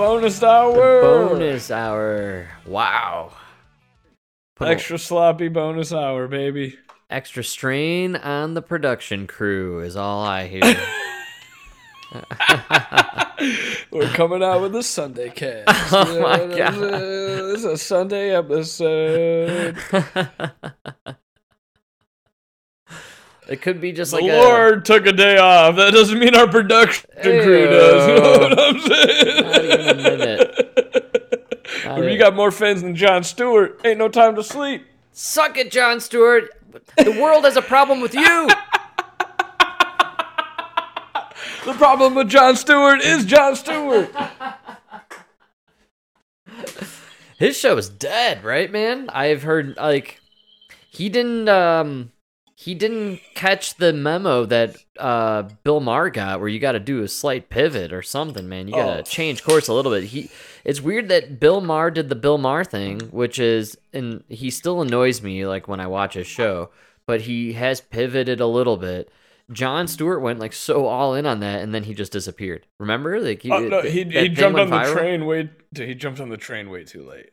the bonus hour. Bonus hour. Wow. Put a- Extra sloppy bonus hour, baby. extra strain on the production crew is all I hear. We're coming out with a Sunday cast. Oh my God. This is a Sunday episode. it could be just The like the Lord took a day off. That doesn't mean our production crew does. You know what I'm saying? Not even a minute. Not if a- you got more fans than Jon Stewart, ain't no time to sleep. suck it, Jon Stewart. The world has a problem with you. The problem with Jon Stewart is Jon Stewart. His show is dead, right, man? I've heard like he didn't um he didn't catch the memo that uh Bill Maher got where you got to do a slight pivot or something, man. You got to Oh. change course a little bit. He it's weird that Bill Maher did the Bill Maher thing, which is and he still annoys me like when I watch his show, but he has pivoted a little bit. Jon Stewart went like so all in on that, and then he just disappeared. Remember, like he, Oh, no, he, he jumped on the train way. He jumped on the train way too late.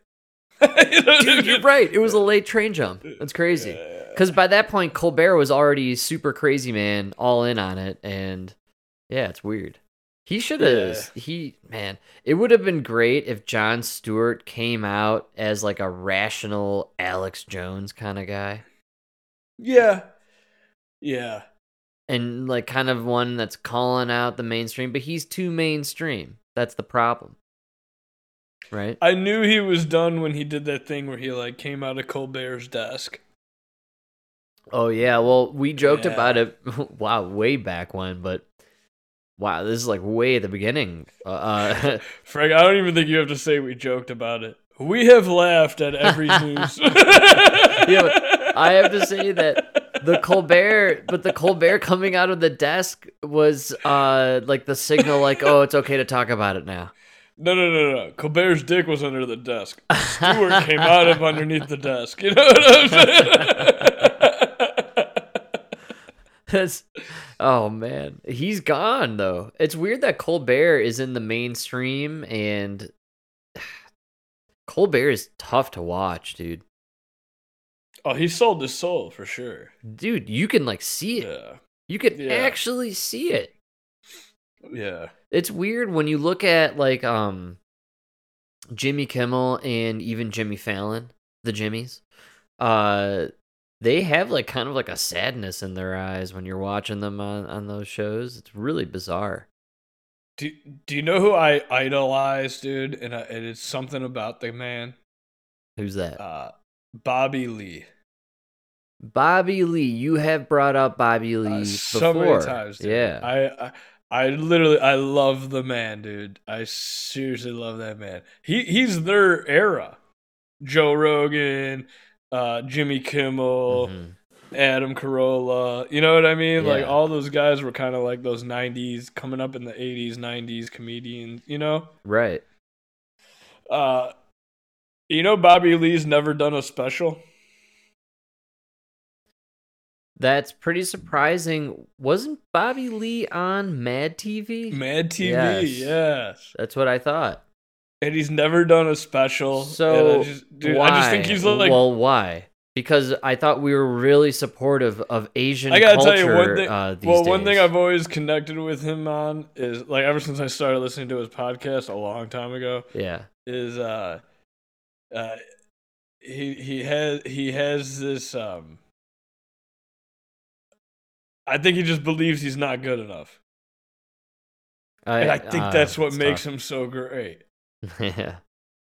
Dude, you're right. It was a late train jump. That's crazy. Because by that point, Colbert was already super crazy man, all in on it, and yeah, it's weird. He should have. He man, it would have been great if Jon Stewart came out as like a rational Alex Jones kind of guy, Yeah, yeah. and like kind of one that's calling out the mainstream, but he's too mainstream. That's the problem, right? I knew he was done when he did that thing where he like came out of Colbert's desk. Oh yeah, well we joked Yeah. about it. wow, way back when, but wow, this is like way at the beginning. Uh, uh, Frank, I don't even think you have to say we joked about it. We have laughed at every news. Yeah, I have to say that the Colbert, but the Colbert coming out of the desk was uh like the signal, like oh, it's okay to talk about it now. No, no, no, no. Colbert's dick was under the desk. Stewart came out of underneath the desk. You know what I'm saying? That's, oh man, he's gone though. It's weird that Colbert is in the mainstream and Colbert is tough to watch, dude. oh, he sold his soul for sure. Dude, you can like see it. Yeah, You can Yeah. actually see it. yeah. It's weird when you look at like um Jimmy Kimmel and even Jimmy Fallon, the Jimmys. Uh they have like kind of like a sadness in their eyes when you're watching them on, on those shows. It's really bizarre. Do Do you know who I idolize, dude? And, I, and it's something about the man, Who's that? uh, Bobby Lee. Bobby Lee. You have brought up Bobby Lee Uh, before. so many times, dude. Yeah. I, I I literally I love the man, dude. I seriously love that man. He he's their era. Joe Rogan, uh, Jimmy Kimmel, Mhm. Adam Carolla. You know what I mean? Like all those guys were kind of like those '90s coming up in the '80s, '90s comedians. You know? Right. Uh, you know, Bobby Lee's never done a special. That's pretty surprising. Wasn't Bobby Lee on Mad TV? Mad TV, Yes. yes. That's what I thought. And he's never done a special. So I just, dude, why? I just think he's like well, why? Because I thought we were really supportive of Asian I gotta culture. tell you one thing. uh, well, one thing. I've always connected with him on is like ever since I started listening to his podcast a long time ago yeah, is uh, uh, he he has he has this um. I think he just believes he's not good enough, and I think uh, that's what makes tough. him so great. yeah,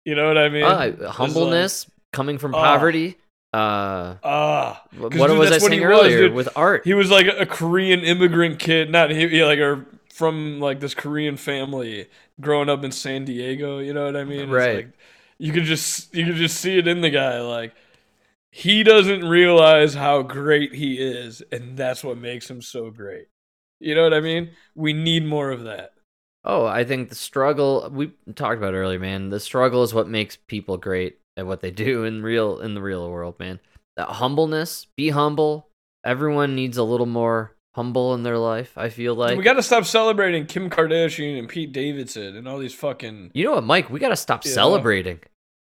You know what I mean? Uh, It's like, humbleness coming from Oh. poverty. Uh, Ah, what dude, was I saying he was, earlier with art? he was like a Korean immigrant kid, not he, he like a from like this Korean family growing up in San Diego. You know what I mean? It's Right. Like, you could just you could just see it in the guy. Like he doesn't realize how great he is, and that's what makes him so great. You know what I mean? We need more of that. Oh, I think the struggle we talked about earlier, man. The struggle is what makes people great at what they do in real in the real world, man. That humbleness, be humble. Everyone needs a little more humble in their life. I feel like we got to stop celebrating Kim Kardashian and Pete Davidson and all these fucking. You know what, Mike? We got to stop Yeah. celebrating.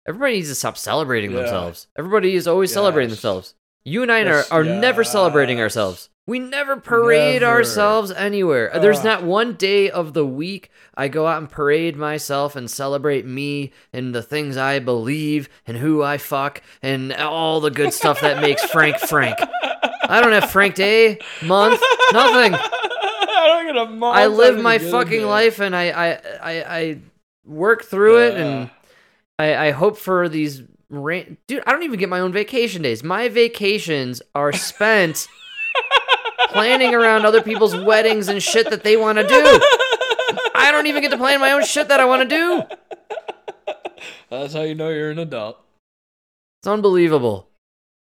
Everybody needs to stop celebrating Yeah. themselves. Everybody is always celebrating themselves. You and I are, Yes, are never celebrating ourselves. We never parade Never. ourselves anywhere. Uh, there's not one day of the week I go out and parade myself and celebrate me and the things I believe and who I fuck and all the good stuff that makes Frank Frank. I don't have Frank Day, month, nothing. I don't get a month. I live my fucking day. life and I I I, I work through it and I, I hope for these ra- dude. I don't even get my own vacation days. My vacations are spent planning around other people's weddings and shit that they want to do. I don't even get to plan my own shit that I want to do. That's how you know you're an adult. It's unbelievable.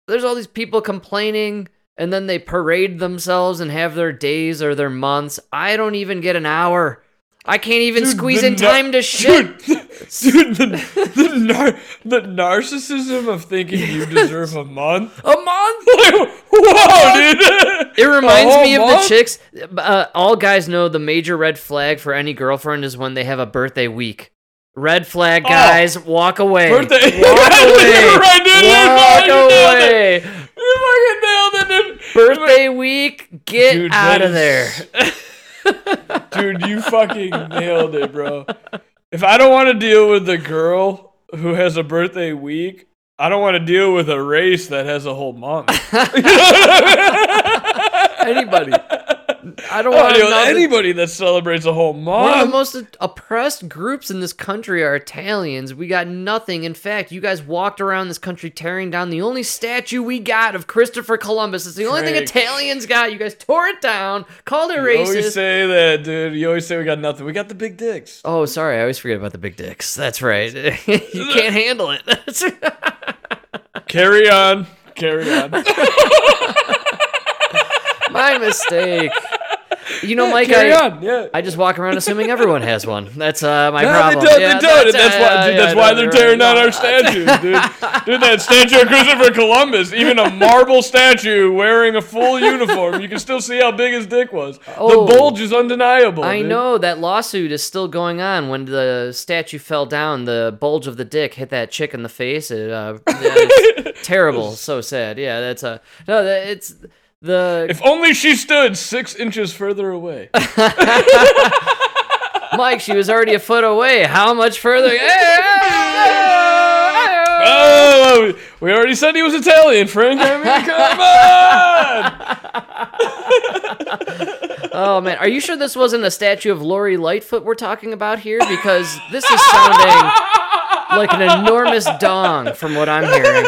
There's all these people complaining and then they parade themselves and have their days or their months. I don't even get an hour. I can't even Dude, squeeze in nar- time to shit. Dude, the, the, nar- the narcissism of thinking you deserve a month. A month? Whoa, dude! It reminds me of whole the chicks. Uh, all guys know the major red flag for any girlfriend is when they have a birthday week. Red flag, Oh. guys, walk away. Birthday. Walk away. right, dude, dude, walk you away. You fucking nailed it, dude. Birthday week, get Dude, out of there. Dude, you fucking nailed it, bro. If I don't want to deal with the girl who has a birthday week, I don't want to deal with a race that has a whole month. Anybody. I don't want don't deal with nothing- anybody that celebrates a whole One of the most oppressed groups in this country are Italians. We got nothing. In fact, you guys walked around this country tearing down the only statue we got of Christopher Columbus. It's the only thing Italians got. You guys tore it down, called it You always say that, dude. You always say we got nothing. We got the big dicks. Oh, sorry. I always forget about the big dicks. That's right. you can't handle it. Carry on. Carry on. My mistake. You know, Mike, I. Yeah. I just walk around assuming everyone has one. That's uh, my No, problem. they don't. Yeah, they don't. That's, uh, why. Dude, yeah, that's why they're tearing down our statues, dude. Dude, that statue of Christopher Columbus, even a marble statue wearing a full uniform, you can still see how big his dick was. Oh. the bulge is undeniable. I dude. know that lawsuit is still going on. When the statue fell down, the bulge of the dick hit that chick in the face. It, uh, terrible, so sad. Yeah, that's a no. That, it's the If only she stood six inches further away. Mike. She was already a foot away. How much further? Hey. Oh! oh, we already said he was Italian, Frank. I mean, come on. Oh man, are you sure this wasn't a statue of Lori Lightfoot we're talking about here? Because this is sounding like an enormous dong from what I'm hearing.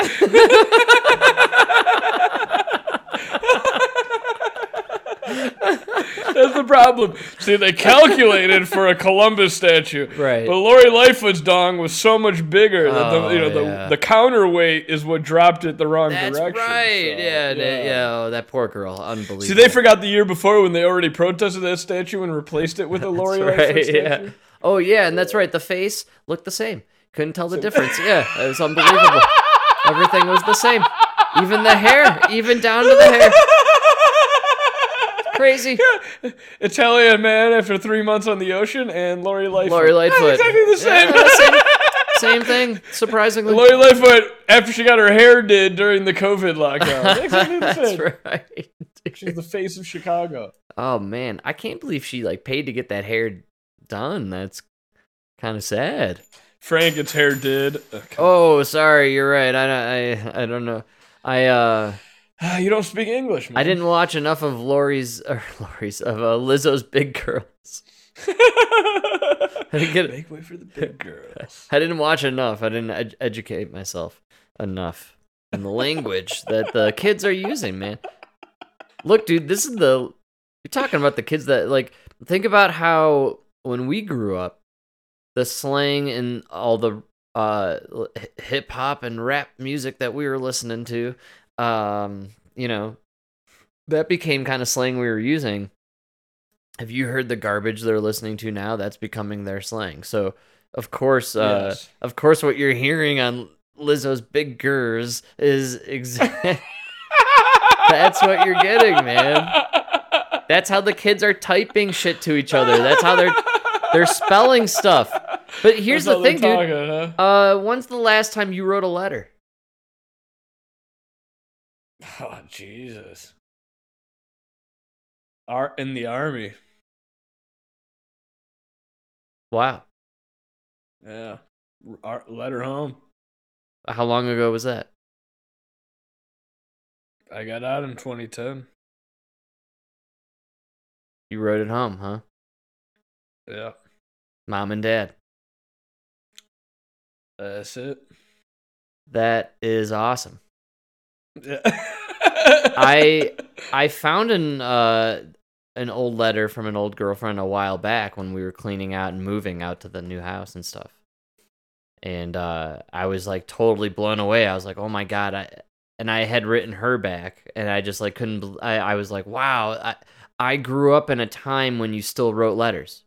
That's the problem. See, they calculated for a Columbus statue, Right. But Lori Lightfoot's dong was so much bigger that the Oh, you know yeah. the, the counterweight is what dropped it the wrong That's direction. right. so, yeah, yeah. yeah. Oh, that poor girl. Unbelievable. See, they forgot the year before when they already protested that statue and replaced it with a Lori That's Lightfoot statue. yeah. Oh yeah, and that's right. The face looked the same. Couldn't tell the difference. Yeah, it was unbelievable. Everything was the same. Even the hair, even down to the hair. Crazy. Italian man after three months on the ocean and Lori Lightfoot. Lori Lightfoot. Exactly the same. Yeah, same, same thing. Surprisingly. Lori Lightfoot after she got her hair did during the COVID lockdown. Exactly the That's same. right. She's the face of Chicago. Oh man, I can't believe she like paid to get that hair done. That's kind of sad. Frank gets hair did. Come Oh, sorry, you're right. I don't- I I don't know. I uh you don't speak English, man. I didn't watch enough of Lori's or Lori's of uh, Lizzo's Big Girls. I didn't get Make way for the big girls. I didn't watch enough. I didn't ed- educate myself enough in the language that the kids are using, man. Look, dude, this is the you're talking about the kids that like think about how when we grew up, the slang and all the uh hip hop and rap music that we were listening to, um, you know, that became kind of slang we were using. Have you heard the garbage they're listening to now? That's becoming their slang. So, of course, uh, Yes. of course, what you're hearing on Lizzo's Big Gers is exactly That's what you're getting, man. That's how the kids are typing shit to each other. That's how they're they're spelling stuff. But here's That's the thing, dude. talking, huh? Uh, when's the last time you wrote a letter? Oh Jesus! Ar- in the army, Wow. yeah. Ar- letter home. How long ago was that? I got out in 2010. You wrote it home, huh? Yeah, Mom and dad. that's it. That is awesome. Yeah. I I found an uh an old letter from an old girlfriend a while back when we were cleaning out and moving out to the new house and stuff. And uh I was like totally blown away. I was like, "Oh my god." I and I had written her back and I just like couldn't I I was like, "Wow, I I grew up in a time when you still wrote letters."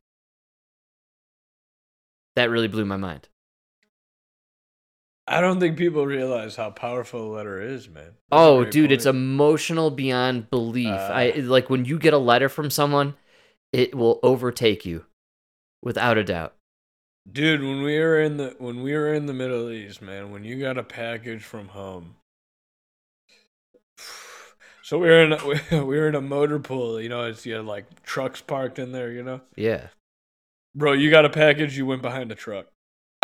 That really blew my mind. I don't think people realize how powerful a letter is, man. That's Oh, dude, it's emotional beyond belief. I Uh. like when you get a letter from someone, it will overtake you, without a doubt. Dude, when we were in the when we were in the Middle East, man, when you got a package from home. So we were in a, we were in a motor pool, you know, it's you had like trucks parked in there, you know. Yeah. Bro, you got a package, you went behind the truck.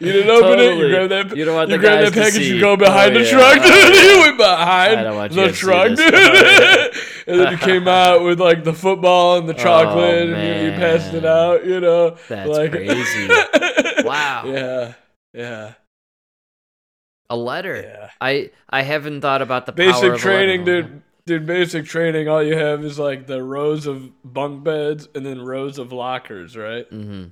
you didn't open it, you grabbed that You don't want you the grab that package, you go behind Oh, the yeah. truck, Oh, dude. yeah. you went behind I don't want you the truck, dude. and then you came out with like the football and the oh, chocolate, and you, you passed it out, you know. That's like, crazy. Wow. Yeah, yeah, A letter. yeah. I I haven't thought about the power Basic training, dude. Dude, basic training. All you have is like the rows of bunk beds and then rows of lockers, right? Mm-hmm.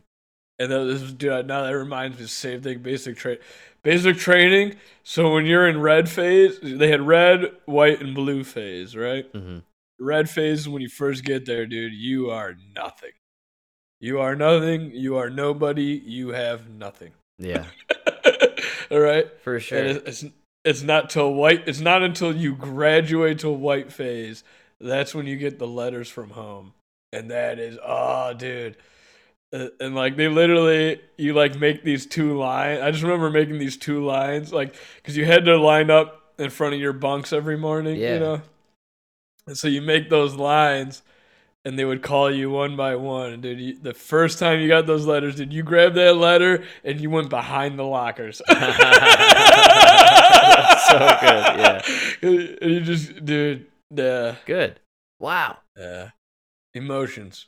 And that is, dude, now that reminds me, same thing. Basic train, basic training. So when you're in red phase, they had red, white, and blue phase, right? Mm-hmm. Red phase when you first get there, dude. You are nothing. You are nothing. You are nobody. You have nothing. Yeah, All right. for sure. And it's, it's it's not till white. It's not until you graduate to white phase that's when you get the letters from home, and that is oh, dude. Uh, and like they literally, you like make these two lines. I just remember making these two lines, like because you had to line up in front of your bunks every morning, Yeah. you know. And so you make those lines, and they would call you one by one. And dude, you, the first time you got those letters, did you grab that letter and you went behind the lockers? so good, yeah. And you just, dude, yeah, Good. Wow. yeah. Emotions.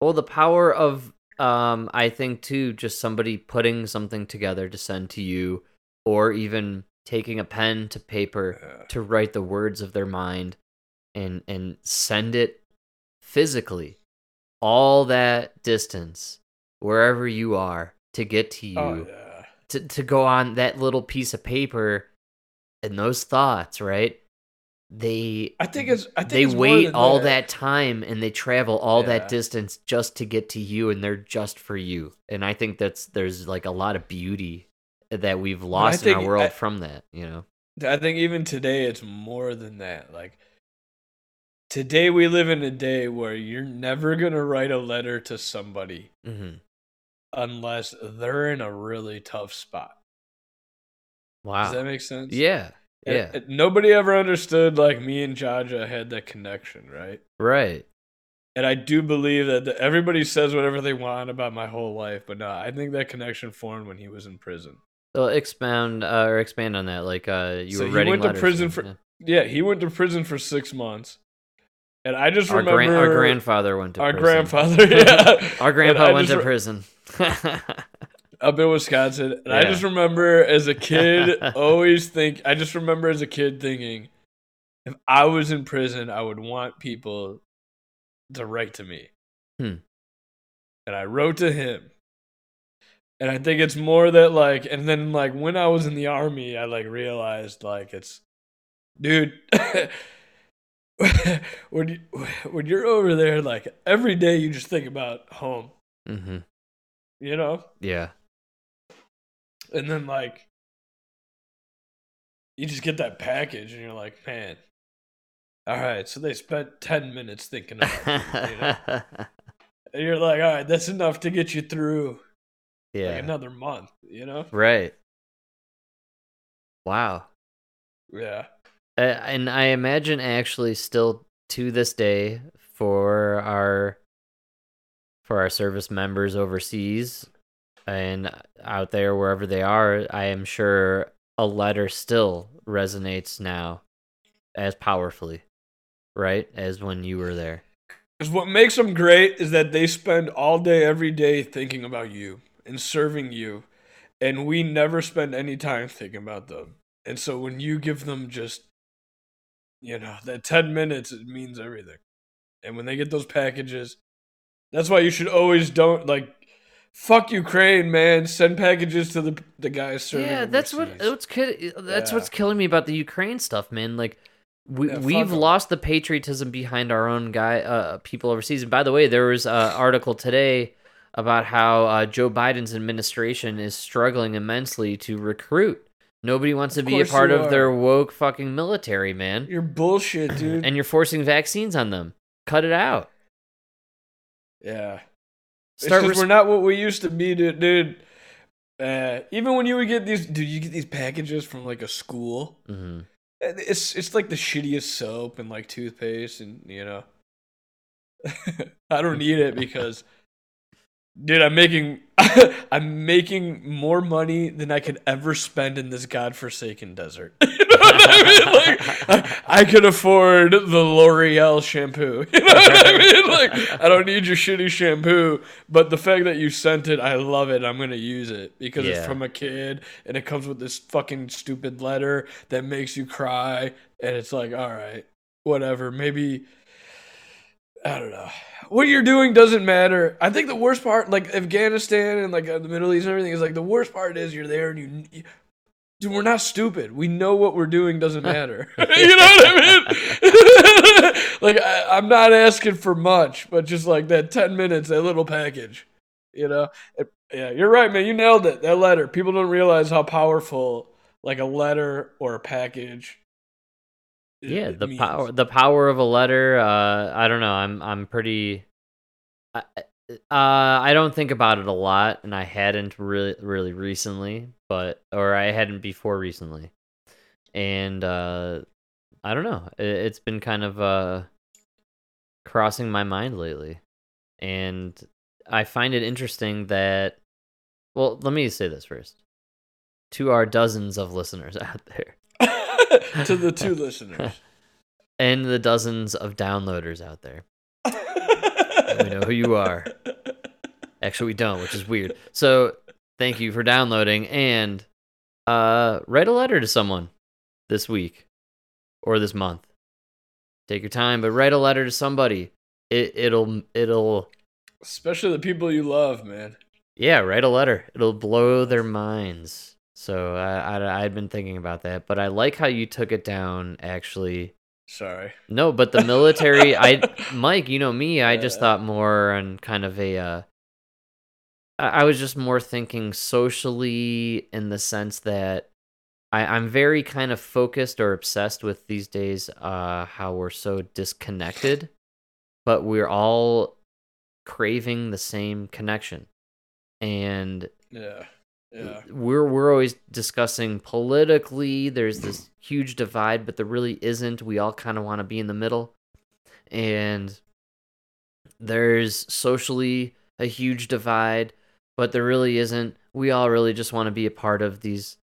Well, the power of um, I think too, just somebody putting something together to send to you, or even taking a pen to paper Yeah. to write the words of their mind, and and send it physically, all that distance, wherever you are, to get to oh, you, Oh yeah. to to go on that little piece of paper, and those thoughts, right? They I think it's. I think they it's wait all that time and they travel all Yeah. that distance just to get to you and they're just for you and i think that's there's like a lot of beauty that we've lost in our world I- from that you know I think even today it's more than that. Like today we live in a day where you're never gonna write a letter to somebody mm-hmm. unless they're in a really tough spot. wow Does that make sense? yeah yeah and nobody ever understood like me and Jaja had that connection, right? right And I do believe that the, everybody says whatever they want about my whole life, but no, I think that connection formed when he was in prison. so expound uh, or expand on that like uh you So were he writing went to letters prison and- for- yeah. Yeah, he went to prison for six months, and I just our, remember gran- our grandfather went to our prison. grandfather, yeah, our grandpa went to re- prison up in Wisconsin, and I just remember as a kid always think. I just remember as a kid thinking, if I was in prison, I would want people to write to me, Hmm. and I wrote to him. And I think it's more that like, and then like when I was in the army, I like realized like it's, dude, when you when you're over there, like every day you just think about home, Mm-hmm. you know, yeah and then like you just get that package and you're like, man, all right. So they spent ten minutes thinking about it, you know? and you're like, all right, that's enough to get you through yeah. like another month, you know? Right. Wow. Yeah. Uh, and I imagine actually still to this day for our for our service members overseas and out there wherever they are, I am sure a letter still resonates now as powerfully, right? As when you were there. Because what makes them great is that they spend all day, every day thinking about you and serving you. And we never spend any time thinking about them. And so when you give them just, you know, that 10 minutes, it means everything. And when they get those packages, that's why you should always don't like fuck Ukraine, man. Send packages to the the guys serving. Yeah, that's what what's ki- that's Yeah. what's killing me about the Ukraine stuff, man. Like we Yeah, we've 'em. lost the patriotism behind our own guy uh people overseas. And by the way, there was an article today about how uh, Joe Biden's administration is struggling immensely to recruit. Nobody wants to be a part of are. their woke fucking military, man. You're bullshit, dude. And you're forcing vaccines on them. Cut it out. yeah. Start it's res- we're not what we used to be, dude. dude. Uh, even when you would get these, dude, you get these packages from like a school. Mhm. It's it's like the shittiest soap and like toothpaste, and you know, I don't need it because, dude, I'm making I'm making more money than I could ever spend in this godforsaken desert. you know what I mean? Like, I, I could afford the L'Oreal shampoo. You know what I mean? Like, I don't need your shitty shampoo, but the fact that you sent it, I love it. I'm gonna use it because Yeah. it's from a kid, and it comes with this fucking stupid letter that makes you cry, and it's like, all right, whatever, maybe. I don't know. What you're doing doesn't matter. I think the worst part, like Afghanistan and like uh, the Middle East and everything, is like the worst part is you're there and you, you dude, we're not stupid. We know what we're doing doesn't matter. you know what I mean? like I, I'm not asking for much, but just like that ten minutes, that little package. You know? It- yeah, you're right, man. You nailed it. That letter. People don't realize how powerful like a letter or a package. Yeah the means. power the power of a letter uh i don't know i'm i'm pretty I, uh i don't think about it a lot and i hadn't really really recently but or i hadn't before recently and uh i don't know it, it's been kind of uh crossing my mind lately and i find it interesting that well let me say this first to our dozens of listeners out there to the two listeners. and the dozens of downloaders out there. We know who you are. Actually, we don't, which is weird. So, thank you for downloading and uh, write a letter to someone this week or this month. Take your time, but write a letter to somebody. It it'll it'll Especially the people you love, man. yeah, write a letter. It'll blow their minds. So I, I I'd been thinking about that, but I like how you took it down. Actually, Sorry. No, but the military, I Mike, you know me, I just thought more on kind of a uh I I was just more thinking socially in the sense that I, I'm very kind of focused or obsessed with these days uh how we're so disconnected, but we're all craving the same connection. And Yeah. Yeah. we're we're always discussing politically there's this huge divide but there really isn't. We all kind of want to be in the middle. And there's socially a huge divide but there really isn't. We all really just want to be a part of these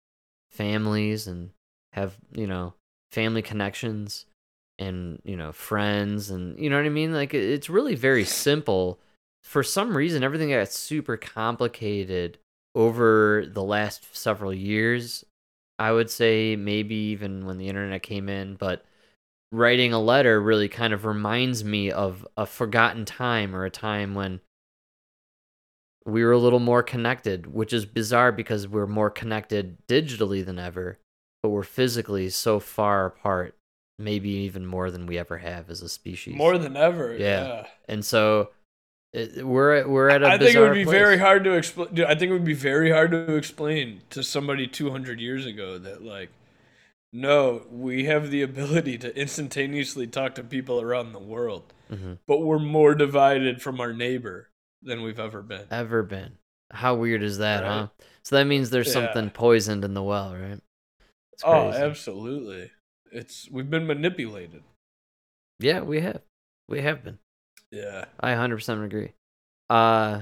families and have you know family connections and you know friends and you know what i mean? Like it's really very simple. For some reason everything got super complicated over the last several years i would say maybe even when the internet came in but writing a letter really kind of reminds me of a forgotten time or a time when we were a little more connected which is bizarre because we're more connected digitally than ever but we're physically so far apart maybe even more than we ever have as a species More than ever. Yeah. Yeah. and so it, we're at, we're at a I think it would be place. very hard to explain. I think it would be very hard to explain to somebody 200 years ago that like no, we have the ability to instantaneously talk to people around the world, hmm but we're more divided from our neighbor than we've ever been. Ever been? How weird is that, Right. huh? So that means there's Yeah. something poisoned in the well, right? Oh, absolutely. It's we've been manipulated. Yeah, we have. We have been. Yeah. I 100% agree. Uh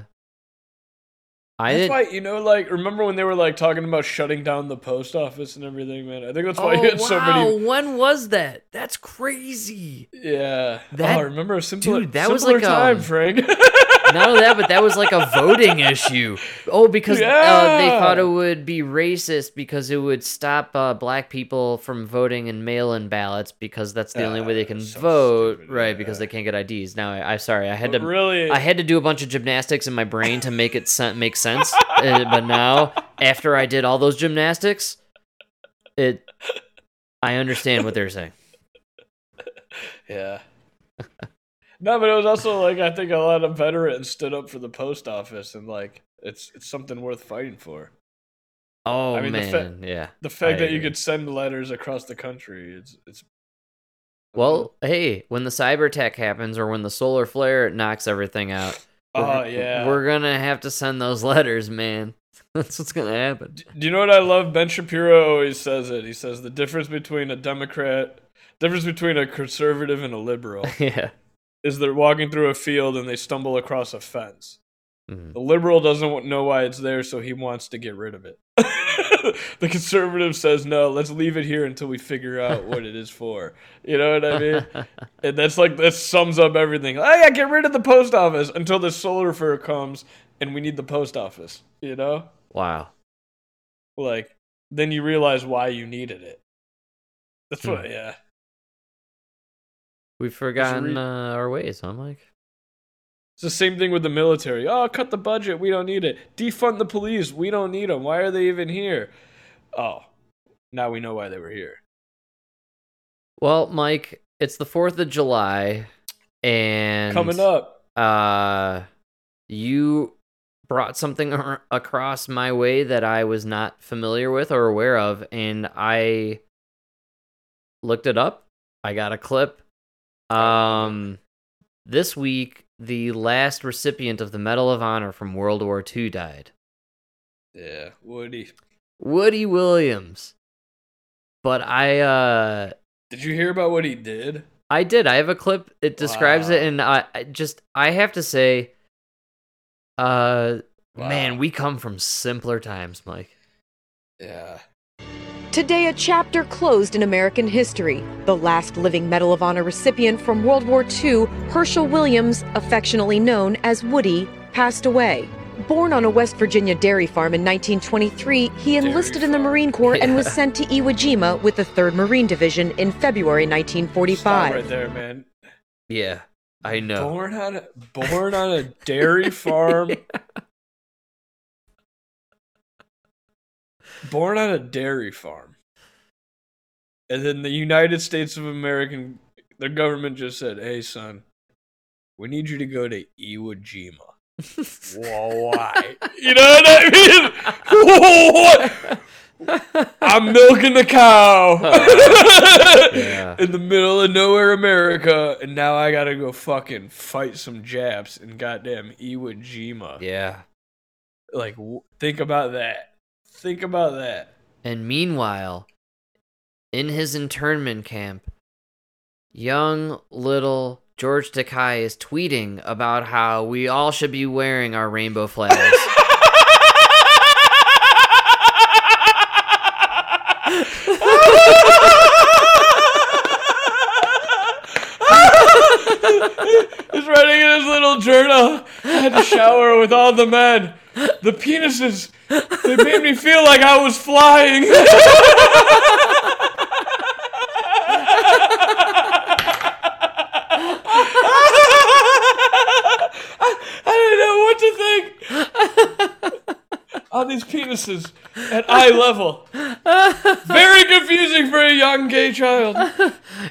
I That's why you know, like, remember when they were like talking about shutting down the post office and everything, man? I think that's why Oh, you had so many. when was that? That's crazy. Yeah. That- oh, remember a simpler, Dude, that was like, time, um, Frank. Not only that, but that was like a voting issue. Oh, because uh, they thought it would be racist because it would stop uh, black people from voting in mail-in ballots because that's the only way they can so vote, stupid, right? Because they can't get IDs. Now, I, am sorry, I had But to really, I had to do a bunch of gymnastics in my brain to make it sen- make sense. Uh, but now, after I did all those gymnastics, it I understand what they're saying. yeah. no, but it was also like I think a lot of veterans stood up for the post office, and like it's it's something worth fighting for. Oh I mean, the man, fa- yeah. The fact I that you could send letters across the country, it's it's. Well, hey, when the cyber attack happens or when the solar flare knocks everything out, oh we're- yeah, we're gonna have to send those letters, man. That's what's gonna happen. Do you know what I love? Ben Shapiro always says it. He says the difference between a Democrat, difference between a conservative and a liberal yeah. Is they're walking through a field and they stumble across a fence. Mhm. The liberal doesn't know why it's there, so he wants to get rid of it. the conservative says, no, let's leave it here until we figure out what it is for. You know what I mean? and that's like, that sums up everything. Oh, yeah, get rid of the post office until the solar flare comes and we need the post office. You know? wow. like then you realize why you needed it. That's what, Hmm. yeah. We've forgotten uh, our ways, huh, Mike? It's the same thing with the military. Oh, cut the budget. We don't need it. Defund the police. We don't need them. Why are they even here? Oh, now we know why they were here. Well, Mike, it's the Fourth of July, and Coming up. uh you brought something ar- across my way that I was not familiar with or aware of and I looked it up. I got a clip. Um this week the last recipient of the Medal of Honor from World War II died. Yeah, Woody. Woody Williams. But I uh Did you hear about what he did? I did. I have a clip. It describes it, and I, I just I have to say, uh, man, we come from simpler times, Mike. Yeah. Today, a chapter closed in American history. The last living Medal of Honor recipient from World War II, Herschel Williams, affectionately known as Woody, passed away. Born on a West Virginia dairy farm in 1923, he enlisted in the. Marine Corps and was sent to Iwo Jima with the 3rd Marine Division in February Stop 1945. right there, man. Yeah, I know. Born on a born on a dairy farm. Born on a dairy farm. And then the United States of American the government just said, "Hey son, we need you to go to Iwo Jima." Why? You know what I mean? what? I'm milking the cow uh, Yeah. in the middle of nowhere, America, and now I gotta go fucking fight some Japs in goddamn Iwo Jima. yeah. Like, w- think about that. Think about that. And meanwhile, in his internment camp, young little George Takei is tweeting about how we all should be wearing our rainbow flags. He's writing in his little journal. I had to shower with all the men. The penises, they made me feel like I was flying. I, didn't know what to think. On these penises at eye level. Very confusing for a young gay child.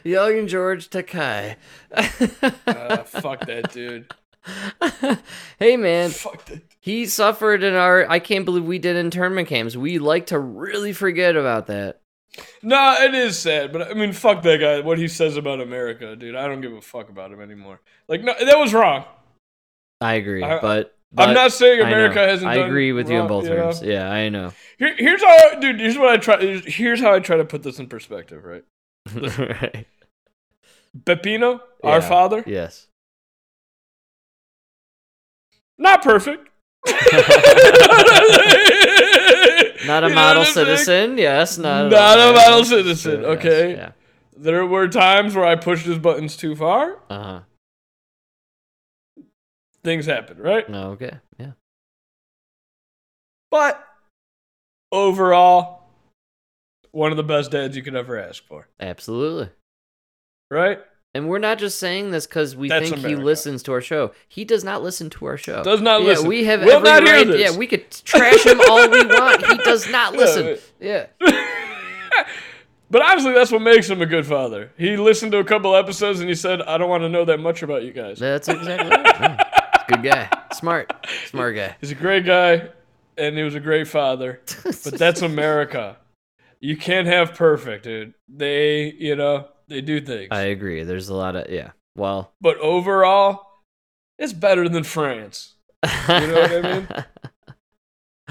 young George Takei. Uh, fuck that dude. hey man, Fuck that. He suffered in our I can't believe we did internment camps. We like to really forget about that. No, it is sad, but I mean, fuck that guy. What he says about America, dude. I don't give a fuck about him anymore. Like, no, that was wrong. I agree, I- but, I'm not saying. America hasn't. I agree with you in both know? terms. Yeah, I know. Here, here's how, dude. Here's what I try. Here's how I try to put this in perspective. Right, right. Pepino, our Yeah. father, Yes. not perfect. Not a You model citizen. Yes, not, Not a yes, model yes, citizen, yes, okay? Yeah. There were times where I pushed his buttons too far. Uh huh. Things happen, right? Okay. Yeah. But overall, one of the best dads you could ever ask for, Absolutely. right? And we're not just saying this because we That's think he listens to our show. He does not listen to our show. Does not yeah, listen. We have Will not hear right. this. Yeah, we could trash him all we want. He does not listen. Yeah. but honestly, that's what makes him a good father. He listened to a couple episodes and he said, "I don't want to know that much about you guys." That's exactly right. Good guy. Smart. Smart guy. He's a great guy, and he was a great father. But that's America. You can't have perfect, dude. They, you know, they do things. I agree. There's a lot of yeah. Well, but overall, it's better than France. You know what I mean?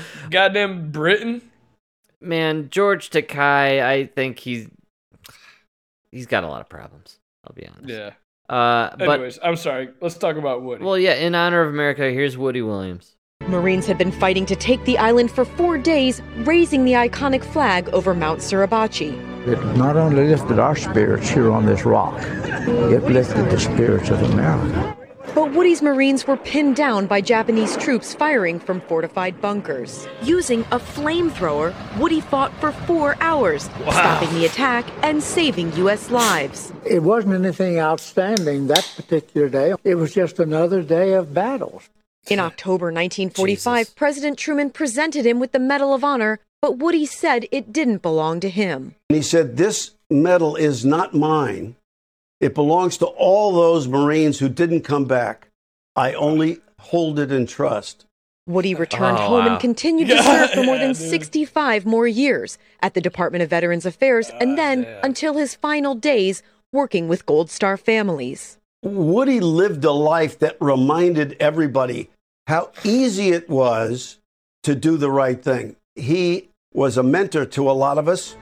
Goddamn Britain. Man, George Takei, I think he's he's got a lot of problems. I'll be honest. Yeah. Uh, but Anyways, I'm sorry. Let's talk about Woody. well, yeah. In honor of America, here's Woody Williams. Marines had been fighting to take the island for four days, raising the iconic flag over Mount Suribachi. It not only lifted our spirits here on this rock, it lifted the spirits of America. But Woody's Marines were pinned down by Japanese troops firing from fortified bunkers. Using a flamethrower, Woody fought for four hours, stopping the attack and saving U.S. lives. It wasn't anything outstanding that particular day. It was just another day of battles. In October 1945, Jesus. President Truman presented him with the Medal of Honor, but Woody said it didn't belong to him. And he said, This medal is not mine. It belongs to all those Marines who didn't come back. I only hold it in trust. Woody returned Oh, home wow. and continued to serve for more than 65 more years at the Department of Veterans Affairs ah, and then damn. until his final days working with Gold Star families. Woody lived a life that reminded everybody how easy it was to do the right thing. He was a mentor to a lot of us.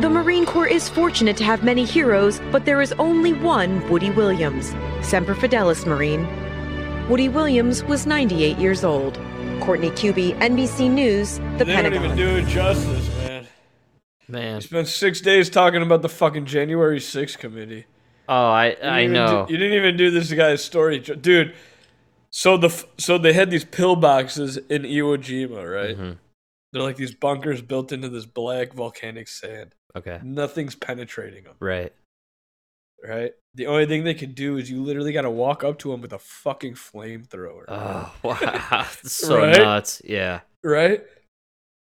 The Marine Corps is fortunate to have many heroes, but there is only one Woody Williams, Semper Fidelis Marine. Woody Williams was 98 years old. Courtney Kube, NBC News, The they Pentagon. don't even do it justice, man. Man. You spent six days talking about the fucking January 6th committee. Oh, I You didn't I even know. do- you didn't even do this guy's story, dude. So the so they had these pill boxes in Iwo Jima, right? Mhm. They're like these bunkers built into this black volcanic sand. Okay. Nothing's penetrating them, Right. right? The only thing they can do is you literally got to walk up to them with a fucking flamethrower, Oh wow. so Right? nuts. Yeah. right?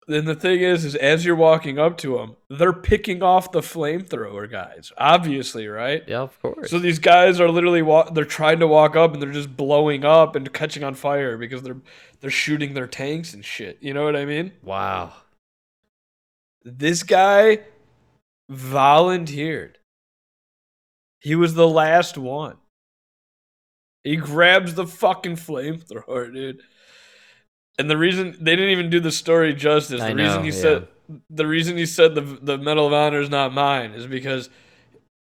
Then the thing is, is as you're walking up to them, they're picking off the flamethrower guys, obviously, right? Yeah, of course. So these guys are literally wa- they're trying to walk up and they're just blowing up and catching on fire because they're they're shooting their tanks and shit. You know what I mean? wow. This guy volunteered. He was the last one. He grabs the fucking flamethrower, dude. And the reason they didn't even do the story justice. The I reason know, he yeah. said the reason he said the the Medal of Honor is not mine is because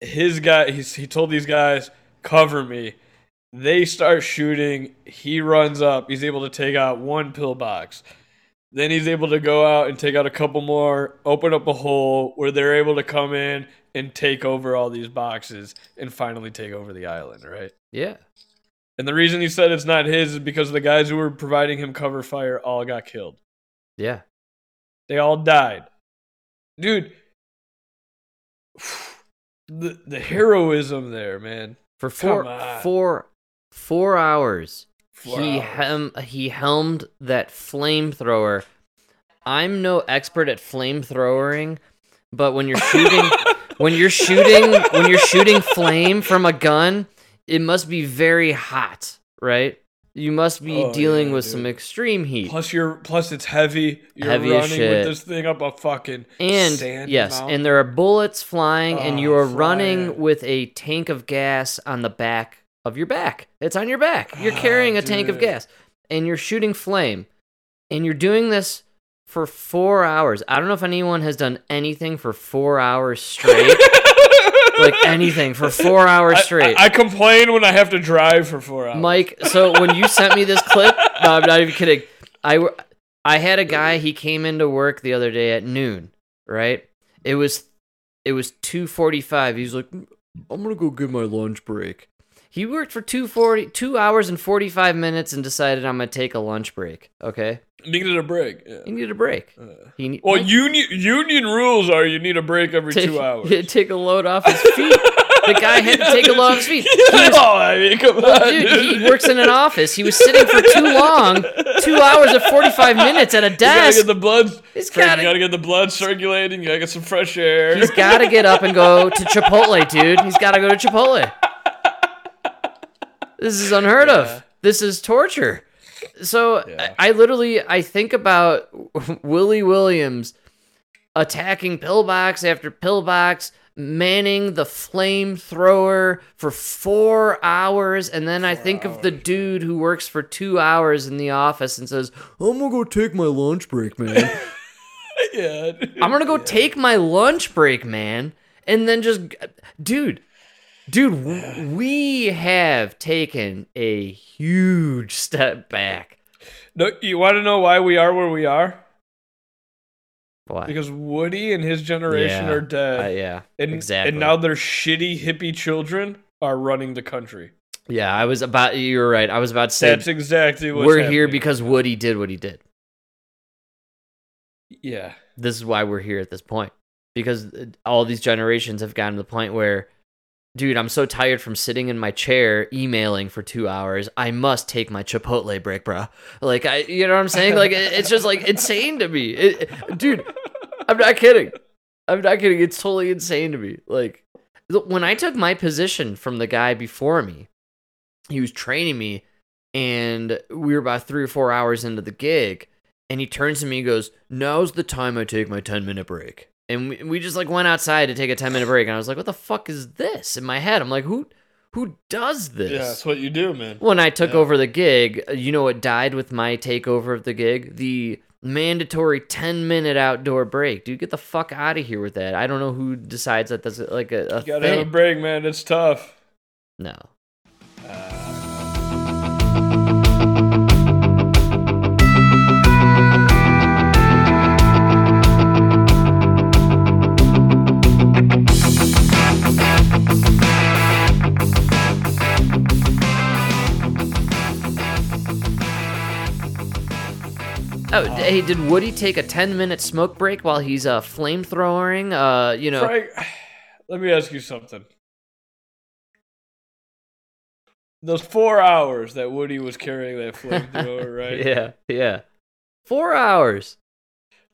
his guy he's, he told these guys cover me. They start shooting. He runs up. He's able to take out one pillbox. Then he's able to go out and take out a couple more, open up a hole where they're able to come in and take over all these boxes and finally take over the island, right? Yeah. And the reason he said it's not his is because the guys who were providing him cover fire all got killed. Yeah. They all died. Dude, the the heroism there, man. For four four four hours. Four he hours. hem he helmed that flamethrower. I'm no expert at flamethrowering, but when you're shooting when you're shooting when you're shooting flame from a gun, it must be very hot, right? You must be Oh, dealing yeah, with dude. some extreme heat. Plus, you're plus it's heavy. You're Heavy running shit. with this thing up a fucking And yes, mountain. and there are bullets flying, and you Oh, are running with a tank of gas on the back of your back. It's on your back. You're carrying a tank of Ah, gas, and you're shooting flame, and you're doing this for four hours. I don't know if anyone has done anything for four hours straight, like anything for four hours straight. I, I complain when I have to drive for four hours. Mike, so when you sent me this clip, no, I'm not even kidding. I, I had a guy. He came into work the other day at noon. Right? It was it was two forty five. He's like, mm, I'm gonna go get my lunch break. He worked for two forty two hours and forty five minutes and decided I'm gonna take a lunch break. Okay, needed a break. Yeah. he needed a break. Uh. He need, Well, union union rules are you need a break every take, two hours. had take a load off his feet. the guy had to take a load off his feet. He was- oh, I mean, come Well, on, dude, he works in an office. He was sitting for too long, two hours and forty-five minutes at a You gotta desk. get the blood. He's you gotta get the blood circulating. You gotta get some fresh air. He's got to get up and go to Chipotle, dude. He's got to go to Chipotle. This is unheard of. This is torture. So Yeah. I, I literally I think about Woody Williams attacking pillbox after pillbox, manning the flamethrower for four hours, and then I think of the dude who works for two hours in the office and says, "I'm gonna go take my lunch break, man." yeah. I'm gonna go take my lunch break, man, and then just, dude, dude, we have taken a huge step back. No, you want to know why we are where we are? Why? Because Woody and his generation Yeah, are dead. Uh, yeah, and, exactly. And now their shitty hippie children are running the country. yeah, I was about. You were right. I was about to say That's exactly what we're here because Woody did what he did. yeah. This is why we're here at this point because uh, all these generations have gotten to the point where. Dude, I'm so tired from sitting in my chair emailing for two hours. I must take my Chipotle break, bro. Like, I, you know what I'm saying? Like, it's just like insane to me, It- dude. I'm not kidding. I'm not kidding. It's totally insane to me. Like, when I took my position from the guy before me, he was training me, and we were about three or four hours into the gig, and he turns to me and goes, "Now's the time I take my ten minute break." And we, we just like went outside to take a ten minute break, and I was like, "What the fuck is this?" In my head, I'm like, "Who, who does this?" Yeah, that's what you do, man. when I took Yeah. over the gig, uh, you know what died with my takeover of the gig? The mandatory 10 minute outdoor break. Dude, get the fuck out of here with that. I don't know who decides that that's like a, a You gotta thing. have a break, man. It's tough. no. Oh, hey, did Woody take a 10 minute smoke break while he's uh, flamethrowering? Uh, you know, Frank, let me ask you something. Those four hours that Woody was carrying that flamethrower, right? yeah, yeah. Four hours.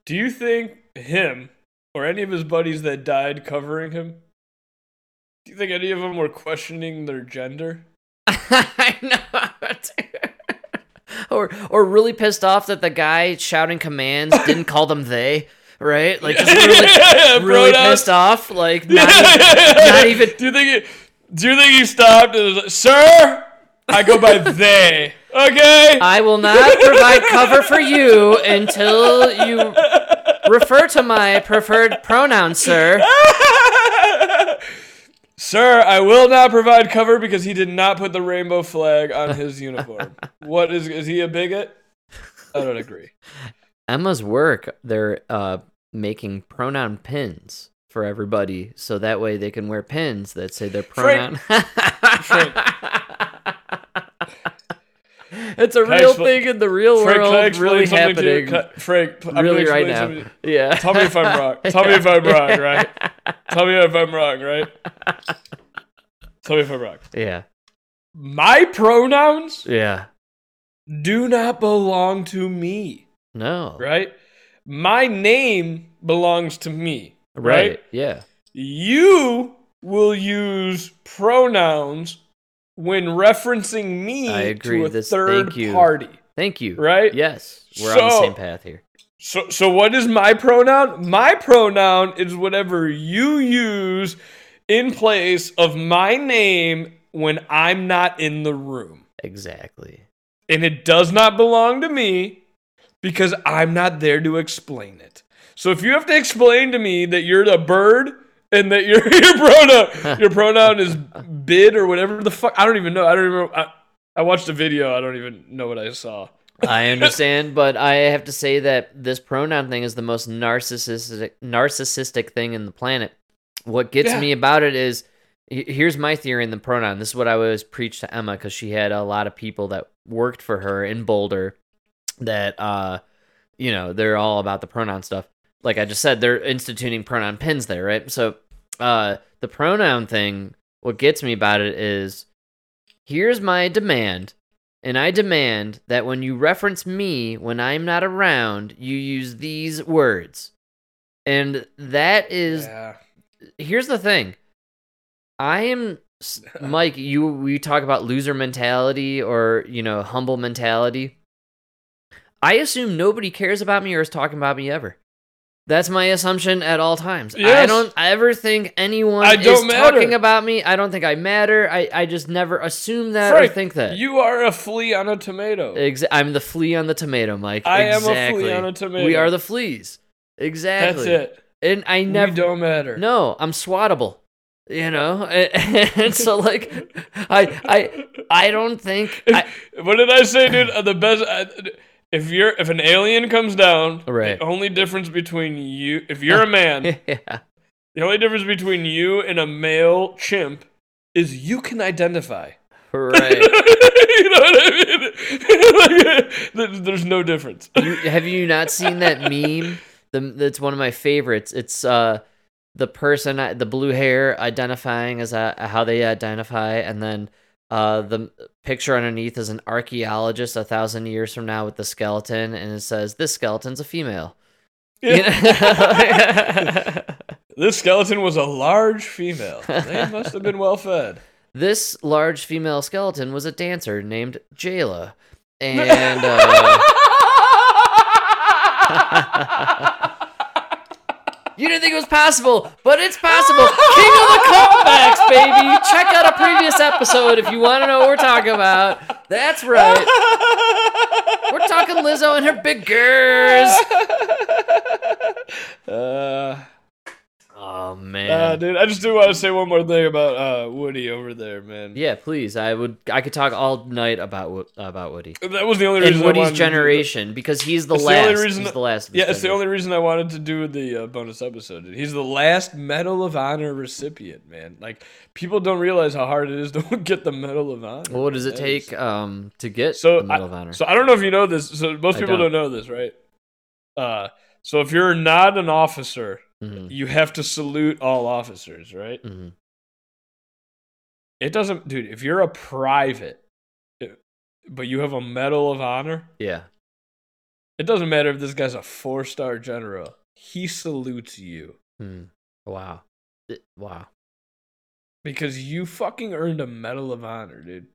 Do you think him or any of his buddies that died covering him? Do you think any of them were questioning their gender? I know. or or really pissed off that the guy shouting commands didn't call them they, right? Like just really, Yeah, really pissed off. Like not, even, not even. Do you think he, do you think he stopped and was like, "Sir, I go by they." Okay. I will not provide cover for you until you refer to my preferred pronoun, sir. Sir, I will not provide cover because he did not put the rainbow flag on his uniform. What is is he a bigot? I don't agree. Emma's work, they're uh, making pronoun pins for everybody, so that way they can wear pins that say their pronoun. Frank. It's a Can real thing in the real Frank, world, really something to you? happening. Frank, I'm really right now. to. Yeah. Tell me if I'm wrong. Tell me if I'm wrong, right? Tell me if I'm wrong, right? Tell me if I'm wrong. Yeah. My pronouns Yeah. do not belong to me, No. right? My name belongs to me, Right. right? Yeah. You will use pronouns when referencing me I agree. to a This- third thank you. party. Thank you. Right? Yes, we're on the same path here. So, so what is my pronoun? My pronoun is whatever you use in place of my name when I'm not in the room. Exactly. And it does not belong to me because I'm not there to explain it. So if you have to explain to me that you're a bird and that your your pronoun your pronoun is bid or whatever the fuck I don't even know. I don't even I, I watched a video. I don't even know what I saw. I understand, but I have to say that this pronoun thing is the most narcissistic narcissistic thing in the planet. What gets Yeah. me about it is here's my theory in the pronoun. This is what I always preach to Emma because she had a lot of people that worked for her in Boulder that uh you know, they're all about the pronoun stuff. Like I just said, they're instituting pronoun pins there, right? So uh the pronoun thing, what gets me about it is here's my demand. And I demand that when you reference me when I'm not around, you use these words. And that is Yeah. here's the thing. I am Mike, you we talk about loser mentality or, you know, humble mentality. I assume nobody cares about me or is talking about me ever. That's my assumption at all times. I don't ever think anyone I is matter. talking about me. I don't think I matter. I, I just never assume that or think that. You are a flea on a tomato. Exa- I'm the flea on the tomato, Mike. I am a flea on a tomato. We are the fleas. Exactly. That's it. And I never we don't matter. No, I'm swattable. You know? And, and so like I I I don't think I, what did I say, dude? Uh, the best. Uh, if you're if an alien comes down, Right. The only difference between you, if you're a man, yeah. the only difference between you and a male chimp is you can identify. Right. you know what I mean? Like, there's, no difference. You, have you not seen that meme? The, that's one of my favorites. It's uh the person, the blue hair, identifying as uh, how they identify, and then uh the picture underneath is an archaeologist a thousand years from now with the skeleton, and it says this skeleton's a female. This skeleton was a large female. They must have been well fed. this large female skeleton was a dancer named Jayla, and. Uh, You didn't think it was possible, but it's possible. King of the comebacks, baby. Check out a previous episode if you want to know what we're talking about. That's right. We're talking Lizzo and her big girls. Uh, Oh man. uh, dude, I just do want to say one more thing about uh, Woody over there, man. yeah, please. I would. I could talk all night about about Woody That was the only and reason. I Woody's to do generation because he's the It's the last. only reason he's the last. Yeah, it's the only reason I wanted to do the uh, bonus episode. dude. He's the last Medal of Honor recipient, man. Like people don't realize how hard it is to get the Medal of Honor. Well, what does it take um to get So the Medal I, of Honor? So I don't know if you know this. So most I people don't. don't. know this, right? Uh, so if you're not an officer, Mhm, you have to salute all officers, right? mhm. It doesn't, dude. If you're a private, but you have a Medal of Honor, Yeah. it doesn't matter if this guy's a four star general. He salutes you Hmm. Wow. It- wow. because you fucking earned a Medal of Honor, dude.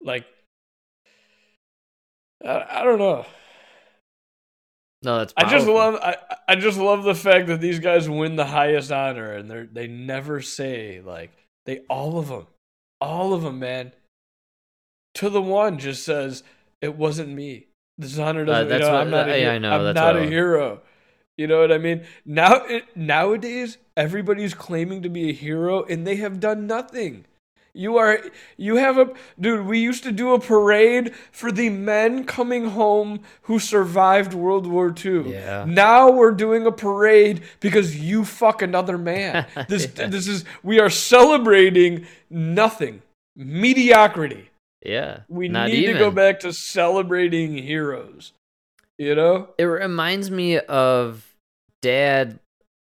Like, I, I don't know. No, that's. I just love I, I just love the fact that these guys win the highest honor and they they never say like they all of them all of them man. To the one just says it wasn't me. This honor doesn't Uh, that's you know, what- I'm not uh, a yeah. I know, I'm that's not a hero. You know what I mean? Now it, nowadays everybody's claiming to be a hero and they have done nothing you are you have a dude we used to do a parade for the men coming home who survived World War II. Yeah. Now we're doing a parade because you fuck another man. This Yeah. this is we are celebrating nothing. Mediocrity. Yeah. We need even. to go back to celebrating heroes. You know? It reminds me of Dad.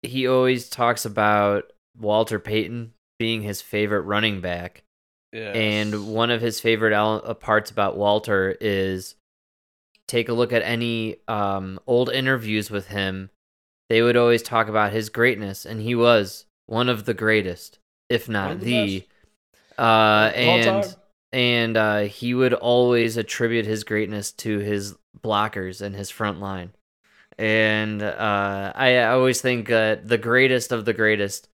He always talks about Walter Payton being his favorite running back. Yeah. And one of his favorite uh, parts about Walter is take a look at any um, old interviews with him. They would always talk about his greatness, and he was one of the greatest, if not the the. Uh, and time. and uh, he would always attribute his greatness to his blockers and his front line. And uh, I always think uh, the greatest of the greatest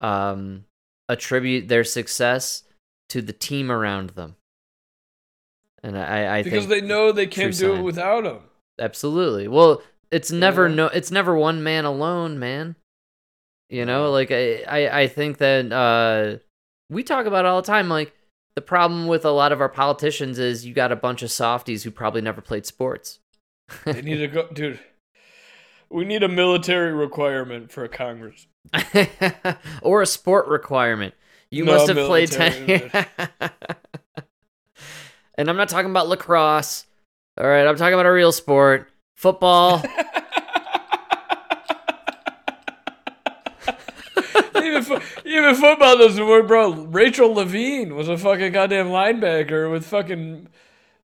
um, attribute their success to the team around them. And I, I because they know they can't do it without him. Absolutely. Well, it's never Yeah. no it's never one man alone, man. You know, like I I, I think that uh we talk about it all the time like the problem with a lot of our politicians is you got a bunch of softies who probably never played sports. They need to go, dude. We need a military requirement for a Congress. or a sport requirement. You No, must have played 10 And I'm not talking about lacrosse. All right, I'm talking about a real sport. Football. even fo- even football doesn't work, bro. Rachel Levine was a fucking goddamn linebacker with fucking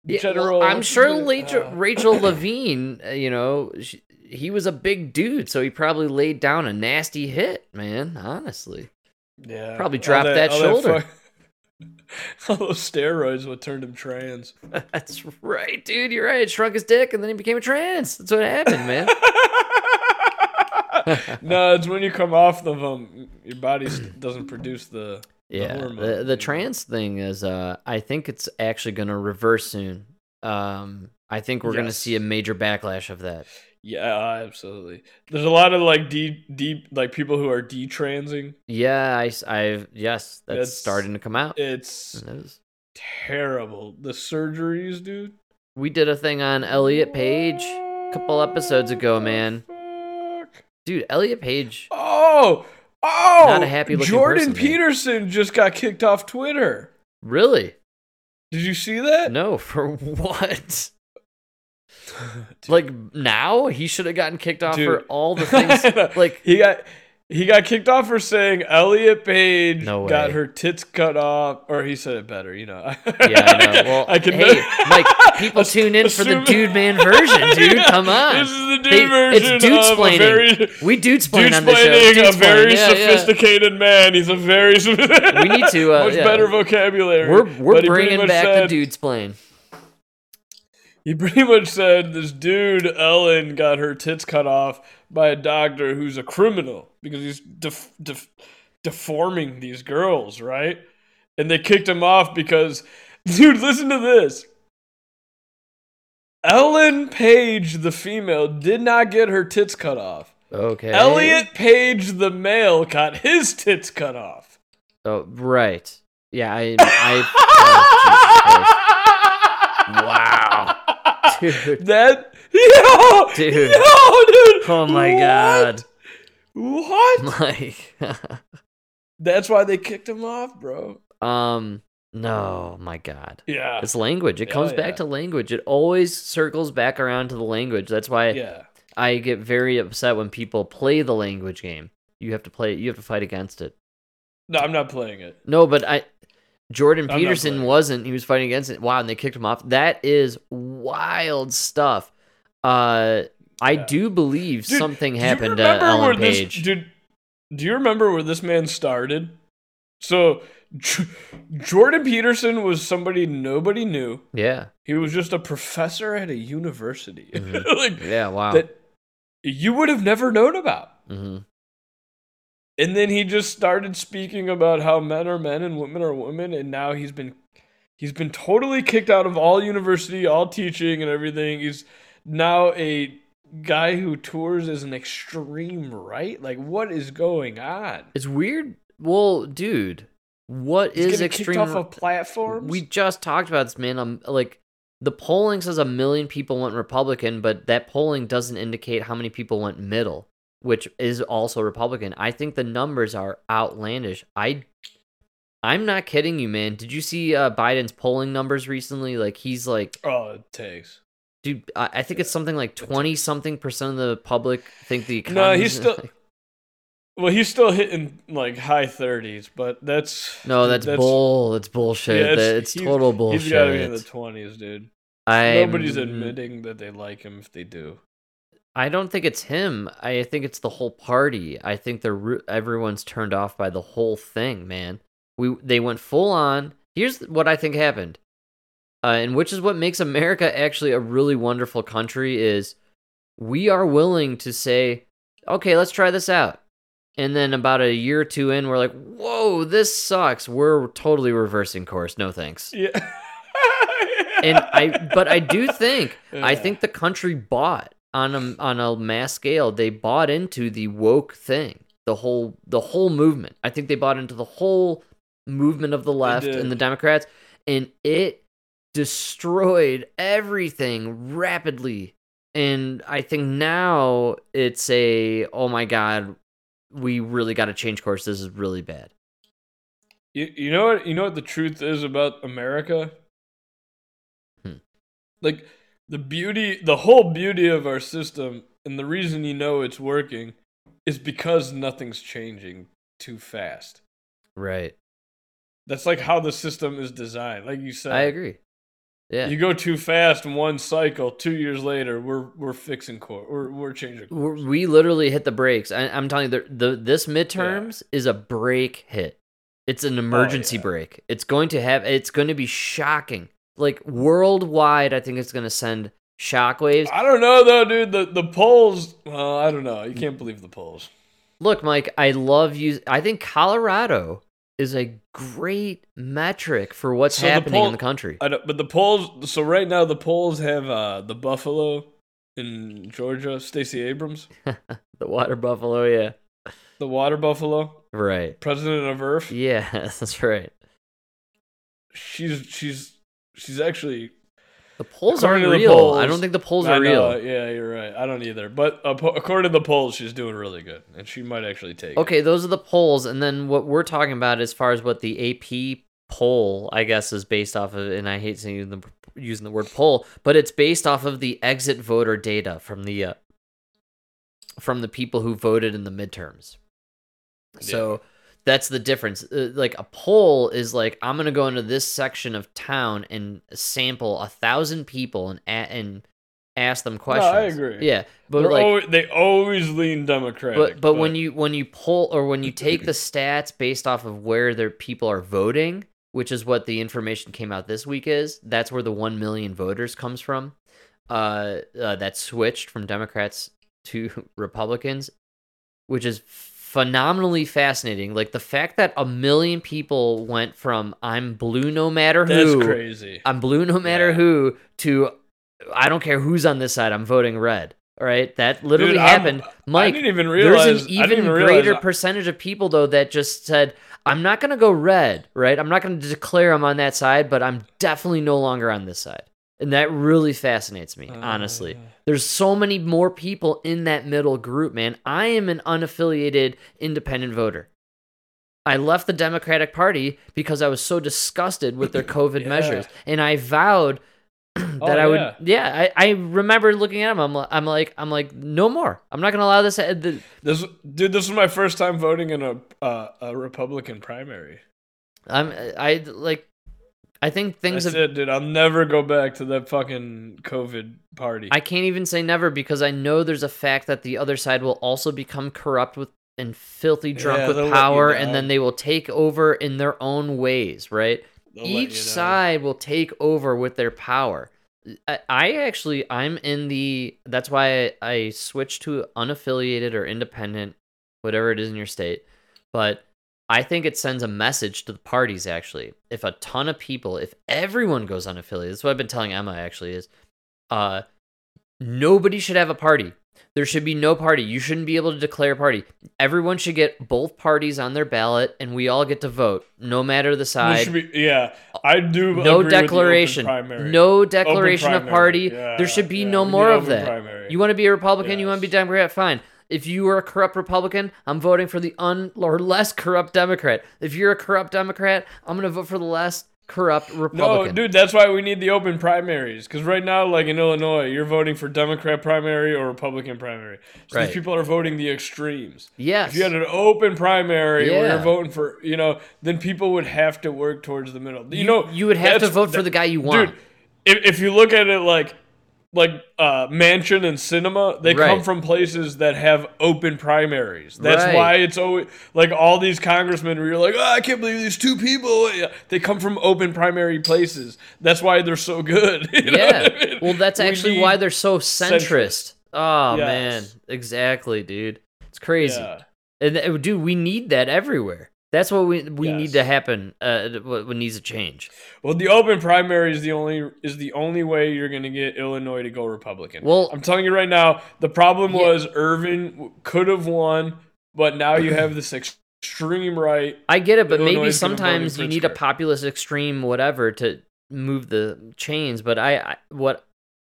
Yeah, general. well, I'm sure Rachel, uh, Rachel Levine, uh, you know, she, he was a big dude, so he probably laid down a nasty hit, man. Honestly, yeah, probably dropped that all shoulder. fuck- all those steroids what turned him trans. that's right, dude. You're right. It shrunk his dick, and then he became a trans. That's what happened, man. no, it's when you come off of them, your body doesn't produce the. yeah, hormone, the the trans thing is, uh, I think it's actually going to reverse soon. Um, I think we're going to see a major backlash of that. Yeah, uh, absolutely. There's a lot of like deep, deep, like people who are detransing. Yeah, I, I've yes, that's starting to come out. It's It terrible. The surgeries, dude. We did a thing on Elliot Page a couple episodes ago, man. Fuck. Dude, Elliot Page. Oh, oh! Not a happy-looking Jordan person, man. Peterson just got kicked off Twitter. Really? Did you see that? No, for what? Dude. Like now he should have gotten kicked off for all the things like he got he got kicked off for saying Elliot Page No got her tits cut off, or he said it better. You know. Yeah, I know. Well, I can. hey, Mike, people tune in for the dude man version, dude. Come on. This is the dude Hey, version it's dude splaining. very We dude splain dude on the show. splaining Dude a very yeah, yeah. sophisticated man. He's a very we need to, uh, much yeah. better vocabulary. We're we're bringing back the said- dude splain. He pretty much said this dude Ellen got her tits cut off by a doctor who's a criminal because he's def- def- deforming these girls, right? And they kicked him off because, dude, listen to this. Ellen Page, the female, did not get her tits cut off. Okay. Elliot Page, the male, got his tits cut off. Oh, right. Yeah, I. I Dude. That yo, Dude. yo, dude. Oh my What? god. What? Mike. That's why they kicked him off, bro. um. No, my god. Yeah. It's language. It comes yeah. back to language. It always circles back around to the language. That's why Yeah. I get very upset when people play the language game. You have to play it. You have to fight against it. No, I'm not playing it. No, but I Jordan I'm Peterson wasn't. He was fighting against it. Wow, and they kicked him off. That is wild stuff. Uh I Yeah. do believe Dude, something do happened to Ellen Page. This, dude, do you remember where this man started? So, J- Jordan Peterson was somebody nobody knew. yeah. He was just a professor at a university. Mhm. like, Yeah, wow. that you would have never known about. hmm And then he just started speaking about how men are men and women are women, and now he's been he's been totally kicked out of all university, all teaching and everything. He's now a guy who tours as an extreme right. Like, what is going on? It's weird. Well, dude, what He's is extreme? kicked off of platforms. We just talked about this, man. I'm like the polling says a million people went Republican, but that polling doesn't indicate how many people went middle, which is also Republican. I think the numbers are outlandish. I, I'm not kidding you, man. Did you see uh, Biden's polling numbers recently? Like he's like, oh, it takes. dude, I, I think it's something like twenty something percent of the public think the economy. No, he's still. Well, he's still hitting like high thirties, but that's no, that's, bull. That's bullshit. Yeah, That- it's, he's- total bullshit. He's got to be in the twenties, dude. I'm- Nobody's admitting that they like him if they do. I don't think it's him. I think it's the whole party. I think the ru- everyone's turned off by the whole thing, man. We they went full on. Here's what I think happened, uh, and which is what makes America actually a really wonderful country is we are willing to say, okay, let's try this out. And then about a year or two in, we're like, whoa, this sucks. We're totally reversing course. No thanks. Yeah. And I, but I do think, I think the country bought on a on a mass scale. They bought into the woke thing, the whole the whole movement. I think they bought into the whole movement of the left and the Democrats, and it destroyed everything rapidly. And I think now it's a oh my god, we really got to change course. This is really bad. You, you know what you know what the truth is about America? Hmm. Like the beauty the whole beauty of our system and the reason you know it's working is because nothing's changing too fast. Right. That's like how the system is designed. Like you said. I agree. Yeah. You go too fast in one cycle, 2 years later we're we're fixing course. We're we're changing course. We're- literally hit the brakes. I, I'm telling you, the, the this midterms is a brake hit. It's an oh, emergency yeah. brake. It's going to have. It's going to be shocking. Like worldwide, I think it's going to send shockwaves. I don't know though, dude. The the polls. Well, I don't know. You can't believe the polls. Look, Mike, I love you. I think Colorado is a great metric for what's So the happening poll- in the country. I but the polls. So right now the polls have uh the Buffalo in Georgia, Stacey Abrams, the water buffalo, yeah, the water buffalo, right. president of Earth. Yeah, that's right. She's she's she's actually. The polls aren't According to the real. I don't think the polls I are know, real. Yeah, you're right. I don't either. But according to the polls, she's doing really good, and she might actually take. it. Okay, those are the polls, and then what we're talking about as far as what the AP poll, I guess, is based off of. And I hate saying the, using the word poll, but it's based off of the exit voter data from the uh, from the people who voted in the midterms. So that's the difference. Uh, like a poll is like I'm gonna go into this section of town and sample a thousand people and and ask them questions. I agree. Yeah, but They're like always, they always lean Democratic. but but when you when you pull or when you take the stats based off of where their people are voting, which is what the information came out this week is, that's where the one million voters comes from. Uh, uh that switched from Democrats to Republicans, which is phenomenally fascinating. Like the fact that a million people went from I'm blue no matter who," that's crazy. I'm blue no matter Yeah. who to I don't care who's on this side, I'm voting red. All right, that literally Dude, I'm- happened. I Mike, didn't even there's an even even greater I- percentage of people though that just said, "I'm not going to go red." Right? I'm not going to declare I'm on that side, but I'm definitely no longer on this side, and that really fascinates me. Uh, honestly, there's so many more people in that middle group, man. I am an unaffiliated independent voter. I left the Democratic Party because I was so disgusted with their COVID Yeah. measures, and I vowed that Oh, I would. yeah. Yeah, I, I remember looking at them. I'm, I'm like, I'm like, no more. I'm not gonna allow this. The, This dude, this was my first time voting in a uh, a Republican primary. I'm, I like, I think things That's have. it, dude. I'll never go back to that fucking COVID party. I can't even say never because I know there's a fact that the other side will also become corrupt with and filthy drunk Yeah, with they'll let you power, and then they will take over in their own ways. Right? They'll each side will take over with their power. I, I actually I'm in the that's why I, I switched to unaffiliated or independent, whatever it is in your state. But I think it sends a message to the parties actually. If a ton of people, if everyone goes unaffiliated, that's what I've been telling Emma actually is uh nobody should have a party. There should be no party. You shouldn't be able to declare a party. Everyone should get both parties on their ballot and we all get to vote, no matter the side be- yeah, I do. no agree with the open declaration primary. no declaration of party yeah, there should be yeah, no more of that primary. you want to be a republican you want to be democrat fine if you are a corrupt republican i'm voting for the un or less corrupt democrat if you're a corrupt democrat i'm going to vote for the less corrupt No, republican dude, that's why we need the open primaries. Because right now, like in Illinois, you're voting for Democrat primary or Republican primary. So Right. these people are voting the extremes. yes If you had an open primary where Yeah. you're voting for, you know, then people would have to work towards the middle. You, you, know, you would have to vote for the guy you want Dude, if, if you look at it like like uh Manchin and Sinema they come from places that have open primaries that's Right. why it's always like all these congressmen where you're like oh i can't believe these two people they come from open primary places that's why they're so good you yeah. I mean? Well, that's We actually why they're so centrist. centrist. Oh Yes. man, exactly, dude. It's crazy. yeah. And uh, dude, we need that everywhere. That's what we we need to happen. Uh, what, what needs to change. well the open primary is the only is the only way you're going to get illinois to go republican Well- i'm telling you right now the problem Yeah. was irvin could have won but now you have this extreme right I get it, but Illinois maybe is gonna vote in sometimes you need a populist extreme whatever to move the chains. But I, I what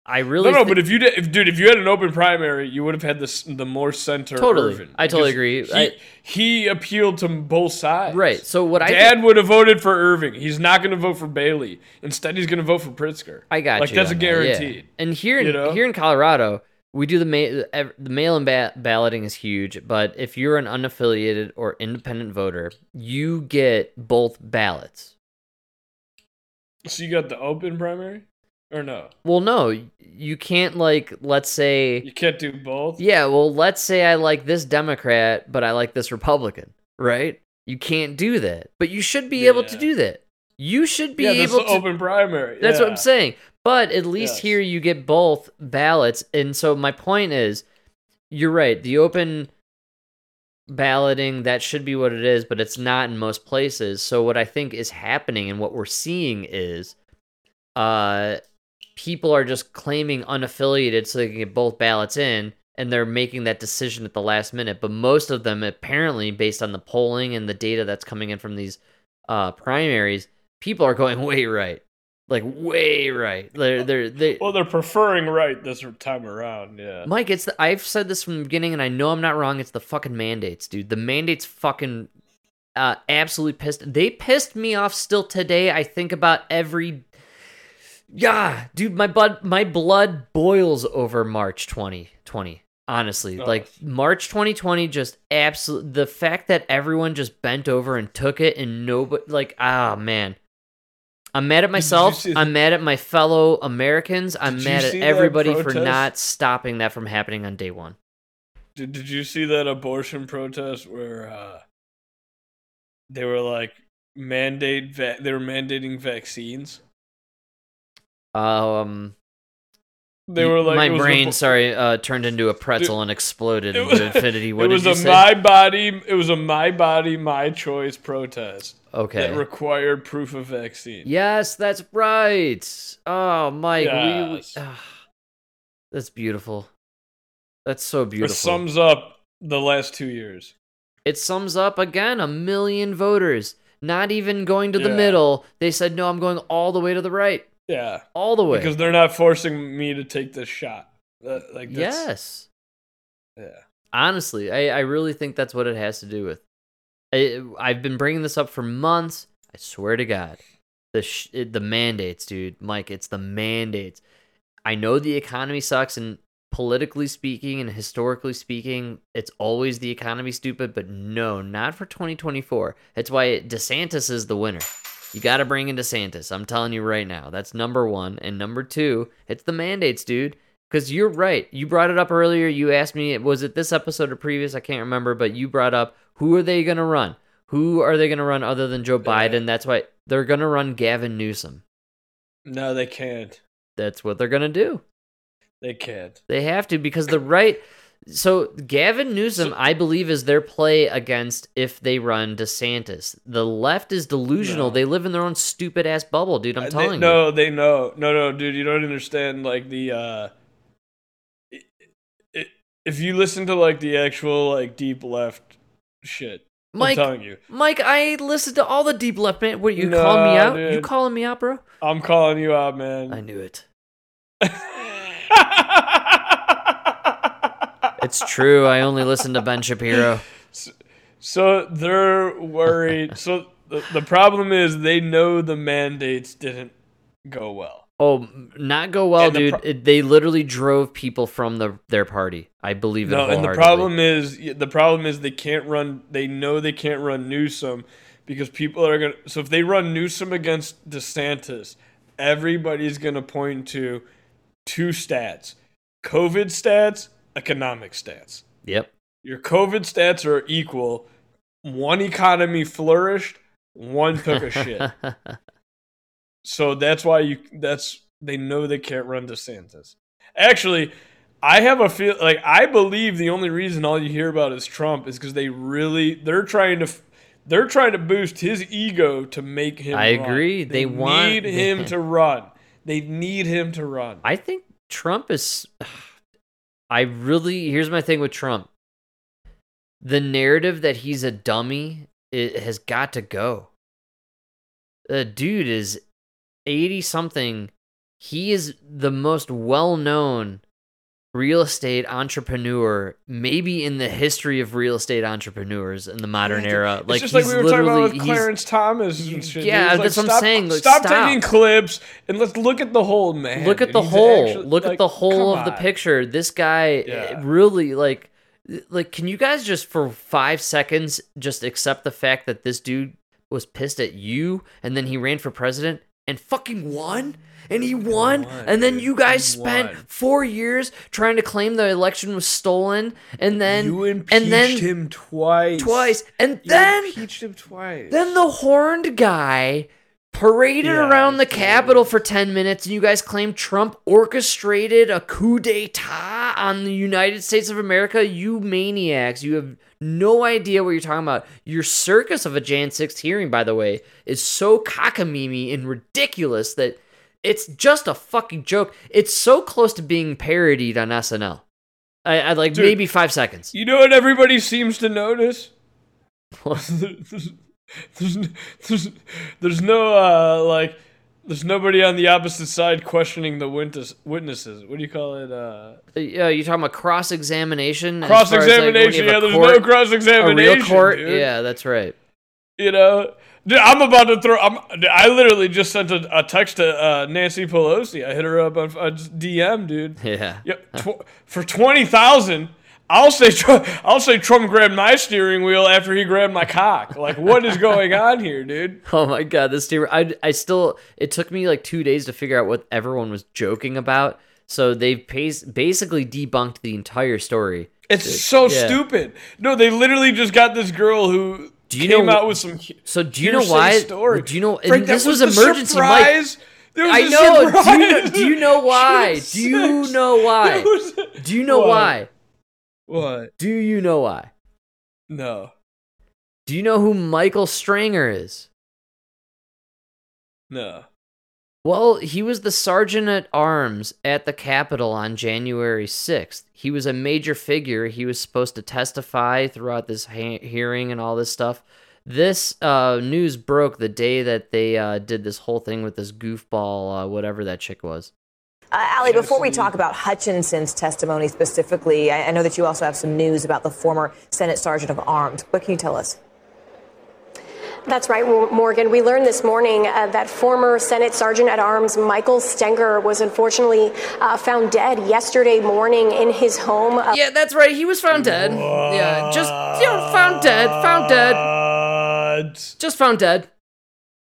I really no, no, thi- but if you did, if dude, if you had an open primary, you would have had this the more center. Totally. Irvin, I totally agree. He, I- he appealed to both sides. right. So what I Dad would have voted for Irvin. He's not going to vote for Bailey. Instead, he's going to vote for Pritzker. I got like you. that's a that, yeah. And here in You know? here in Colorado, we do the ma- the mail-in ba- balloting is huge. But if you're an unaffiliated or independent voter, you get both ballots. So you got the open primary, or no? Well, no, you can't like let's say You can't do both. Yeah, well, let's say I like this Democrat, but I like this Republican, right? You can't do that. But you should be able to do that. You should be yeah, able to open primary. That's what. I'm saying. But at least Yes. here you get both ballots. And so my point is you're right. The open balloting that should be what it is, but it's not in most places. So what I think is happening and what we're seeing is uh people are just claiming unaffiliated so they can get both ballots in and they're making that decision at the last minute. But most of them apparently based on the polling and the data that's coming in from these uh primaries, people are going way right. Like way right. They're they're they Well, they're preferring right this time around. Yeah. Mike, it's the, I've said this from the beginning, and I know I'm not wrong. It's the fucking mandates, dude. The mandates fucking uh, absolutely pissed. They pissed me off still today. I think about every. Yeah, dude, my blood, my blood boils over March 2020. Honestly, Oh. like March 2020, just absolute. The fact that everyone just bent over and took it, and nobody, like, ah, man. I'm mad at myself. I'm mad at my fellow Americans. I'm mad at everybody for not stopping that from happening on day one. Did, did you see that abortion protest where uh, they were like mandate va- they were mandating vaccines? Um, They were like my it was a brain, sorry, uh, turned into a pretzel and exploded it into was- infinity. What it was a say? my body. It was a my body, my choice protest okay. that required proof of vaccine. yes, that's right. Oh, Mike, we, we Yes. ah, that's beautiful. That's so beautiful. It sums up the last two years. it sums up again a million voters not even going to the Yeah. middle. They said no, I'm going all the way to the right, Yeah, all the way. because they're not forcing me to take this shot. Uh, like yes. yeah. Honestly, I, I really think that's what it has to do with. I, I've been bringing this up for months. I swear to God, the sh- it- the mandates, dude, Mike. It's the mandates. I know the economy sucks, and politically speaking and historically speaking, it's always the economy stupid. But no, not for 2024. That's why DeSantis is the winner. You got to bring in DeSantis. I'm telling you right now. That's number one. And number two, it's the mandates, dude. Because you're right. You brought it up earlier. You asked me, was it this episode or previous? I can't remember. But you brought up who are they going to run? Who are they going to run other than Joe. Biden? That's why they're going to run Gavin Newsom. No, they can't. That's what they're going to do. They can't. They have to because the right. So Gavin Newsom, So- I believe, is their play against if they run DeSantis. The left is delusional. No. They live in their own stupid ass bubble, dude. I'm Uh, telling they, you. No, they know. No, no, dude, you don't understand. Like the, uh, i- i- if you listen to like the actual like deep left shit, Mike, I'm telling you, Mike, I listened to all the deep left man. What you No, calling me out? You calling me out, bro? I'm calling you out, man. I knew it. It's true. I only listen to Ben Shapiro. so they're worried. So the, the problem is they know the mandates didn't go well. Oh, not go well, the dude. pro- It- they literally drove people from the their party. I believe it. No, and the problem is the problem is they can't run. They know they can't run Newsom because people are gonna. So if they run Newsom against DeSantis, everybody's gonna point to two stats COVID stats, economic stats. Yep. Your COVID stats are equal. One economy flourished, one took a shit. So that's why you that's they know they can't run DeSantis. Actually, I have a feel like I believe the only reason all you hear about is Trump is because they really they're trying to they're trying to boost his ego to make him. I run. agree. They want- need him to run. They need him to run. I think Trump is. I really. Here's my thing with Trump. The narrative that he's a dummy it has got to go. The dude is 80 something. He is the most well known real estate entrepreneur, maybe in the history of real estate entrepreneurs in the modern era. It's Like just like we were talking about with Clarence Thomas and shit. Yeah. It's that's what I'm stop, saying, like, stop, stop. taking clips and let's look at the whole man. look at the whole actually- look like, at the whole of the picture this guy eh, Yeah. really like like can you guys just for five seconds just accept the fact that this dude was pissed at you and then he ran for president and fucking won and he won, won, and then you guys He spent won. four years trying to claim the election was stolen and then you impeached and then him twice. twice and You then impeached him twice. then the horned guy paraded Yeah, around the. Capitol for 10 minutes, and you guys claim Trump orchestrated a coup d'etat on the United States of America. You maniacs. You have no idea what you're talking about. Your circus of a Jan 6th hearing, by the way, is so cockamamie and ridiculous that it's just a fucking joke. It's so close to being parodied on SNL. I, I like Dude. maybe five seconds. You know what everybody seems to notice? there's, there's, there's, there's no uh like there's nobody on the opposite side questioning the witness, witnesses. What do you call it? Uh, Yeah, you're talking about cross examination? cross examination. yeah, there's no cross a examination. real court. dude. Yeah, that's right. You know, dude, I'm about to throw. I'm. I literally just sent a, a text to uh, Nancy Pelosi. I hit her up on, on DM, dude. Yeah. Yeah, tw- for twenty thousand, I'll say I'll say Trump grabbed my steering wheel after he grabbed my cock. Like, what is going on here, dude? Oh my god, this team. I I still. It took me like two days to figure out what everyone was joking about. So they've basically debunked the entire story. It's so Yeah. stupid. No, they literally just got this girl who Do you came know- out with some. So do you know why? Story. Do you know? Frank, this was, the emergency, Mike. surprise. There was I a know. Do you do you know why? Do you know why? Was Do you know why? What? Do you know why? No. Do you know who Michael Stenger is? No. Well, he was the sergeant at arms at the Capitol on January 6th. He was a major figure. He was supposed to testify throughout this ha- hearing and all this stuff. This uh, news broke the day that they uh, did this whole thing with this goofball, uh, whatever that chick was. Uh, Allie, before we talk about Hutchinson's testimony specifically, I, I know that you also have some news about the former Senate Sergeant of Arms. What can you tell us? That's right, Morgan. We learned this morning uh, that former Senate Sergeant at Arms Michael Stenger was unfortunately uh, found dead yesterday morning in his home. Uh, Yeah, that's right. He was found dead. Yeah, just you know, found dead. Found dead. Just found dead.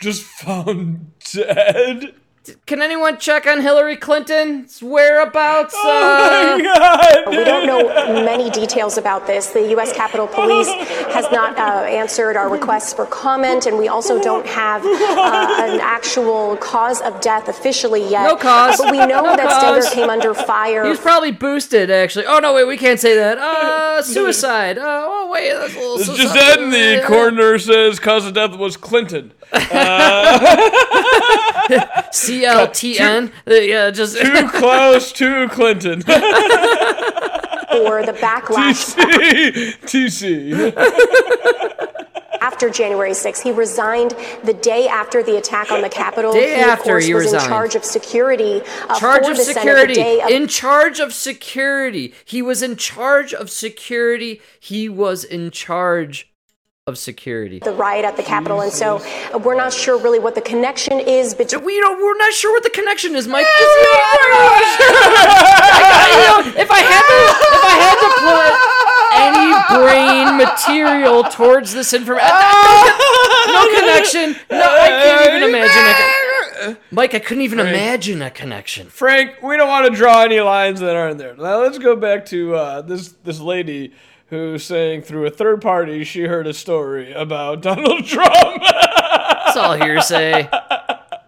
Just found dead. Can anyone check on Hillary Clinton's whereabouts? Oh Uh, my god! We don't know many details about this. The U.S. Capitol Police has not uh, answered our requests for comment, and we also don't have uh, an actual cause of death officially yet. No cause. But we know No that cause. Stenger came under fire He was probably boosted, actually. Oh no, wait, we can't say that. Uh, suicide. Uh, oh wait, that's a little. It's just suicide. then the coroner says cause of death was Clinton. CLTN. Uh, yeah, just. Too close to Clinton. or the backlash TC. TC. after January 6th. He resigned the day after the attack on the Capitol. Day he, after of course, he was resigned. in charge of security. Uh, charge for of the Senate the security. day of- in charge of security. He was in charge of security. He was in charge of security. the riot at the Capitol, and so uh, we're not sure really what the connection is between. We don't. We're not sure what the connection is, Mike. Just, you know, I don't know. I got- you know, if I had to, if I had to put any brain material towards this information, no, no connection. No, I can't even imagine. it. Mike, I couldn't even Frank. imagine a connection. Frank, we don't want to draw any lines that aren't there. Now let's go back to uh, this this lady who's saying through a third party she heard a story about Donald Trump. It's all hearsay.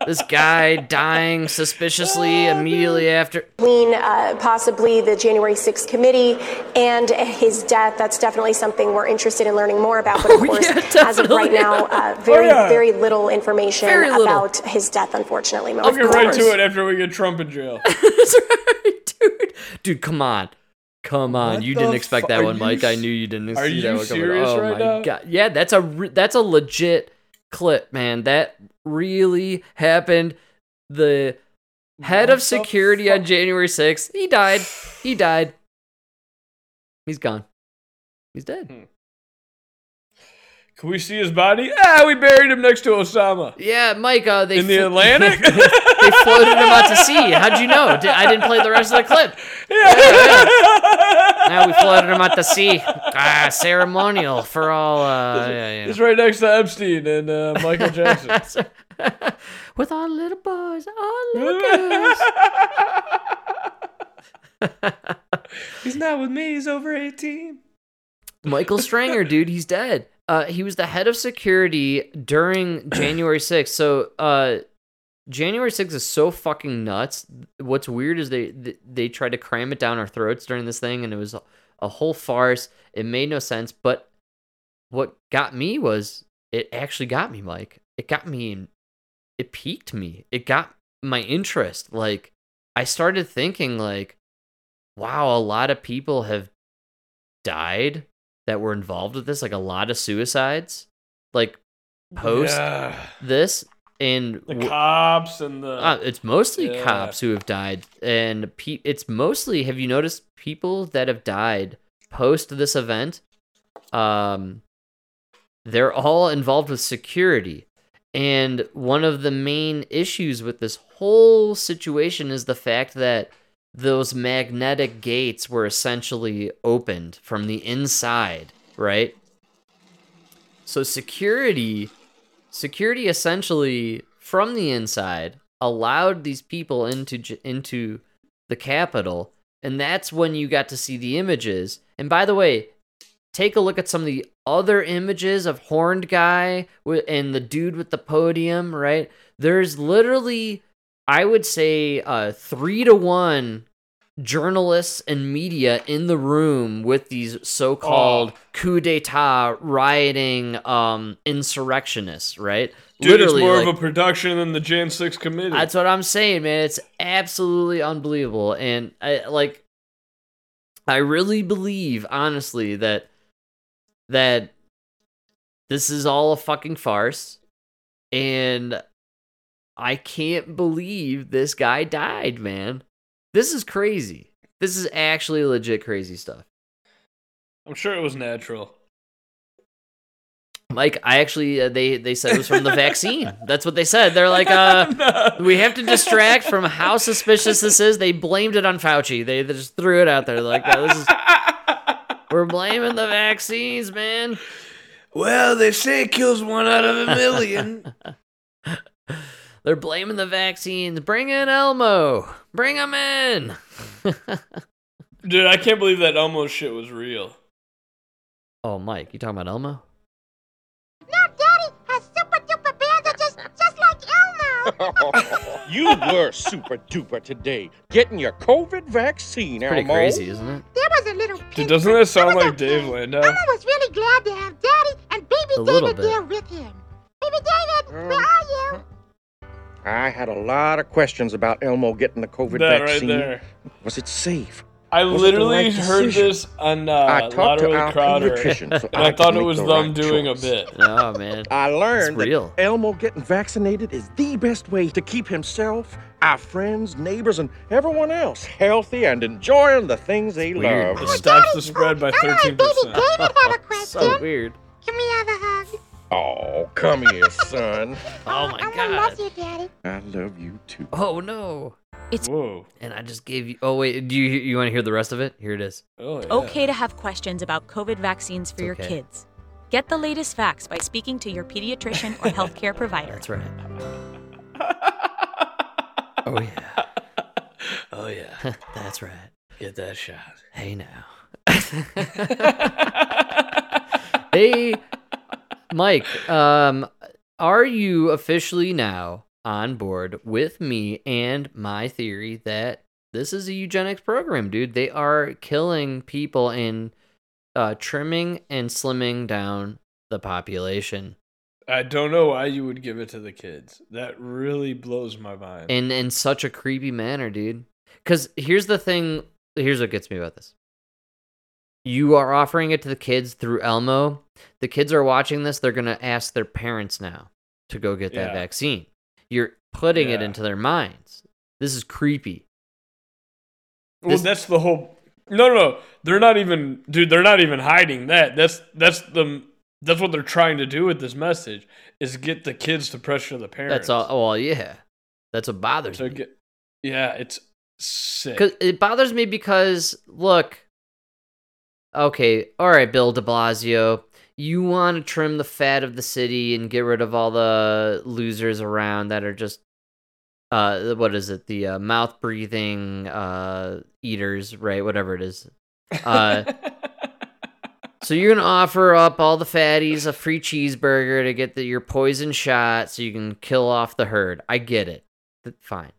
This guy dying suspiciously immediately after. between uh, possibly the January 6th committee and his death. That's definitely something we're interested in learning more about. But of Oh, course, yeah, as of right definitely. now, uh, very, yeah. very little information Very little. about his death, unfortunately. Mo. I'll get right to it after we get Trump in jail. That's right, dude. Dude, come on. Come on. What you didn't expect fu- that one, Mike. I knew you didn't are see that one coming. serious oh right my now? god. Yeah, that's a re- that's a legit clip, man. That really happened. The head What of security on January 6th, he died. He died. He's gone. He's dead. Hmm. Can we see his body? Ah, we buried him next to Osama. Yeah, Mike, uh, they In the fl- Atlantic? they floated him out to sea. How'd you know? Di- I didn't play the rest of the clip. Yeah. Now we floated him out to sea. Ah, ceremonial for all. Uh, yeah, you It's right next to Epstein and uh, Michael Jackson. With our little boys, our little girls. he's not with me. He's over 18. Michael Stenger, dude, he's dead. Uh, he was the head of security during January 6th. So, uh, January 6th is so fucking nuts. What's weird is they, they they tried to cram it down our throats during this thing, and it was a, whole farce. It made no sense. But what got me was it actually got me, Mike. It got me. It piqued me. It got my interest. Like I started thinking, like, wow, a lot of people have died that were involved with this. Like a lot of suicides. Like post Yeah. this and The w- cops and the. uh, it's mostly Yeah. cops who have died, and pe- it's mostly. Have you noticed people that have died post this event? Um, they're all involved with security, and one of the main issues with this whole situation is the fact that those magnetic gates were essentially opened from the inside, right? So security security essentially from the inside allowed these people into into the capital and that's when you got to see the images. And by the way, take a look at some of the other images of horned guy and the dude with the podium. Right? There's literally, I would say, uh, three to one journalists and media in the room with these so-called Oh. coup d'état rioting um insurrectionists right Dude, it's more like- of a production than the Jan 6 committee. that's what I'm saying, man. It's absolutely unbelievable, and I like. I really believe, honestly, that that this is all a fucking farce, and I can't believe this guy died, man. This is crazy. This is actually legit crazy stuff. I'm sure it was natural. Mike, I actually uh, they they said it was from the vaccine. That's what they said. They're like, uh, we have to distract from how suspicious this is. They blamed it on Fauci. They, they just threw it out there like, uh, this is we're blaming the vaccines, man. Well, they say it kills one out of a million. They're blaming the vaccines. Bring in Elmo. Bring him in. Dude, I can't believe that Elmo shit was real. oh, Mike, you talking about Elmo? Now Daddy has super duper bandages just like Elmo. you were super duper today, getting your COVID vaccine, Pretty Elmo. crazy, isn't it? There was a little Dude, doesn't that sound like okay. Dave Landau? Elmo was really glad to have Daddy and Baby A David there with him. Baby David, mm. where are you? I had a lot of questions about Elmo getting the COVID That right vaccine. there. Was it safe? I Was literally right heard decision? this on I uh, talked to Lottery our Crowder, so and I, I thought it was the them right doing choice. a bit. Oh man. I learned real. that Elmo getting vaccinated is the best way to keep himself, our friends, neighbors, and everyone else healthy and enjoying the things they Weird. It love. stops the spread by 13%. Baby David have a question. so weird. Can we have a hug? Oh, come here, son. Oh my Elmo god. loves you, Daddy. I love you too. Oh no. It's Whoa. And I just gave you. Oh wait, do you you want to hear the rest of it? Here it is. Oh, yeah. Okay to have questions about COVID vaccines for It's your okay. kids. Get the latest facts by speaking to your pediatrician or healthcare provider. That's right. Oh yeah. oh yeah. That's right. Get that shot. Hey now. hey, Mike. Um, are you officially now on board with me and my theory that this is a eugenics program, dude? They are killing people and uh, trimming and slimming down the population. I don't know why you would give it to the kids. That really blows my mind. in in such a creepy manner, dude. Because here's the thing. Here's what gets me about this. You are offering it to the kids through Elmo. The kids are watching this. They're gonna ask their parents now to go get that Yeah. vaccine. You're putting it into their minds. This is creepy. well, this- that's the whole. No, no, no. They're not even, dude. They're not even hiding that. That's that's the that's what they're trying to do with this message is get the kids to pressure the parents. That's all. Well, yeah. That's what bothers So me. get, yeah, it's sick. Cause it bothers me because look, okay, all right, Bill De Blasio, you want to trim the fat of the city and get rid of all the losers around that are just, uh, what is it? The uh, mouth breathing uh eaters, right? Whatever it is. Uh, so you're gonna offer up all the fatties a free cheeseburger to get the, your poison shot so you can kill off the herd. I get it. Fine.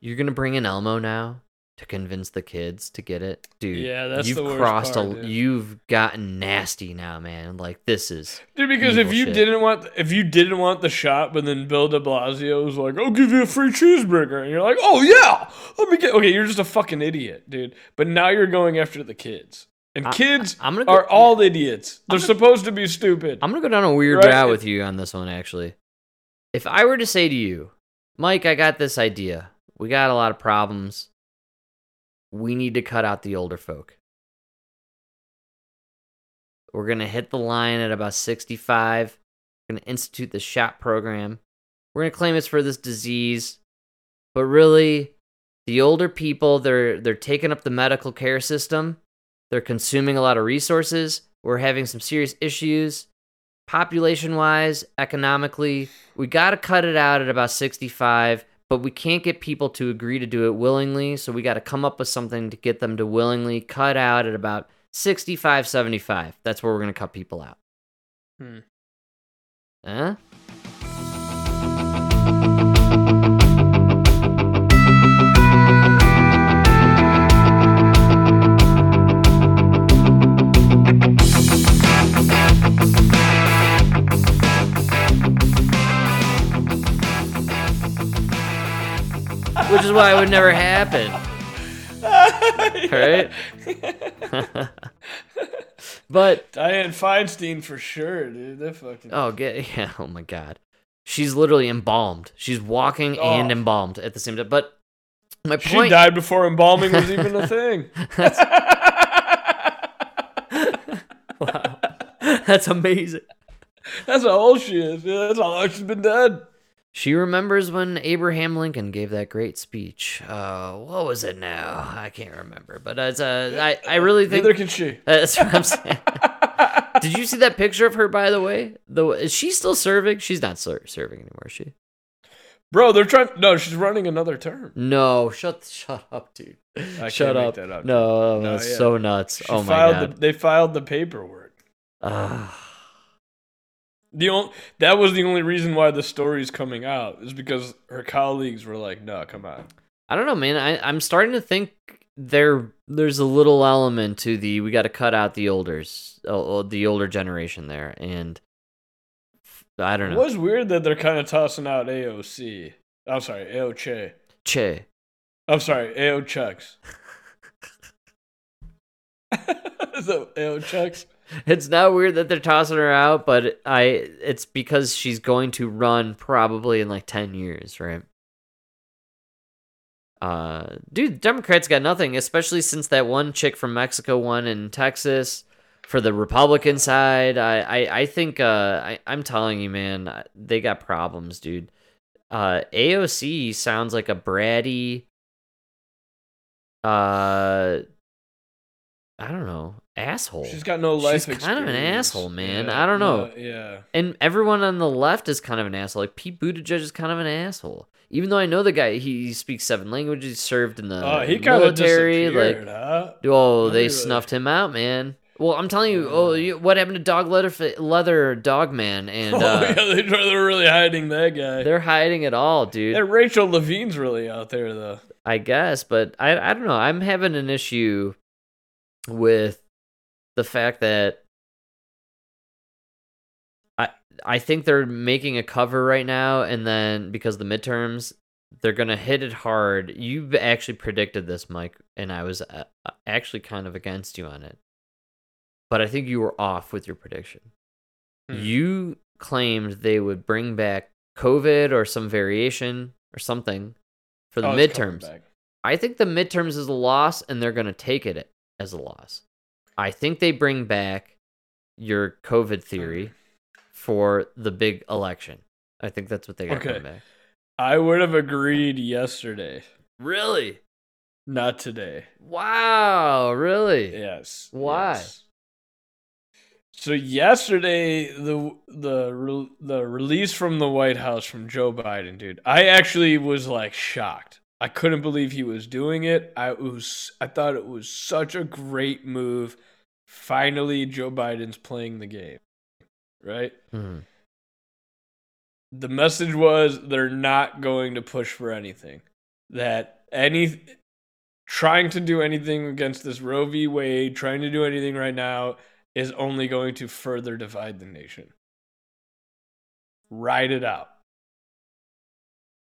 You're gonna bring in Elmo now to convince the kids to get it, dude. Yeah, that's you've the worst crossed part, a. dude. You've gotten nasty now, man. Like this is Dude, because if you shit. didn't want if you didn't want the shot, but then Bill De Blasio was like, "I'll give you a free cheeseburger," and you're like, "Oh yeah, let me get." Okay, you're just a fucking idiot, dude. But now you're going after the kids, and I- kids gonna go- are all idiots. They're supposed to be stupid. I'm gonna go down a weird Right? route with you on this one, actually. If I were to say to you, Mike, I got this idea. We got a lot of problems. We need to cut out the older folk. We're gonna hit the line at about 65. We're gonna institute the shot program. We're gonna claim it's for this disease, but really, the older people they're they're taking up the medical care system. They're consuming a lot of resources. We're having some serious issues population wise, economically. We got to cut it out at about 65, but we can't get people to agree to do it willingly. So we got to come up with something to get them to willingly cut out at about 65, 75. That's where we're going to cut people out. Hmm. Huh? Which is why it would never happen. Right? but Dianne Feinstein for sure, dude. That fucking. Oh, get yeah. Oh my god, she's literally embalmed. She's walking and Oh. embalmed at the same time. But my she point. died before embalming was even a thing. That's, wow, that's amazing. That's how old she is. That's how long she's been dead. She remembers when Abraham Lincoln gave that great speech. Uh, what was it now? I can't remember. But uh, I I really think Neither can she. That's what I'm saying. Did you see that picture of her? By the way, though, is she still serving? She's not ser- serving anymore, is she? Bro, they're trying. No, she's running another term. No, shut shut up, dude. I shut can't make up. that up, No. No, that's yeah. so nuts. She oh my god. The, they filed the paperwork. Ah. The only that was the only reason why the story's coming out is because her colleagues were like, "No, come on." I don't know, man. I, I'm starting to think there there's a little element to the we got to cut out the olders, uh, the older generation there, and I don't know. It was weird that they're kind of tossing out AOC. I'm sorry, AO Che. Che. I'm sorry, AO Chucks. so AO Chucks. It's not weird that they're tossing her out, but I it's because she's going to run probably in like 10 years, right? Uh dude, Democrats got nothing, especially since that one chick from Mexico won in Texas for the Republican side. I I, I think uh I, I'm telling you, man, they got problems, dude. Uh AOC sounds like a bratty uh I don't know, asshole. She's got no life She's kind of an asshole, man. Yeah, I don't know. no, yeah. And everyone on the left is kind of an asshole. Like Pete Buttigieg is kind of an asshole. even though I know the guy, he speaks seven languages, he served in the Oh, he military. Like, huh? oh, they Really? snuffed him out, man. Well, I'm telling you, oh, you, what happened to Dog Leather, Leather Dog Man? And oh, uh, yeah, they, they're really hiding that guy. they're hiding it all, dude. That Rachel Levine's really out there, though. I guess, but I I don't know. I'm having an issue with the fact that I I think they're making a cover right now, and then because of the midterms, they're gonna hit it hard. You've actually predicted this, Mike, and I was uh, actually kind of against you on it, but I think you were off with your prediction. Hmm. You claimed they would bring back COVID or some variation or something for the Oh, midterms. I think the midterms is a loss, and they're going to take it as a loss. I think they bring back your COVID theory for the big election. I think that's what they got Okay. back. I would have agreed yesterday, Really? not today. Wow, really? Yes. Why? yes. So yesterday, the the the release from the White House from Joe Biden, dude, I actually was like shocked. I couldn't believe he was doing it. I was I thought it was such a great move. Finally, Joe Biden's playing the game, right? Mhm. the message was they're not going to push for anything. That any trying to do anything against this Roe v. Wade, trying to do anything right now is only going to further divide the nation. Ride it out.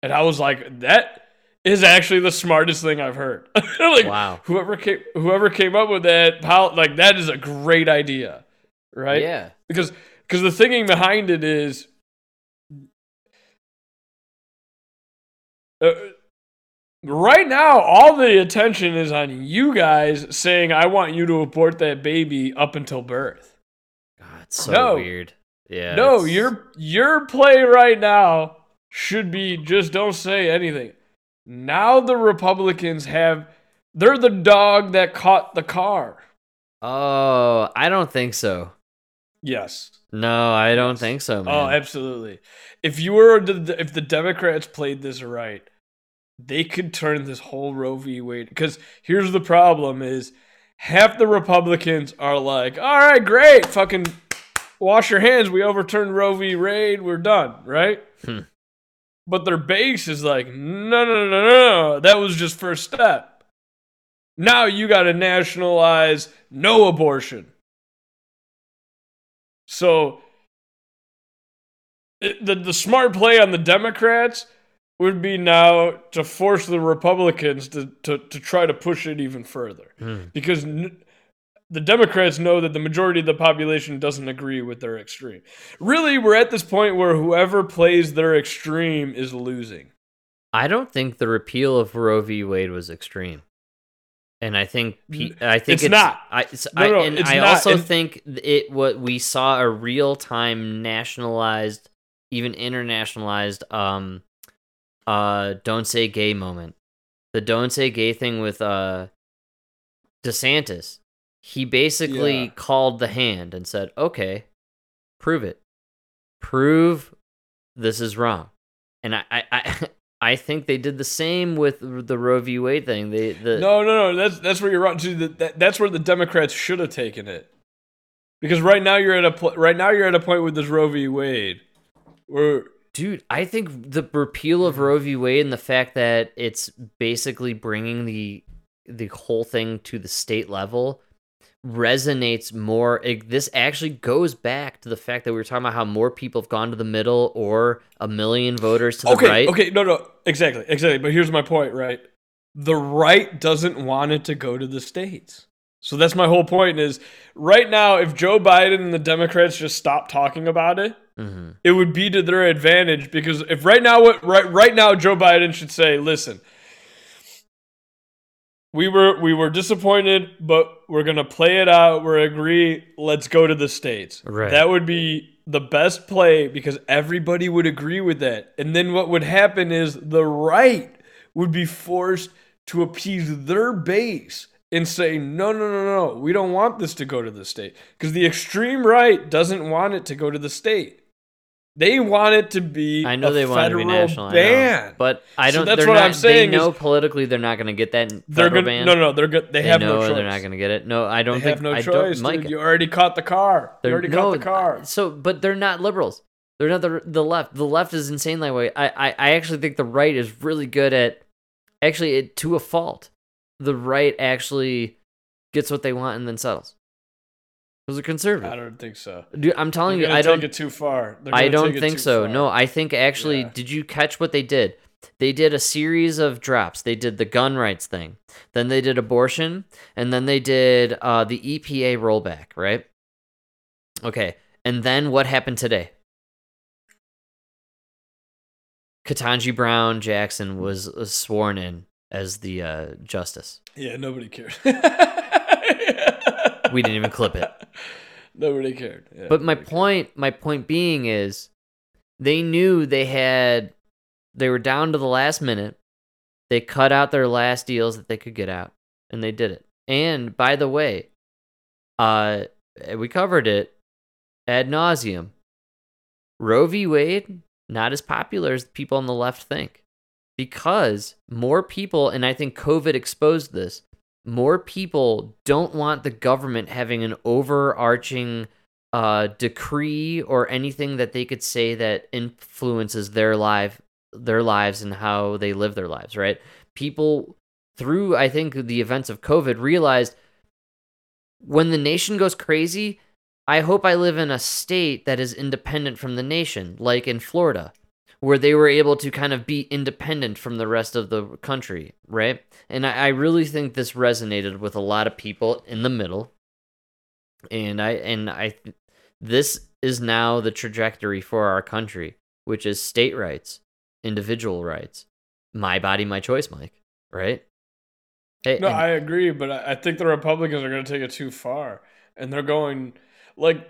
And I was like, that is actually the smartest thing I've heard. like, Wow. Whoever came, whoever came up with that, like that is a great idea, right? Yeah. because because the thinking behind it is uh, right now all the attention is on you guys saying i want you to abort that baby up until birth God, it's so No. weird. Yeah. no it's- your your play right now should be just don't say anything now the republicans have they're the dog that caught the car Oh, I don't think so. yes No, I don't think so, man. Oh, absolutely. If you were if the Democrats played this right, they could turn this whole Roe v. Wade. Because here's the problem: is half the Republicans are like, "All right, great, fucking wash your hands. We overturned Roe v. Wade. We're done." Right? Hmm. But their base is like, "No, no, no, no, no. That was just first step. Now you got to nationalize no abortion." So it, the the smart play on the Democrats would be now to force the Republicans to to, to try to push it even further Hmm. because n- the Democrats know that the majority of the population doesn't agree with their extreme. Really, we're at this point where whoever plays their extreme is losing. I don't think the repeal of Roe v. Wade was extreme, and I think I think it's not. I, it's, No, I, no, and it's I not. also And- think it what we saw a real time nationalized, even internationalized, um, uh, don't say gay moment. The don't say gay thing with uh, DeSantis. He basically Yeah. called the hand and said, "Okay, prove it. Prove this is wrong." And I, I, I, I think they did the same with the Roe v. Wade thing. They, the No, no, no. That's that's where you're wrong. That, that, that's where the Democrats should have taken it. Because right now you're at a pl- right now you're at a point with this Roe v. Wade, where dude, I think the repeal of Roe v. Wade and the fact that it's basically bringing the the whole thing to the state level resonates more. It, this actually goes back to the fact that we were talking about how more people have gone to the middle or a million voters to the okay, right. okay, no, no, exactly, exactly. But here's my point, right? The right doesn't want it to go to the states. So that's my whole point. Is right now, if Joe Biden and the Democrats just stop talking about it, hmm it would be to their advantage because if right now what right right now Joe Biden should say, listen, we were we were disappointed, but we're gonna play it out. We're agree. Let's go to the states. Right. That would be the best play because everybody would agree with that. And then what would happen is the right would be forced to appease their base and say, no, no, no, no, we don't want this to go to the state because the extreme right doesn't want it to go to the state. They want it to be. I know they want it to be federal national, know. ban, but I don't. that's what not, I'm saying. They know politically they're not going to get that they're federal gonna, ban. no, no, they're good. They, They have no choice. they're not going to get it. No, I don't They think. have no I choice, don't, Mike. You already caught the car. You They're- already no, caught the car. So, but they're not liberals. They're not the the left. The left is insane that way. I, I, I actually think the right is really good at, actually, it, to a fault. The right actually gets what they want and then settles. Those are conservative. I don't think so. Dude, I'm telling you, I don't. take it too far. I don't think so. far. No, I think actually, Yeah. did you catch what they did? They did a series of drops. They did the gun rights thing, then they did abortion, and then they did uh, the EPA rollback. Right? Okay, and then what happened today? Ketanji Brown Jackson was, was sworn in as the uh, justice. Yeah, nobody cared. We didn't even clip it. Nobody cared. Yeah, but my cared. point, my point being is, they knew they had, they were down to the last minute. They cut out their last deals that they could get out, and they did it. And by the way, uh, we covered it ad nauseum. Roe v. Wade not as popular as people on the left think, because more people, and I think COVID exposed this. More people don't want the government having an overarching uh, decree or anything that they could say that influences their life, their lives and how they live their lives. Right? People through I think the events of COVID realized when the nation goes crazy, I hope I live in a state that is independent from the nation, like in Florida, where they were able to kind of be independent from the rest of the country, right? And I, I really think this resonated with a lot of people in the middle. And I and I this is now the trajectory for our country, which is state rights, individual rights. My body, my choice, Mike, right? Hey, No, and- I agree, but I I think the Republicans are going to take it too far, and they're going like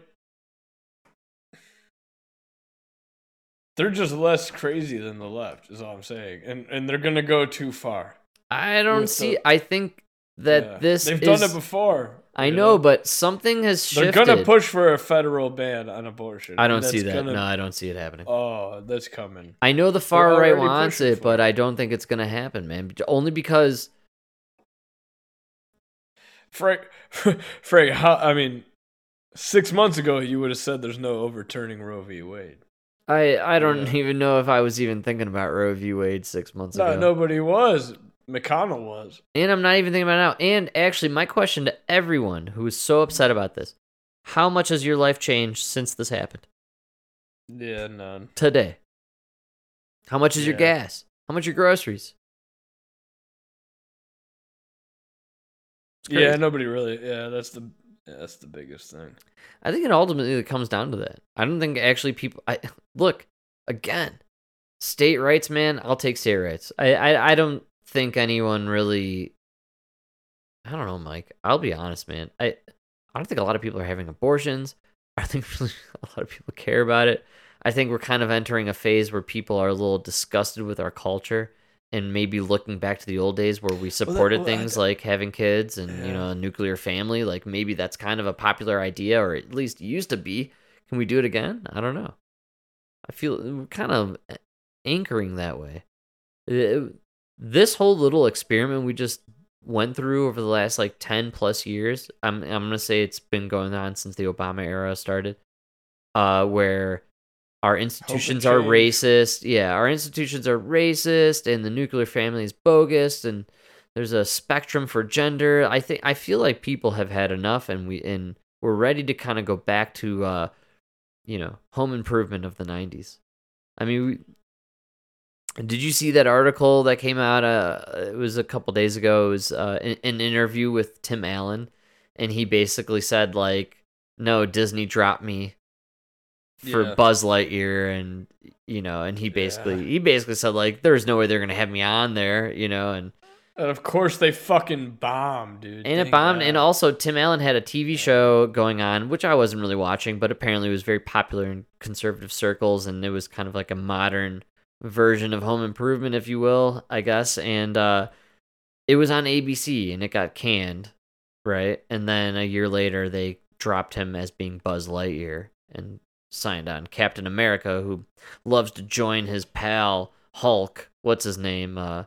they're just less crazy than the left. Is all I'm saying, and and they're going to go too far. I don't see. the- I think that Yeah. this they've is, done it before. I you know, but something has they're going to push for a federal ban on abortion. I don't see that. gonna- No, I don't see it happening. Oh, that's coming. I know the far right wants it, but it. I don't think it's gonna happen, man. Only because Frank, Frank, how, I mean, six months ago you would have said there's no overturning Roe v. Wade. I I don't Yeah. even know if I was even thinking about Roe v. Wade six months ago. No, ago. nobody was. McConnell was. And I'm not even thinking about it now. And actually, my question to everyone who is so upset about this: How much has your life changed since this happened? Yeah, none. Today. How much is your gas? How much your groceries? Yeah, nobody really. Yeah, that's the yeah, that's the biggest thing. I think it ultimately comes down to that. I don't think actually people. I look again, state rights, man. I'll take state rights. I I, I don't think anyone really. I don't know, Mike. I'll be honest, man. I I don't think a lot of people are having abortions. I think really a lot of people care about it. I think we're kind of entering a phase where people are a little disgusted with our culture and maybe looking back to the old days where we supported well, I things d- like having kids and you know a nuclear family like maybe that's kind of a popular idea or at least used to be. Can we do it again? I don't know. I feel kind of anchoring that way. It- this whole little experiment we just went through over the last like 10 plus years i'm i'm going to say it's been going on since the obama era started uh where our institutions are racist. Yeah our institutions are racist and the nuclear family is bogus and there's a spectrum for gender. I think i feel like people have had enough and we and we're ready to kind of go back to uh you know home improvement of the 90s i mean we, did you see that article that came out uh it was a couple days ago? It was uh an, an interview with tim allen and he basically said like no disney dropped me for Yeah. buzz lightyear and you know and he basically Yeah. he basically said like there's no way they're gonna have me on there you know and And of course they fucking bombed, dude. and it bombed. God. And also, Tim Allen had a TV show going on, which I wasn't really watching, but apparently was very popular in conservative circles, and it was kind of like a modern version of Home Improvement, if you will, I guess. And uh, it was on ABC, and it got canned, right? And then a year later, they dropped him as being Buzz Lightyear, and signed on. Captain America, who loves to join his pal Hulk. What's his name? Uh,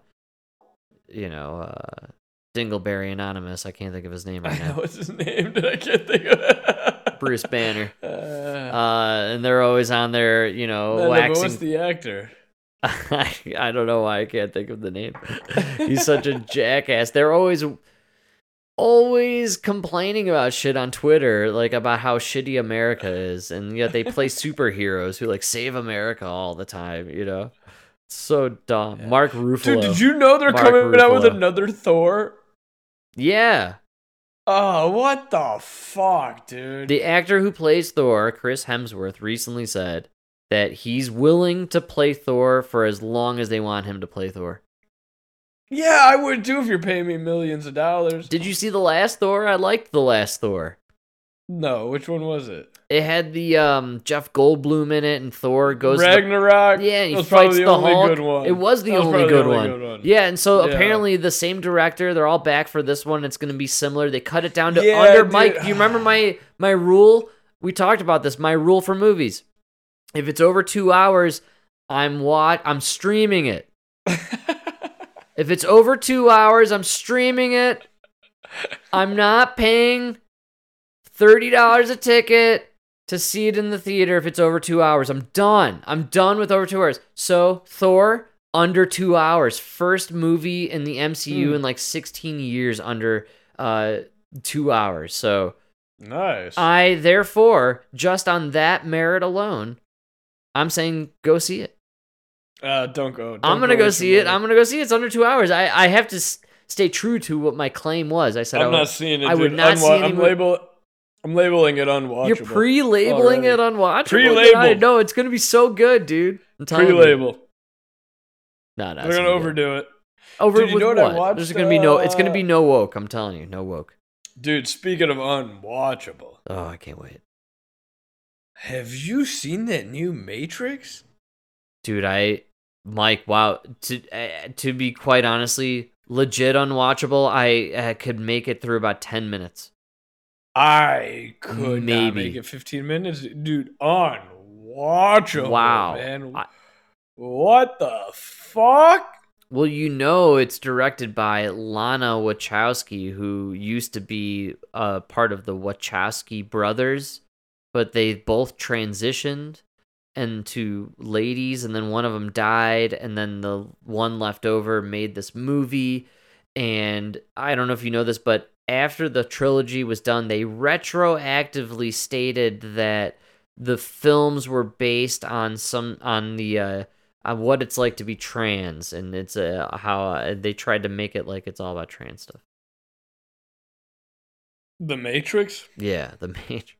you know, uh, Dingleberry Anonymous. I can't think of his name right now. what's his name. I can't think of it. Bruce Banner. Uh, Uh, and they're always on there, you know, no, no, waxing. what's the actor? I, I don't know why I can't think of the name. He's such a jackass. They're always always complaining about shit on Twitter, like about how shitty America is, and yet they play superheroes who like save America all the time, you know? It's so dumb. Mark Ruffalo. Dude, did you know they're Mark coming out with another Thor? Yeah. Oh, what the fuck, dude? The actor who plays Thor, Chris Hemsworth, recently said that he's willing to play Thor for as long as they want him to play Thor. Yeah, I would too if you're paying me millions of dollars. Did you see the last Thor? I liked the last Thor. No, which one was it? It had the um Jeff Goldblum in it, and Thor goes to the- Ragnarok. yeah, and he That was probably fights the the, only Hulk. good one. It was the was only, probably the good, only one. good one. Yeah, and so Yeah. apparently the same director, they're all back for this one. It's going to be similar. They cut it down to Yeah, under. dude. Mike, do you remember my my rule? We talked about this. My rule for movies: if it's over two hours, I'm wat I'm streaming it. if it's over two hours, I'm streaming it. I'm not paying thirty dollars a ticket to see it in the theater if it's over two hours. I'm done. I'm done with over two hours. So Thor under two hours, first movie in the MCU Hmm. in like 16 years under uh two hours. So Nice. I therefore just on that merit alone, I'm saying go see it. Uh, don't go. I'm gonna go waste see it. money. I'm gonna go see it. It's under two hours. I I have to s- stay true to what my claim was. I said I I'm would- not seeing it. I would dude. not see Unwa- any I'm label. I'm labeling it unwatchable. You're pre-labeling already. it unwatchable. Pre-label. I know it's gonna be so good, dude. I'm telling. Pre-label. No, no, They're gonna be good. overdo it. Over Dude, with what I what? There's gonna be no. It's gonna uh, be no woke. I'm telling you, no woke. Dude, speaking of unwatchable, Oh, I can't wait, have you seen that new Matrix? dude. I, Mike. Wow. To uh, to be quite honestly, legit unwatchable. I uh, could make it through about ten minutes. I could not Maybe. make it 15 minutes, dude. Unwatchable. Wow. man. I- what the fuck? Well, you know, it's directed by Lana Wachowski, who used to be a part of the Wachowski brothers, but they both transitioned into ladies, and then one of them died, and then the one left over made this movie. And I don't know if you know this, but after the trilogy was done, they retroactively stated that the films were based on some on the uh, on what it's like to be trans, and it's uh, how uh, they tried to make it like it's all about trans stuff. The Matrix? Yeah, the Matrix,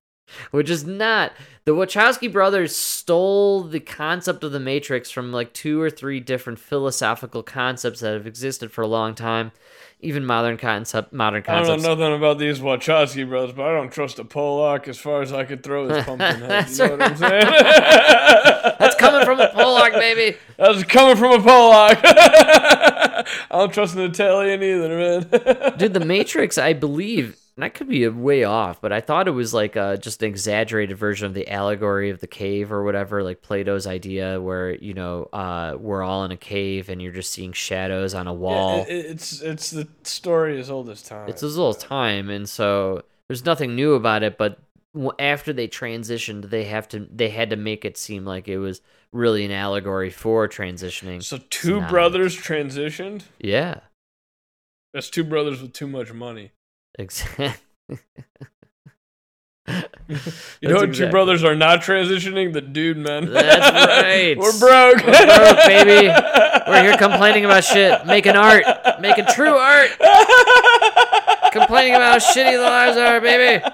which is not the Wachowski brothers stole the concept of the Matrix from like two or three different philosophical concepts that have existed for a long time, even modern concept, modern concepts. I don't know nothing about these Wachowski brothers, but I don't trust a Pollock as far as I could throw his pumpkin head. That's You know what I'm saying? That's coming from a Pollock, baby. That's coming from a Pollock. I don't trust an Italian either, man. Dude, the Matrix, I believe, and I could be way off, but I thought it was like uh, just an exaggerated version of the allegory of the cave or whatever, like Plato's idea, where you know uh, we're all in a cave and you're just seeing shadows on a wall. It- it's it's the story as old as time. it's as little time, and so there's nothing new about it. But after they transitioned, they have to they had to make it seem like it was really an allegory for transitioning. so two brothers transitioned. yeah, That's two brothers with too much money. Exactly. You know what? Two brothers are not transitioning. The dude, man. That's right. We're broke. We're broke, baby. We're here complaining about shit, making art, making true art, complaining about how shitty the lives are, baby.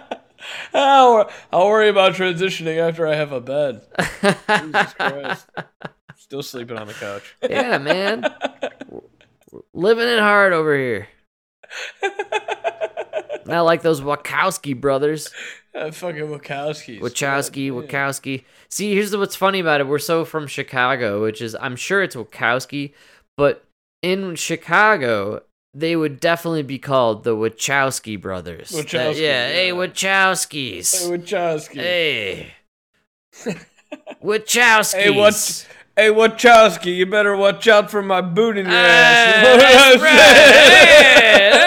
I'll, I'll worry about transitioning after I have a bed. Jesus Christ. Still sleeping on the couch. Yeah, man. Living it hard over here. Not like those Wachowski brothers. Uh, fucking Wachowskis. Wachowski, God. Wachowski. See, here's what's funny about it. We're so from Chicago, which is I'm sure it's Wachowski, but in Chicago, they would definitely be called the Wachowski brothers. That- Wachowski, yeah, hey. Wachowskis. Hey, Wachowski. Hey. Wachowski. Hey, what? Hey, Wachowski, you better watch out for my boot in your Ah, ass. You know that's right. saying?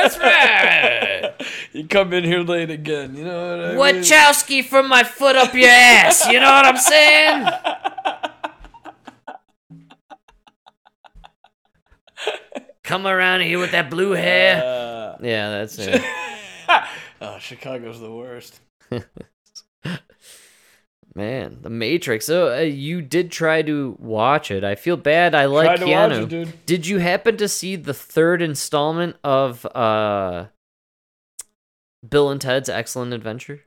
That's right. You come in here late again. You know what I mean? Wachowski from my foot up your ass. You know what I'm saying? Come around here with that blue hair. Uh, yeah, that's it. oh, Chicago's the worst. Man, The Matrix. So uh, you did try to watch it. I feel bad. I like Tried watch Keanu. it, dude. Did you happen to see the third installment of uh Bill and Ted's Excellent Adventure?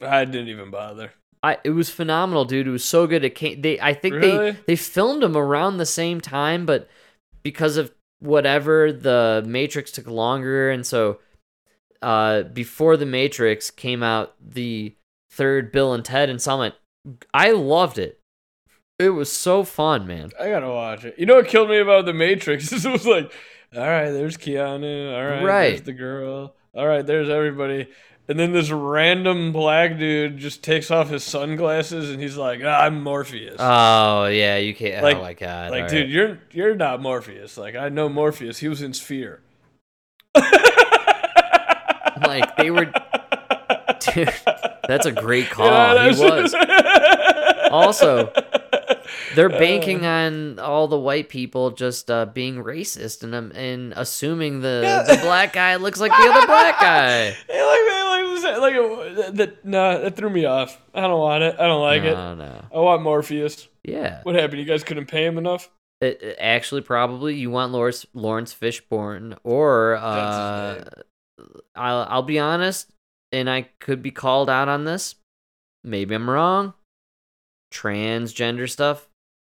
I didn't even bother. I it was phenomenal, dude. It was so good. It came. They I think Really? they they filmed them around the same time, but because of whatever, the Matrix took longer, and so uh before the Matrix came out, the third Bill and Ted installment. I loved it. It was so fun, man. I gotta watch it. You know what killed me about the Matrix? Is it was like, all right, there's Keanu. All right, Right. there's the girl. All right, there's everybody. And then this random black dude just takes off his sunglasses and he's like, ah, "I'm Morpheus." Oh yeah, you can't. like, oh my god! like, all dude, right. you're you're not Morpheus. Like, I know Morpheus. He was in Sphere. like they were. Dude, that's a great call. Yeah, he was. also, they're Uh. banking on all the white people just uh, being racist and um, and assuming the, the black guy looks like the other black guy. Hey, like, like, like, like, that, nah, that threw me off. I don't want it. I don't like it. No, no. I want Morpheus. Yeah. What happened? You guys couldn't pay him enough? It, it- actually, probably you want Laurence Laurence Fishburne, or uh, I'll I'll be honest, and I could be called out on this. Maybe I'm wrong. Transgender stuff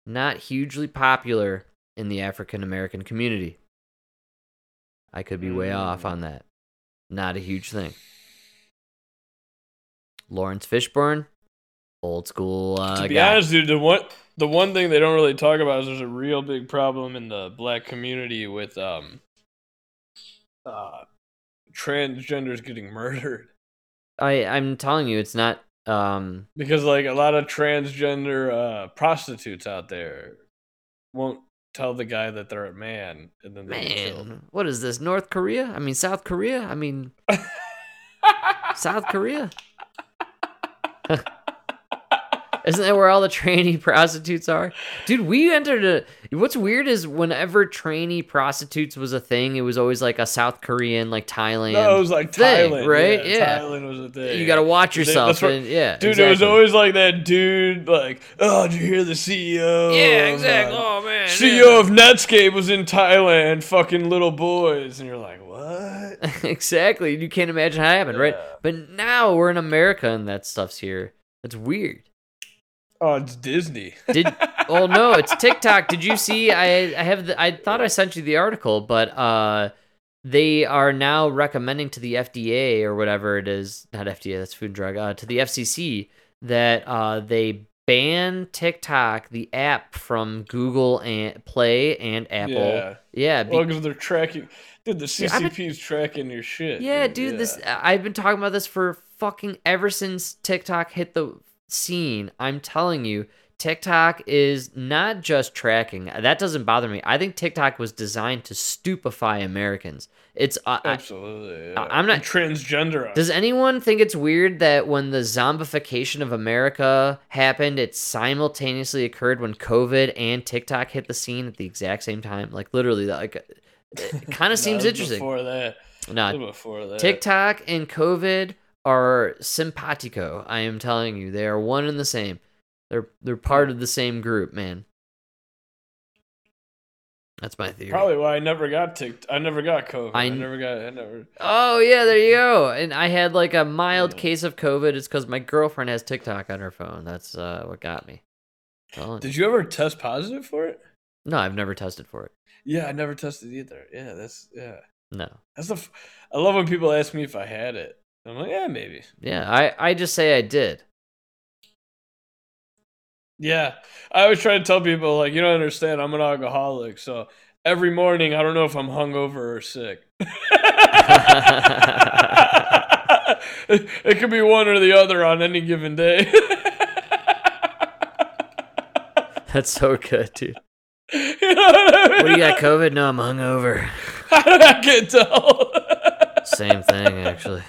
not hugely popular in the African American community. I could be way off on that. Not a huge thing. Laurence Fishburne, old school uh, to be guy. honest, dude, the one the one thing they don't really talk about is there's a real big problem in the black community with um uh transgenders getting murdered I I'm telling you, it's not. Um, because like a lot of transgender uh prostitutes out there won't tell the guy that they're a man and then they get killed. man, what is this? North Korea? I mean, South Korea? I mean, South Korea? Isn't that where all the trainee prostitutes are? Dude, we entered a. What's weird is whenever trainee prostitutes was a thing, it was always like a South Korean, like Thailand. No, it was like thing, Thailand, right? Yeah, Yeah. Thailand was a thing. You gotta watch yourself. that's what- and, yeah, dude, it was always like that dude, like, oh, did you hear the CEO? Yeah, of, exactly. uh, Oh, man, CEO of Netscape was in Thailand, fucking little boys, and you're like, what? exactly. You can't imagine how it happened, right? But now we're in America and that stuff's here. It's weird. Oh, it's Disney. Did oh no, it's TikTok. Did you see? I I have the, I thought I sent you the article, but uh, they are now recommending to the FDA or whatever it is, not FDA, that's Food and Drug, uh, to the FCC that uh they ban TikTok, the app from Google and Play and Apple. Yeah. Yeah, be- well, because they're tracking, dude. The Yeah, I've CCP's tracking your shit. Yeah, dude, this I've been talking about this for fucking ever since TikTok hit the scene. I'm telling you, TikTok is not just tracking. That doesn't bother me. I think TikTok was designed to stupefy Americans. It's uh, absolutely. Yeah. I'm not- And transgender. does anyone think it's weird that when the zombification of America happened, it simultaneously occurred when COVID and TikTok hit the scene at the exact same time? Like literally, like it kind of seems interesting. Before that, No, before that. TikTok and COVID are simpatico. I am telling you, they are one and the same. They're they're part of the same group, man. That's my theory. Probably why I never got ticked. I never got COVID. I, I- never got. I never. Oh yeah, there you go. And I had like a mild case of COVID. It's because my girlfriend has TikTok on her phone. That's uh, what got me. Did you ever test positive for it? no, I've never tested for it. Yeah, I never tested either. Yeah, that's yeah. No. That's the. F- I love when people ask me if I had it. I'm like, yeah, maybe. Yeah, I I just say I did. Yeah, I always try to tell people like, you don't understand. I'm an alcoholic, so every morning I don't know if I'm hungover or sick. it, it could be one or the other on any given day. That's so good, dude. You know what I mean? What do you got, COVID? No, I'm hungover. How did I can't tell. Same thing, actually.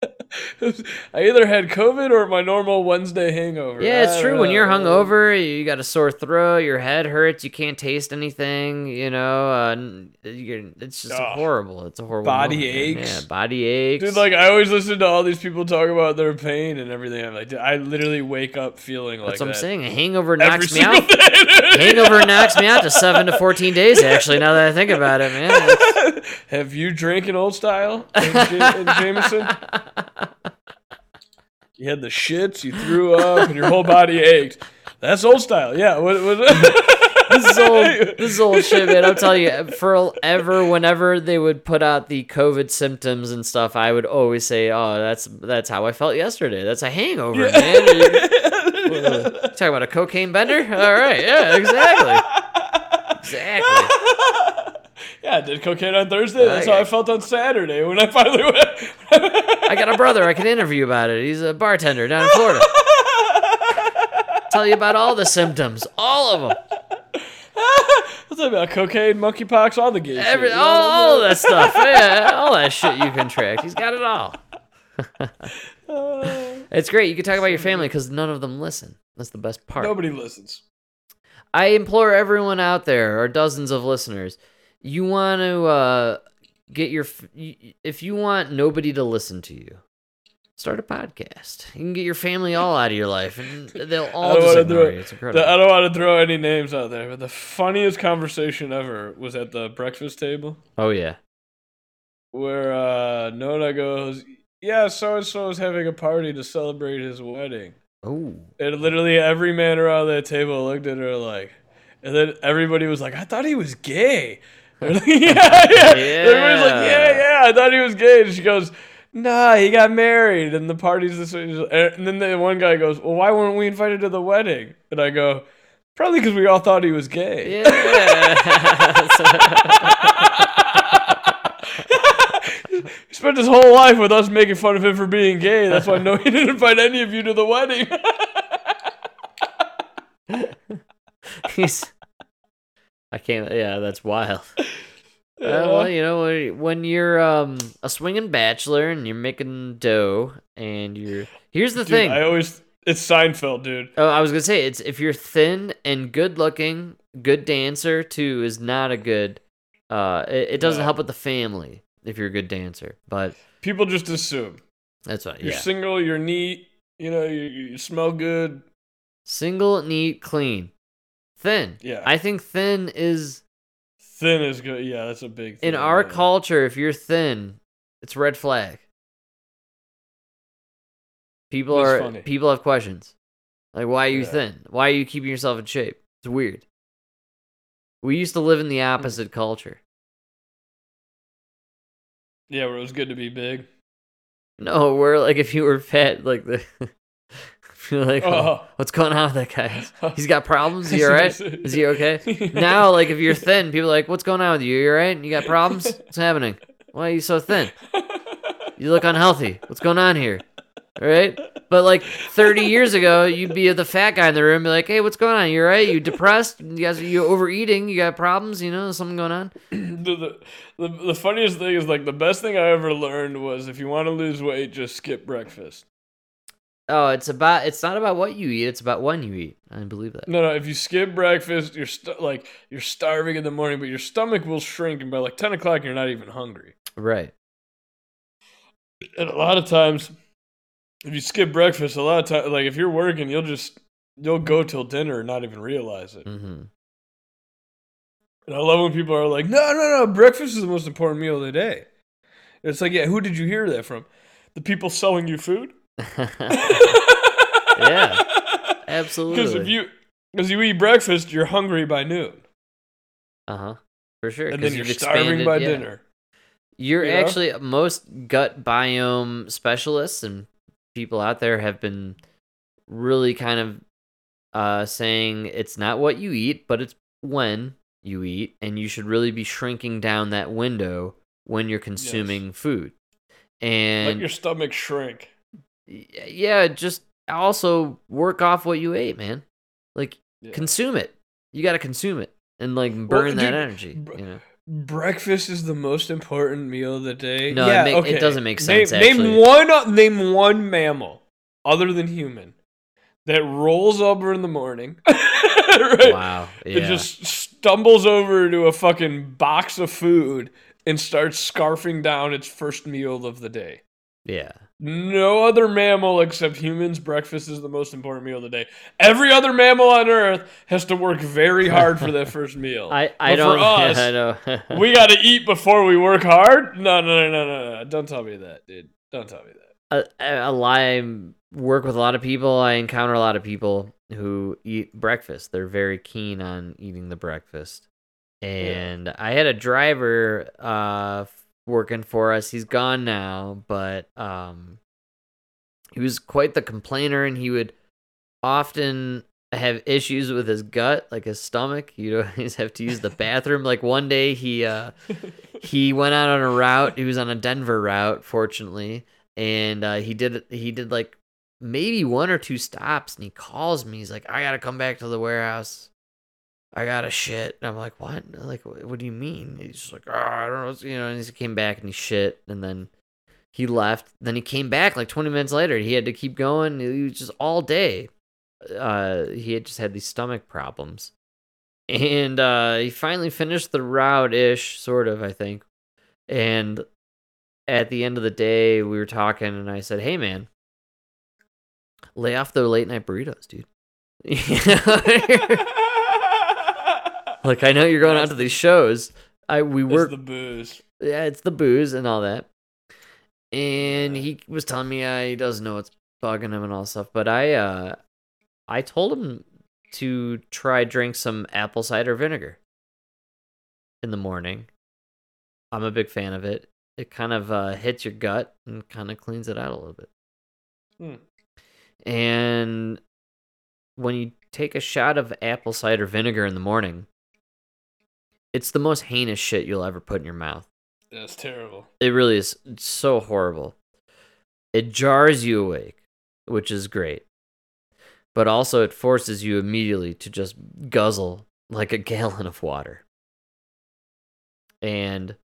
I either had COVID or my normal Wednesday hangover. Yeah, it's true. When you're hungover, you got a sore throat, your head hurts, you can't taste anything. You know, uh, it's just Ugh. horrible. It's a horrible Body moment, man. aches. Yeah, body aches. Dude, like I always listen to all these people talk about their pain and everything. I'm like, dude, I literally wake up feeling like That's what I'm saying. A hangover knocks me out. hangover knocks me out to seven to fourteen days. Actually, now that I think about it, man. Have you drank an old style, in in Jameson? You had the shits, you threw up, and your whole body ached. That's old style, yeah. What, what, this is old. This is old shit, man. I'm telling you, forever, whenever they would put out the COVID symptoms and stuff, I would always say, "Oh, that's that's how I felt yesterday. That's a hangover, man." You- uh, talking about a cocaine bender? All right, yeah, exactly, exactly. Yeah, I did cocaine on Thursday. That's I- how I felt on Saturday when I finally went. I got a brother I can interview about it. He's a bartender down in Florida. Tell you about all the symptoms, all of them, What's that about? Cocaine, monkeypox, all the gay every, all, all of that stuff. Yeah, all that shit you contract. He's got it all. it's great. You can talk about your family because none of them listen. That's the best part. Nobody listens. I implore everyone out there, or dozens of listeners, you want to uh, get your. If you want nobody to listen to you, start a podcast. You can get your family all out of your life, and they'll I all don't just wanna throw- you. It's incredible. I don't want to throw any names out there, but the funniest conversation ever was at the breakfast table oh yeah. where uh, Nona goes, "Yeah, so and so is having a party to celebrate his wedding." Oh. And literally every man around that table looked at her like, and then everybody was like, "I thought he was gay." They're like, yeah, yeah. Everybody's like, "Yeah, yeah, I thought he was gay." And she goes. Nah, he got married, and the party's this. Way. And then the one guy goes, "Well, why weren't we invited to the wedding?" And I go, "Probably because we all thought he was gay." Yeah. he spent his whole life with us making fun of him for being gay. That's why no, he didn't invite any of you to the wedding. He's. I can't. Yeah, that's wild. Uh, well, you know, when- you're um a swinging bachelor and you're making dough and you're here's the Dude, thing. I always it's Seinfeld, dude. Oh, I was gonna say it's if you're thin and good looking, good dancer too is not a good. Uh, it, it doesn't No. help with the family if you're a good dancer, but People just assume that's what. you're Yeah, single, you're neat, you know, you, you smell good. single, neat, clean, thin. Yeah. I think thin is Thin is good. Yeah, that's a big thing. in our yeah. culture. If you're thin, it's red flag. People That's are funny. people have questions, like why are you Yeah. thin? Why are you keeping yourself in shape? It's weird. We used to live in Hmm. the opposite culture. Yeah, where it was good to be big. No, we're like if you were fat, like the. You're like, oh, what's going on with that guy? He's got problems. He all right? Is he okay? now, like if you're thin, people are like, what's going on with you? You all right? You got problems? What's happening? Why are you so thin? You look unhealthy. What's going on here? All right? But like 30 years ago, you'd be the fat guy in the room, be like, hey, what's going on? You all right? You depressed? You guys, you overeating? You got problems? You know, something going on? the, the, the funniest thing is like the best thing I ever learned was if you want to lose weight, just skip breakfast. Oh, it's about. It's not about what you eat. It's about when you eat. I believe that. No, no. If you skip breakfast, you're st- like you're starving in the morning, but your stomach will shrink, and by like ten o'clock, you're not even hungry. Right. And a lot of times, if you skip breakfast, a lot of times, like if you're working, you'll just you'll go till dinner and not even realize it. Mm-hmm. And I love when people are like, "No, no, no, breakfast is the most important meal of the day." It's like, yeah, who did you hear that from? The people selling you food. yeah, absolutely. Because if you because you eat breakfast, you're hungry by noon, Uh huh. For sure. and then you're starving expanded- by yeah. dinner. You're you know? actually most gut biome specialists and people out there have been really kind of uh, saying it's not what you eat, but it's when you eat, and you should really be shrinking down that window when you're consuming food. And Let your stomach shrink. Yeah, just also work off what you ate, man. Like Yeah. consume it. You got to consume it and like burn Well, that dude, energy. br- You know. Breakfast is the most important meal of the day. No, it yeah, make- it doesn't make sense, Name, actually. one. Uh, name one mammal other than human that rolls over in the morning. right? Wow. That Yeah. just stumbles over to a fucking box of food and starts scarfing down its first meal of the day. Yeah. No other mammal except humans, breakfast is the most important meal of the day. Every other mammal on Earth has to work very hard for that first meal. I I But don't. For us, I know. we got to eat before we work hard. No, no, no, no, no, no! Don't tell me that, dude. Don't tell me that. a, a lot, I work with a lot of people. I encounter a lot of people who eat breakfast. They're very keen on eating the breakfast. And I had a driver uh working for us. He's gone now, but um he was quite the complainer and he would often have issues with his gut, like his stomach. You'd always have to use the bathroom. like one day he uh he went out on a route. He was on a Denver route, fortunately, and uh, he did he did like maybe one or two stops, and he calls me. He's like, "I gotta come back to the warehouse. I got a shit." And I'm like, "What? Like, what, do you mean?" He's like, oh, "I don't know," you know. And he came back and he shit, and then he left. Then he came back like 20 minutes later. He had to keep going. He was just all day. Uh, he had just had these stomach problems and uh, he finally finished the route ish, sort of, I think. And at the end of the day, we were talking, and I said, "Hey, man, lay off the late night burritos, dude." like I know you're going out to these shows. I we It's work. the booze. Yeah, it's the booze and all that. And he was telling me I, he doesn't know what's bugging him and all stuff. But I, uh, I told him to try drink some apple cider vinegar in the morning. I'm a big fan of it. It kind of uh, hits your gut and kind of cleans it out a little bit. Hmm. And when you take a shot of apple cider vinegar in the morning, it's the most heinous shit you'll ever put in your mouth. That's terrible. It really is it's so horrible. It jars you awake, which is great. But also it forces you immediately to just guzzle like a gallon of water. And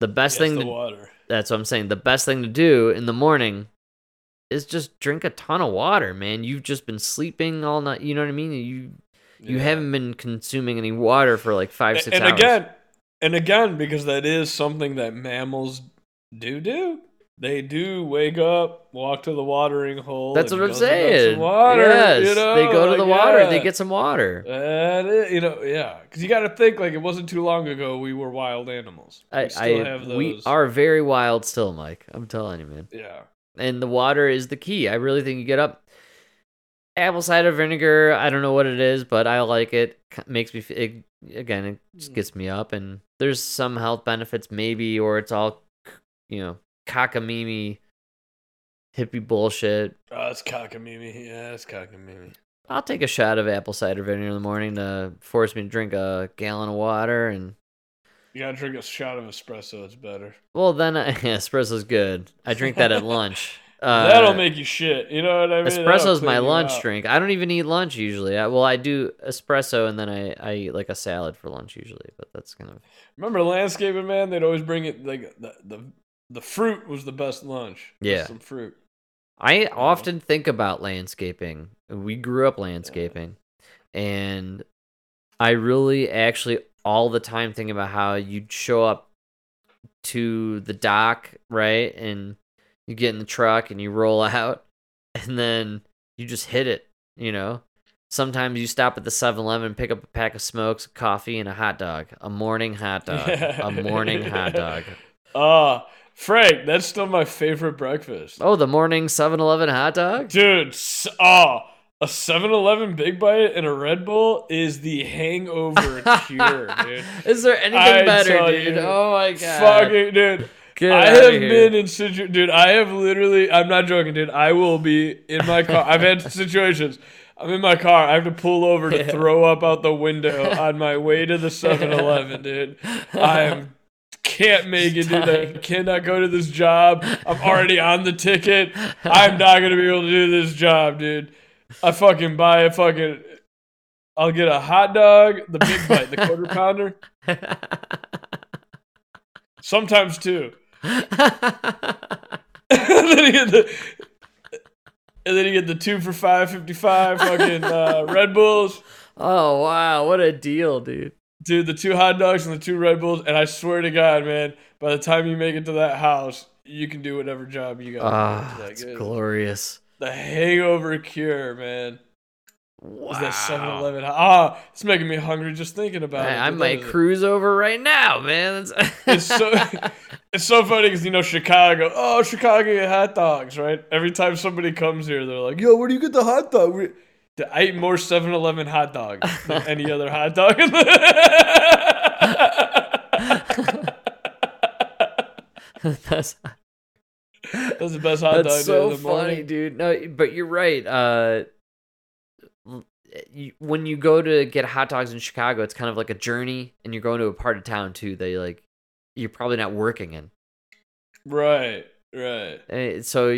the best Yes, thing the to, water. That's what I'm saying. The best thing to do in the morning is just drink a ton of water, man. You've just been sleeping all night, you know what I mean? You you Yeah. haven't been consuming any water for like 5 A- 6 and hours. again, and again, because that is something that mammals do do. They do wake up, walk to the watering hole. That's what I'm saying. Some water, yes, you know, they go to like, the water. They get some water. That is, you know, yeah, because you got to think like it wasn't too long ago we were wild animals. We I, still I have those. we are very wild still, Mike. I'm telling you, man. Yeah. And the water is the key. I really think you get up. Apple cider vinegar. I don't know what it is, but I like it. K- Makes me. It, again, it hmm. just gets me up, and there's some health benefits, maybe, or it's all, you know, cockamamie, hippie bullshit. Oh, it's cockamamie. Yeah, it's cockamamie. I'll take a shot of apple cider vinegar in the morning to force me to drink a gallon of water, and You gotta drink a shot of espresso. It's better. well, then I, espresso's good. I drink that at lunch. Uh, That'll make you shit. You know what I mean? Espresso's my lunch out. drink. I don't even eat lunch usually. I, well, I do espresso and then I, I eat like a salad for lunch usually, but that's kind of Remember landscaping man? They'd always bring it like the the, the fruit was the best lunch. Yeah. some fruit. I often think about landscaping. We grew up landscaping, and I really actually all the time think about how you'd show up to the dock, right? And you get in the truck and you roll out, and then you just hit it, you know? Sometimes you stop at the 7 Eleven, pick up a pack of smokes, coffee, and a hot dog. A morning hot dog. a morning hot dog. Ah, Frank, that's still my favorite breakfast. Oh, the morning 7 Eleven hot dog? Dude, oh, a 7-Eleven Big Bite and a Red Bull is the hangover cure, dude. Is there anything I better, dude? you, Oh my god. Fucking dude. Get I have here. been in situ dude, I have literally I'm not joking, dude. I will be in my car. I've had situations. I'm in my car. I have to pull over to throw up out the window on my way to the 7-Eleven, dude. I am can't make it, dude. I cannot go to this job. I'm already on the ticket. I'm not gonna be able to do this job, dude. I fucking buy a fucking I'll get a hot dog, the big bite, the quarter pounder. Sometimes two. And then you get the and then you get the two for five fifty five fucking uh, Red Bulls. Oh wow, what a deal, dude. Dude, the two hot dogs and the two Red Bulls, and I swear to God, man, by the time you make it to that house, you can do whatever job you got. Ah, it's glorious. The hangover cure, man. Wow. Is that 7-Eleven? Ah, it's making me hungry just thinking about it. I. Might cruise over right now, man. It's so it's so funny because you know Chicago. Oh, Chicago hot dogs, right? Every time somebody comes here, they're like, "Yo, where do you get the hot dog?" We- I eat more 7-Eleven hot dogs than any other hot dog. That's That's the best hot dog That's so the funny, dude. No, but you're right. Uh, you, when you go to get hot dogs in Chicago, it's kind of like a journey, and you're going to a part of town too that you like you're probably not working in. Right, right. Eh, So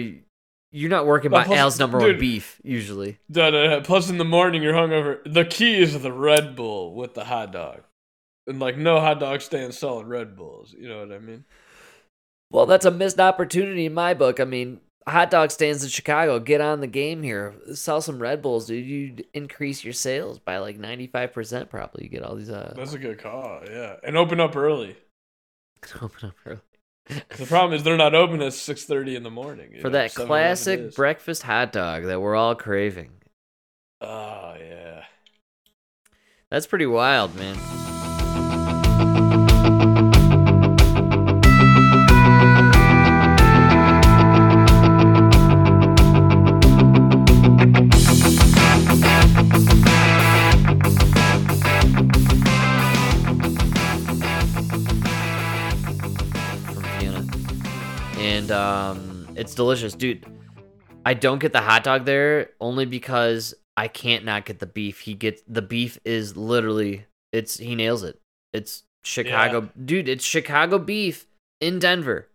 you're not working by plus- Al's number one beef usually. Da, da, da. Plus, in the morning, you're hungover. The key is the Red Bull with the hot dog. And, like, no hot dog stand selling Red Bulls. You know what I mean? Well, that's a missed opportunity in my book. I mean, hot dog stands in Chicago, get on the game here. Sell some Red Bulls, dude. You'd increase your sales by like 95% probably. You get all these uh That's a good call, yeah. And open up early. open up early. The problem is they're not open at 6.30 in the morning. For know? that classic breakfast hot dog that we're all craving. Oh, yeah. That's pretty wild, man. And um it's delicious, dude. I don't get the hot dog there only because I can't not get the beef. He gets the beef is literally it's he nails it. It's Chicago, dude. It's Chicago beef in Denver.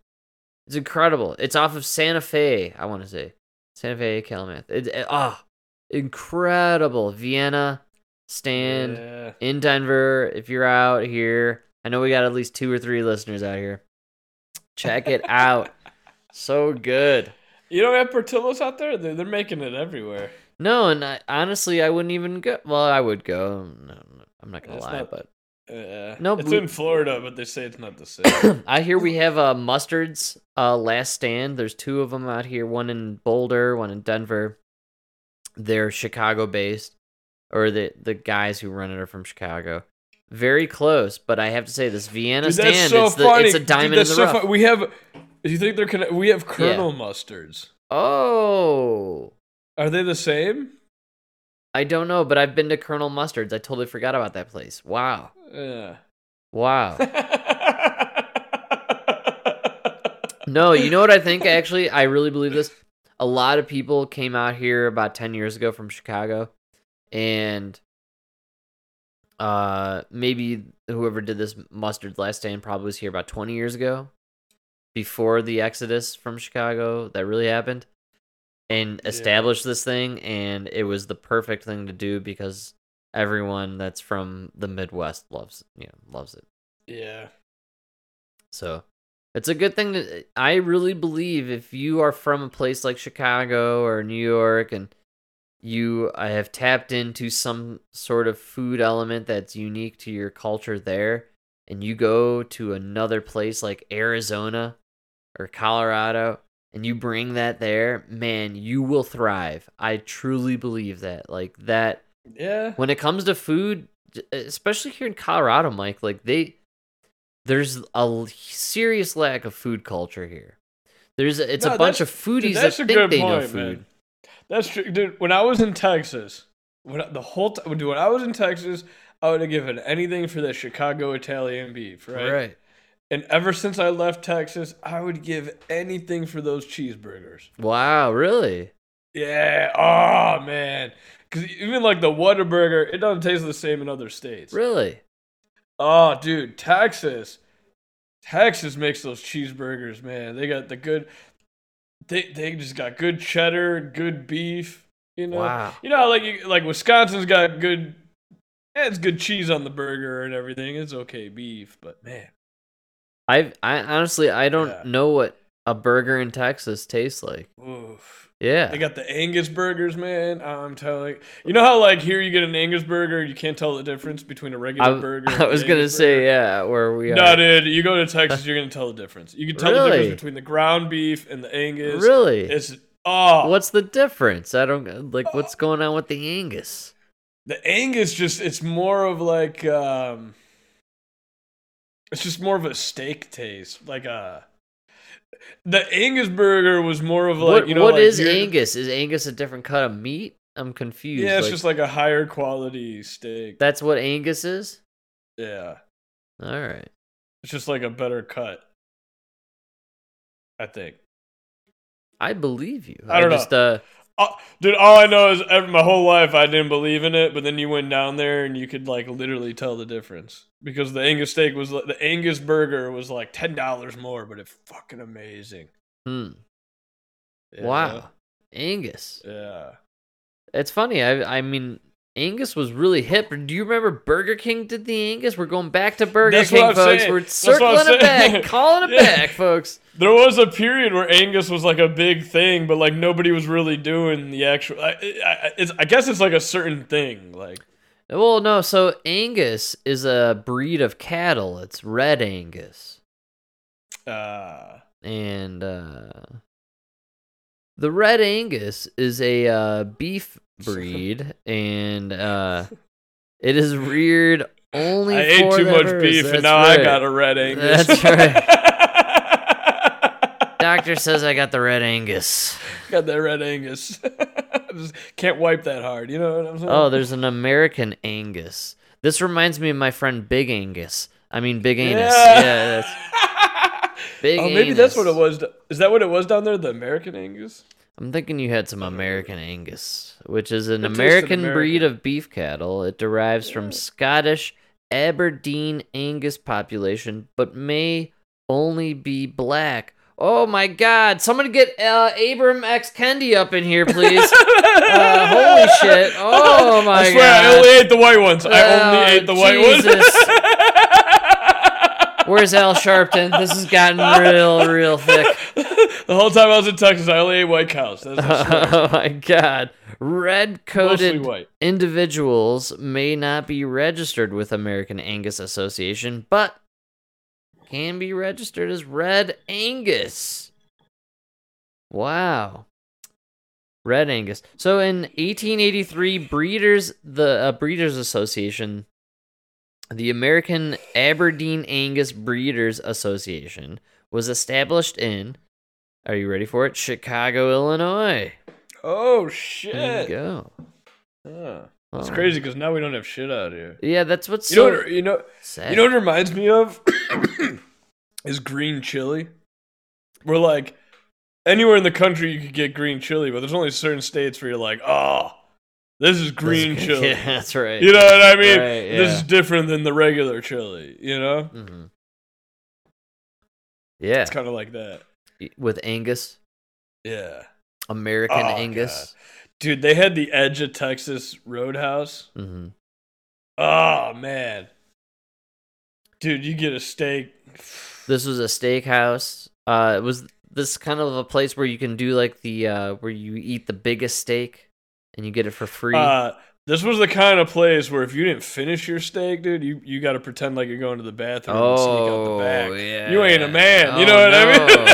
It's incredible. It's off of Santa Fe. I want to say Santa Fe, Calumet. It, it, oh, incredible. Vienna stand Yeah. in Denver. If you're out here, I know we got at least two or three listeners out here. Check it out. So good. You don't have Portillo's out there? They're, they're making it everywhere. No, and I, honestly, I wouldn't even go. Well, I would go. No, no, I'm not gonna It's lie, not- but Uh, No, it's blue- in Florida, but they say it's not the same. I hear we have uh, Mustard's uh, last stand. There's two of them out here. One in Boulder, one in Denver. They're Chicago based, or the the guys who run it are from Chicago. Very close, but I have to say this Vienna Dude, stand. so it's, the, it's a Dude, diamond that's in the so rough. We have. Do you think they're connected? We have Colonel mustards. Oh, Are they the same? I don't know, but I've been to Colonel Mustard's. I totally forgot about that place. Wow, Yeah. wow. No, you know what I think actually? I really believe this. A lot of people came out here about 10 years ago from Chicago and uh maybe whoever did this mustard last stand probably was here about 20 years ago before the exodus from Chicago that really happened and Yeah. established this thing and it was the perfect thing to do because everyone that's from the Midwest loves, you know, loves it. yeah. So it's a good thing to I really believe if you are from a place like Chicago or New York and you uh, have tapped into some sort of food element that's unique to your culture there and you go to another place like Arizona or Colorado and you bring that there, man, you will thrive. I truly believe that. Like that Yeah. when it comes to food, especially here in Colorado, Mike, like they there's a serious lack of food culture here. There's it's No, a bunch of foodies dude, that that's a think good they know point, food. man. That's true, dude. When I was in Texas, when I, the whole time, dude, when I was in Texas, I would have given anything for that Chicago Italian beef, right? Right. And ever since I left Texas, I would give anything for those cheeseburgers. Wow, really? Yeah. Oh man. Because even like the Whataburger, it doesn't taste the same in other states. Really? Oh, dude, Texas. Texas makes those cheeseburgers, man. They got the good. They they just got good cheddar, good beef. You know. Wow. You know, like you, like Wisconsin's got good Yeah, it's good cheese on the burger and everything. It's okay beef, but man, I I honestly I don't Yeah. know what a burger in Texas tastes like. oof. Yeah. They got the Angus burgers, man. I'm telling you know how like here you get an Angus burger, you can't tell the difference between a regular I, burger. and I was gonna Angus say burger? yeah, where we are. No, dude, you go to Texas, you're gonna tell the difference. You can tell the difference between the ground beef and the Angus. Really? It's oh, What's the difference? I don't like what's going on with the Angus. the Angus just it's more of like um it's just more of a steak taste. Like a the Angus burger was more of like what you know what like is Angus? Is Angus a different cut of meat? I'm confused. Yeah, it's like, just like a higher quality steak. that's what Angus is. yeah. All right. It's just like a better cut. I think. I believe you. I don't know. just, Uh, Uh, dude, all I know is my whole life I didn't believe in it, but then you went down there and you could like literally tell the difference because the Angus steak was the Angus burger was like ten dollars more, but it's fucking amazing. hmm. Yeah. Wow. Angus. Yeah. It's funny. I I mean, Angus was really hip. Do you remember Burger King did the Angus? We're going back to Burger That's King, folks. saying. We're That's what I'm circling it back, calling it Yeah. back, folks. There was a period where Angus was like a big thing, but like nobody was really doing the actual. I, I, it's, I guess it's like a certain thing. Like, Well, no. So Angus is a breed of cattle. It's red Angus, uh, and uh, the red Angus is a uh, beef breed, and uh, it is reared only. For I ate too much beef, and That's now I got a red Angus. That's right. Doctor says I got the red Angus. got that red Angus. Just can't wipe that hard. You know what I'm saying? Oh, there's an American Angus. This reminds me of my friend Big Angus. I mean, Big Anus. Yeah. Yeah, that's Big oh, maybe that's what it was. Is that what it was down there? The American Angus? I'm thinking you had some American Angus, which is an tasted American breed of beef cattle. It derives from Scottish Aberdeen Angus population, but may only be black. Oh my God! Someone get uh, Ibram X Kendi up in here, please. uh, holy shit! Oh my god. I swear, God! I only ate the white ones. I Oh, only ate the white Jesus. ones. Where's Al Sharpton? This has gotten real, real thick. the whole time I was in Texas, I only ate white cows. That's, Oh my god. red coated individuals may not be registered with American Angus Association, but can be registered as Red Angus. Wow. Red Angus. So in 1883, breeders the uh, Breeders Association, the American Aberdeen Angus Breeders Association, was established in. Are you ready for it? Chicago, Illinois. Oh shit! There you go. Huh. It's Oh. crazy because now we don't have shit out here. Yeah, that's what's You so know, what, you know, sad. you know what it reminds me of is green chili. We're like anywhere in the country you could get green chili, but there's only certain states where you're like, oh, this is green That's- chili. Yeah, that's right. You know what I mean? Right, This is different than the regular chili. You know, hmm Yeah, it's kind of like that. with Angus, Yeah, American Oh, Angus. Dude, they had the Edge of Texas Roadhouse. hmm Oh man, dude, you get a steak. This was a steakhouse. Uh, it was this kind of a place where you can do like the uh, where you eat the biggest steak and you get it for free. Uh, this was the kind of place where if you didn't finish your steak, dude, you, you got to pretend like you're going to the bathroom and sneak out the Oh, back. yeah. You ain't a man. you Oh, know what I mean? no.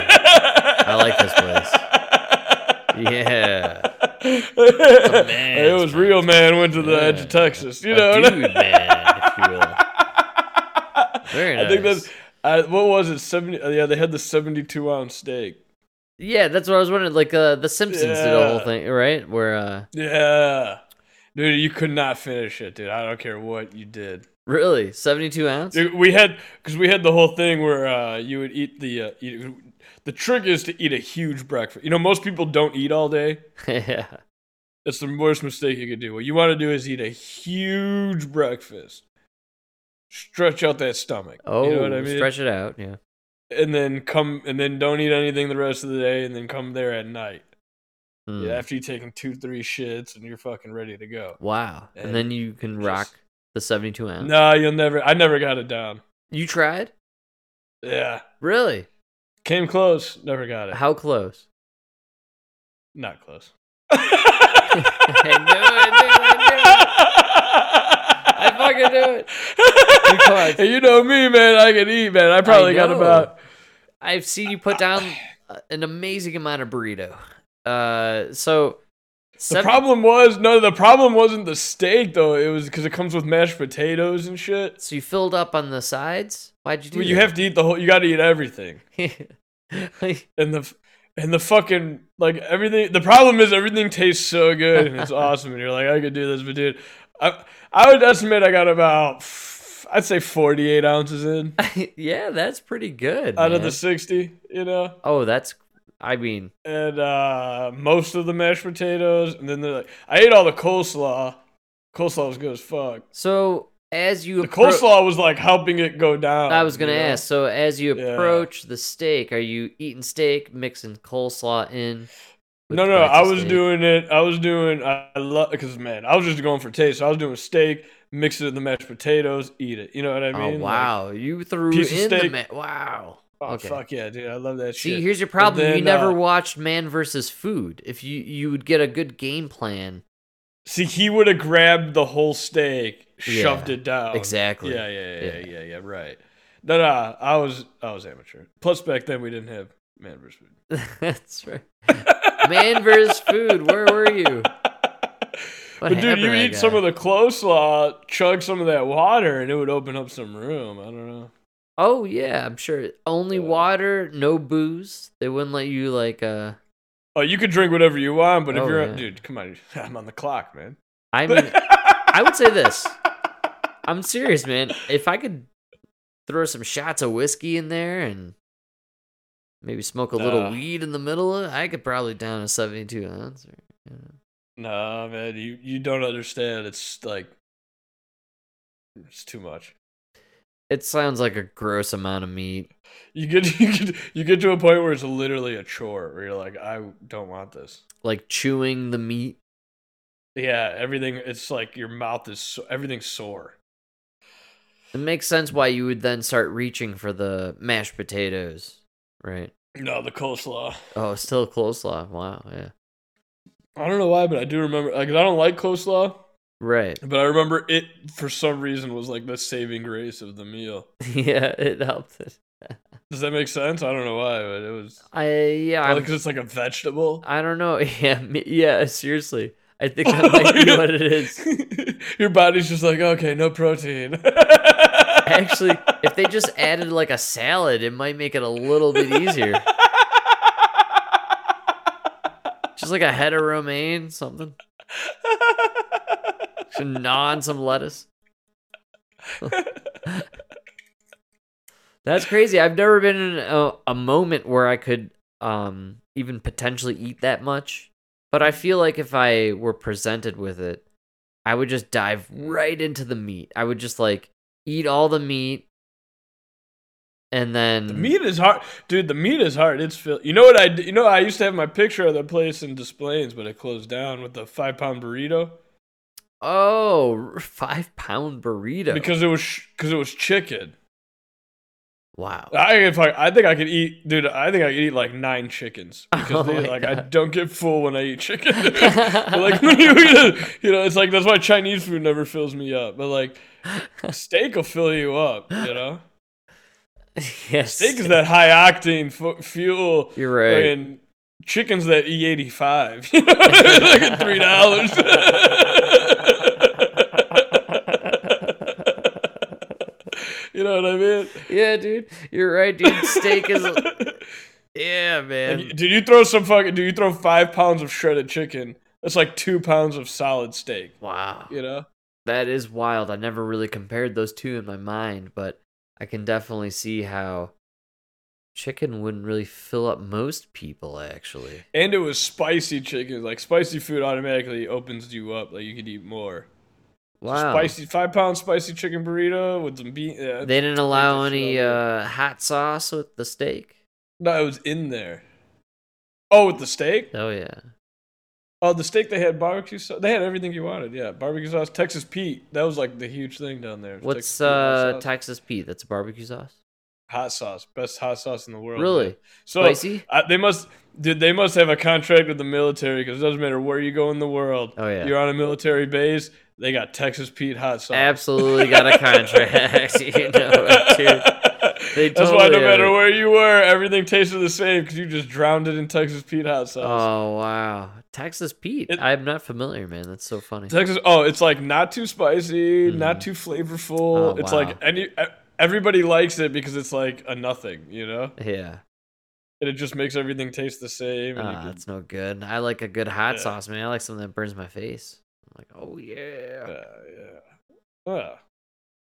I like this place. Yeah. It man's was real man went to the edge of Texas. You know, dude man, if you will. Very I think that's uh, what was it? Seventy? uh, yeah, they had the seventy-two ounce steak. Yeah, that's what I was wondering. Like uh, the Simpsons did a whole thing, right? Where uh, Yeah, dude, you could not finish it, dude. I don't care what you did. really seventy-two ounce. Dude, we had because we had the whole thing where uh, you would eat the uh, eat, the trick is to eat a huge breakfast. You know, most people don't eat all day. yeah. That's the worst mistake you could do. What you want to do is eat a huge breakfast, stretch out that stomach. Oh, you know what I mean? stretch it out. Yeah. and then come and then don't eat anything the rest of the day, and then come there at night. Hmm. Yeah, after you've taken two, three shits, and you're fucking ready to go. Wow. And, And then you can just- rock The 72 ounce. No, you'll never. I never got it down. You tried? Yeah, Really? Came close. Never got it. How close? Not close. I knew it, dude, I knew it. I fucking knew it. You know me, man. I can eat, man. I probably got about. I've seen you put down an amazing amount of burrito. Uh, so The problem was no. The problem wasn't the steak though. It was because it comes with mashed potatoes and shit. So you filled up on the sides. Why'd you do Well, you that? have to eat the whole. You got to eat everything. Like, And the and the fucking like everything. The problem is everything tastes so good and it's awesome. And you're like, I could do this, but dude, I I would estimate I got about. I'd say 48 ounces in yeah, that's pretty good. out of the 60, you know? Oh, that's. I mean, and uh, most of the mashed potatoes, and then they're like, I ate all the coleslaw. Coleslaw was good as fuck. so as you The appro- coleslaw was like helping it go down. I was gonna you know? ask. So as you Yeah. approach the steak, are you eating steak, mixing coleslaw in? No, no, I was steak? doing it. I was doing. I love because man, I was just going for taste. So I was doing steak, mix it in the mashed potatoes, eat it. You know what I mean? oh Like, wow, you threw piece of in the ma- wow. oh okay. fuck yeah, dude! I love that See, shit. See, here's your problem. you never uh, watched Man versus Food. If you you would get a good game plan. See, he would have grabbed the whole steak, Yeah, shoved it down. exactly. Yeah, yeah, yeah, Yeah. yeah, yeah, yeah. Right. No, no, I was, I was amateur. Plus, back then we didn't have man versus food. That's right. Man versus Food. Where were you? What but dude, you eat some of the coleslaw, chug some of that water, and it would open up some room. I don't know. Oh yeah, I'm sure. Only water, no booze. They wouldn't let you like. uh Oh, you could drink whatever you want, but if Oh, you're, yeah. dude, come on, I'm on the clock, man. I mean, I would say this. I'm serious, man. If I could throw some shots of whiskey in there and maybe smoke a little Uh. weed in the middle, of it, I could probably down a 72 ounce. Or, you know. Nah, man, you you don't understand. It's like it's too much. It sounds like a gross amount of meat. You get you get you get to a point where it's literally a chore where you're like, I don't want this. Like chewing the meat. Yeah, everything. It's like your mouth is so, everything's sore. It makes sense why you would then start reaching for the mashed potatoes, right? No, the coleslaw. Oh, still coleslaw. Wow, yeah. I don't know why, but I do remember. Like, I don't like coleslaw, Right. but I remember it for some reason was like the saving grace of the meal. yeah, it helped it. Does that make sense? I don't know why, but it was. I yeah, Because it's like a vegetable. I don't know. Yeah, me- yeah, seriously. I think that might be what it is. Your body's just like, okay, no protein. Actually, if they just added like a salad, it might make it a little bit easier. Just like a head of romaine, something. Just gnaw on some lettuce. That's crazy. I've never been in a, a moment where I could um even potentially eat that much. But I feel like if I were presented with it, I would just dive right into the meat. I would just like eat all the meat and then The meat is hard, dude. The meat is hard. It's fil- you know what I? you know I used to have my picture of the place in displays, but it closed down with the five pound burrito Oh, five pound burrito. because it was because it was chicken. Wow. I if I I think I could eat, dude. I think I could eat like nine chickens oh because Oh they, like I don't get full when I eat chicken. like you eat it, you know, it's like that's why Chinese food never fills me up. But like steak will fill you up. You know, yes. steak is that high octane fu- fuel. You're right. And chicken's that E eighty five. You know, like at three dollars. You know what I mean? Yeah, dude. You're right, dude. Steak is Yeah, man. Did you throw some fucking? Do you throw five pounds of shredded chicken? That's like two pounds of solid steak. Wow. You know? That is wild. I never really compared those two in my mind, but I can definitely see how chicken wouldn't really fill up most people actually. And it was spicy chicken. Like spicy food automatically opens you up. Like you could eat more. Wow. Spicy five pound spicy chicken burrito with some bean. Yeah, They didn't allow any uh, hot sauce with the steak. no, it was in there. Oh, with the steak? Oh yeah. Oh, the steak they had barbecue sauce. They had everything you wanted. Yeah, barbecue sauce, Texas Pete. That was like the huge thing down there. What's Texas Pete uh sauce. Texas Pete? That's a barbecue sauce. hot sauce? Best hot sauce in the world. Really? man. So Spicy? I, they must, dude. They must have a contract with the military because it doesn't matter where you go in the world. Oh, yeah. you're on a military base. They got Texas Pete hot sauce. Absolutely got a contract. you know, it, dude. They That's why no matter it. where you were, everything tasted the same because you just drowned it in Texas Pete hot sauce. Oh wow, Texas Pete. I'm not familiar, man. That's so funny. Texas. Oh, it's like not too spicy, not too flavorful. Oh, it's wow. like any everybody likes it because it's like a nothing, you know. Yeah. And it just makes everything taste the same. Ah, can- that's no good. I like a good hot Yeah. sauce, man. I like something that burns my face. Like, oh yeah. yeah, yeah. Oh,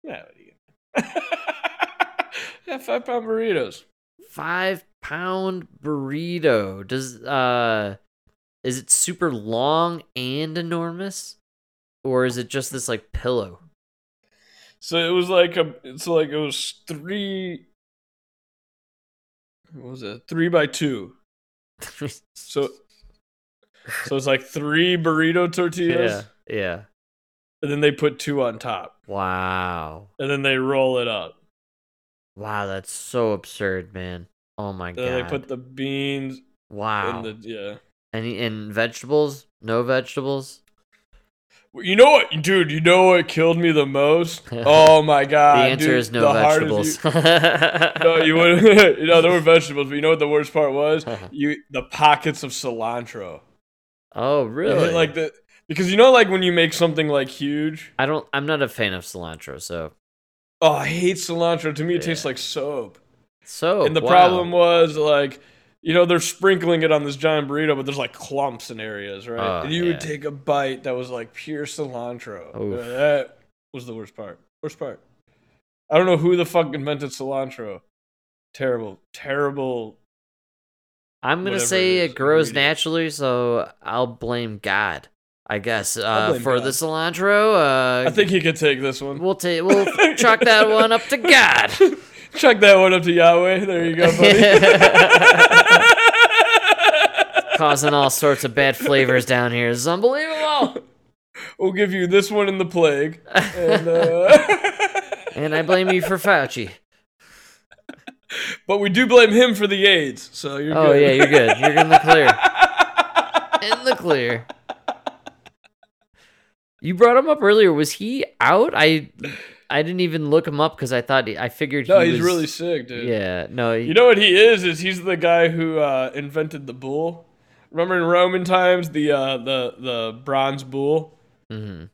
yeah. what do you- yeah, five pound burritos. Five pound burrito. Does uh is it super long and enormous? Or is it just this like pillow? So it was like a. It's like it was three. What was it? Three by two. So. So it's like three burrito tortillas, yeah. Yeah. and then they put two on top, Wow. and then they roll it up. Wow, that's so absurd, man. Oh my And god. they put the beans wow. in the yeah. Any and vegetables? No vegetables? You know what, dude? You know what killed me the most? Oh my god! the answer dude, is no the vegetables. You, no, you would. you know there were vegetables, but you know what the worst part was? You the pockets of cilantro. oh, really? Like the because you know like when you make something like huge. I don't I'm not a fan of cilantro, so Oh, I hate cilantro. To me, it tastes like soap. so and the wow. problem was like. You know they're sprinkling it on this giant burrito, but there's like clumps in areas, right? Oh, and you yeah. would take a bite that was like pure cilantro. Oof. Uh, That was the worst part. Worst part. I don't know who the fuck invented cilantro. Terrible, terrible. I'm gonna say it it, grows naturally, so I'll blame God. I guess uh, blame for God. the cilantro. Uh, I think he could take this one. we'll take we'll chalk that one up to God. Chuck that one up to Yahweh. There you go, buddy. Causing all sorts of bad flavors down here. This unbelievable. we'll give you this one in the plague. And, uh, And I blame you for Fauci. but we do blame him for the AIDS. So you're Oh good. yeah, you're good. You're in the clear. In the clear. You brought him up earlier. Was he out? I I didn't even look him up because I thought I figured No, he he's was- really sick, dude. Yeah, no. He, You know what he is? Is he's the guy who uh, invented the bull. Remember in Roman times the uh, the the bronze bull? Mhm.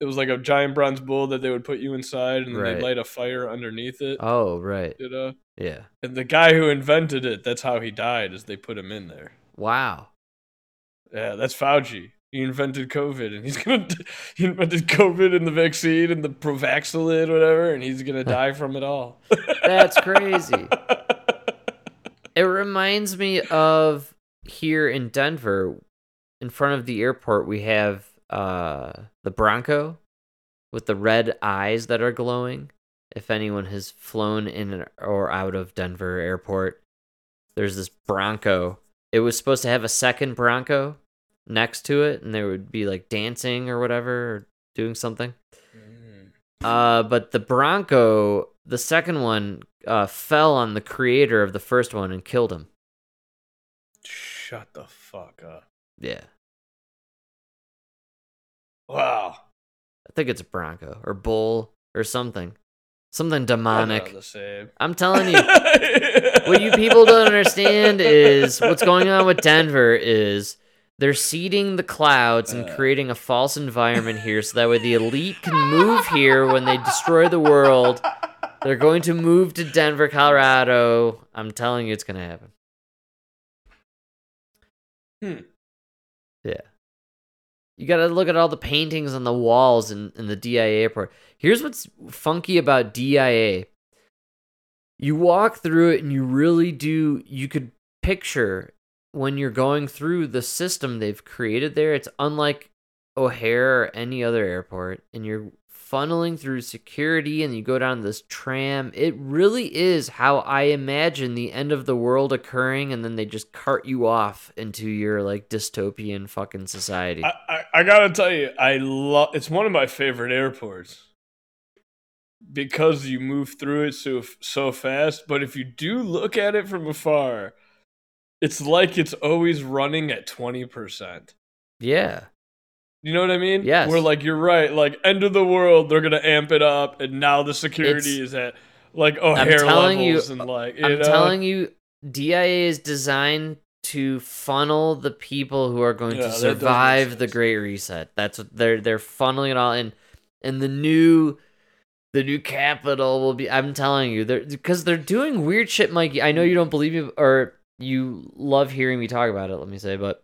It was like a giant bronze bull that they would put you inside and Right. they'd light a fire underneath it. Oh right. You know? Yeah. And the guy who invented it, that's how he died, is they put him in there. Wow. Yeah, that's Fauci. He invented COVID, and he's gonna. He invented COVID and the vaccine and the Provaxilid, whatever, and he's gonna die from it all. That's crazy. it reminds me of here in Denver, in front of the airport, we have uh, the Bronco with the red eyes that are glowing. If anyone has flown in or out of Denver airport, there's this Bronco. It was supposed to have a second Bronco next to it, and they would be like dancing or whatever, or doing something. Uh, but the Bronco, the second one, uh, fell on the creator of the first one and killed him. Shut the fuck up! Yeah, Wow. I think it's a Bronco or bull or something, something demonic. I'm telling you, what you people don't understand is what's going on with Denver is they're seeding the clouds and creating a false environment here so that way the elite can move here when they destroy the world. They're going to move to Denver, Colorado. I'm telling you, it's going to happen. Hmm. Yeah. You got to look at all the paintings on the walls in, in the DIA airport. Here's what's funky about DIA you walk through it and you really do you could picture when you're going through the system they've created there it's unlike o'hare or any other airport and you're funneling through security and you go down this tram. It really is how I imagine the end of the world occurring and then they just cart you off into your like dystopian fucking society. I, I, I gotta tell you, I love. It's one of my favorite airports because you move through it so so fast. But if you do look at it from afar, it's like it's always running at twenty percent. yeah. You know what I mean? Yes. We're like, you're right. Like end of the world, they're gonna amp it up, and now the security It's- is at like O'Hare telling you- levels and uh, like you I'm know? telling you, DIA is designed to funnel the people who are going Yeah, to survive the. Great Reset. That's what they're they're funneling it all in, and the new. The new capital will be. I'm telling you, they're because they're doing weird shit, Mikey. I know you don't believe me, or you love hearing me talk about it. Let me say, but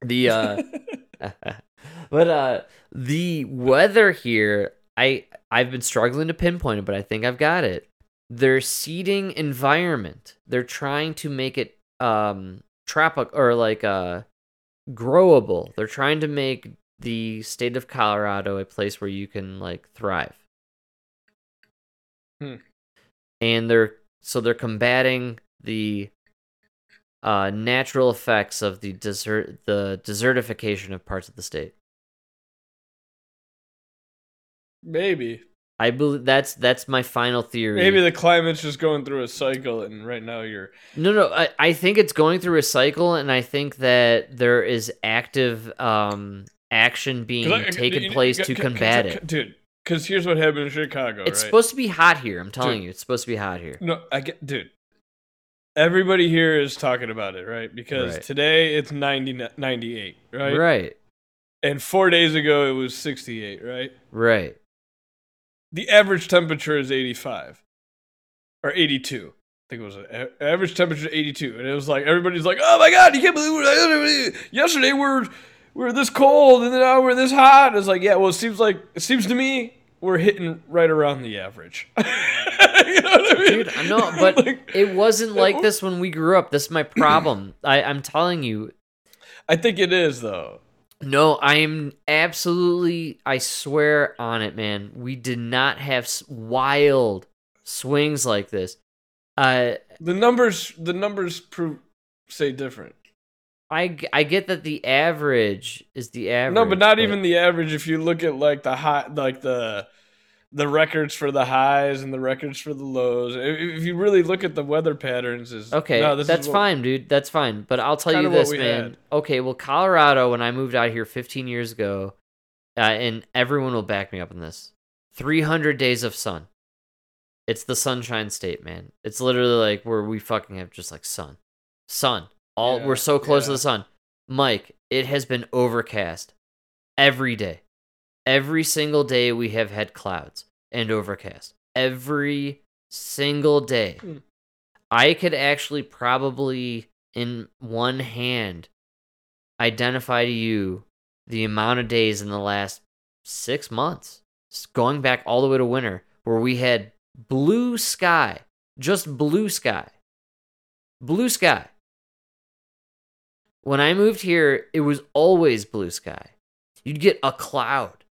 the uh, but uh, the weather here, I I've been struggling to pinpoint it, but I think I've got it. Their seeding environment, they're trying to make it um tropic or like uh growable. They're trying to make the state of Colorado a place where you can like thrive. Hmm. And they're so they're combating the uh, natural effects of the desert the desertification of parts of the state. maybe I believe that's that's my final theory. maybe the climate's just going through a cycle, and right now you're No, no, I, I think it's going through a cycle, and I think that there is active um, action being I- taken know, place to combat it. dude. Because here's what happened in Chicago. It's right? supposed to be hot here. I'm telling Dude. you, it's supposed to be hot here. No, I get, dude. Everybody here is talking about it, right? Because Right. today it's 90, 98, right? Right, And four days ago it was 68, right? right. The average temperature is 85 or 82. I think it was a, average temperature 82. And it was like, everybody's like, oh my God, you can't believe it. Yesterday we we're, we were this cold and then now we're this hot. It's like, yeah, well, it seems like, it seems to me we're hitting right around the average. you know what I mean? Dude, I know, but Like- it wasn't like this when we grew up. This is my problem. I, I'm telling you, I think it is though. No, I am absolutely. I swear on it, man. We did not have wild swings like this. Uh, The numbers, the numbers prove say different. I, I get that the average is the average. no, but not even the average. If you look at like the high, like the the records for the highs and the records for the lows. If, if you really look at the weather patterns, is Okay, no, that's what- fine, dude. That's fine. But I'll tell you this, man. had. Okay, well, Colorado, when I moved out here 15 years ago, uh, and everyone will back me up on this 300 days of sun. It's the sunshine state, man. It's literally like where we fucking have just like sun. Sun. All Yeah, we're so close to the sun. Mike, it has been overcast every day. Every single day we have had clouds and overcast. Every single day. Hmm. I could actually probably in one hand identify to you the amount of days in the last six months, going back all the way to winter, where we had blue sky, just blue sky. Blue sky. When I moved here, it was always blue sky. You'd get a cloud.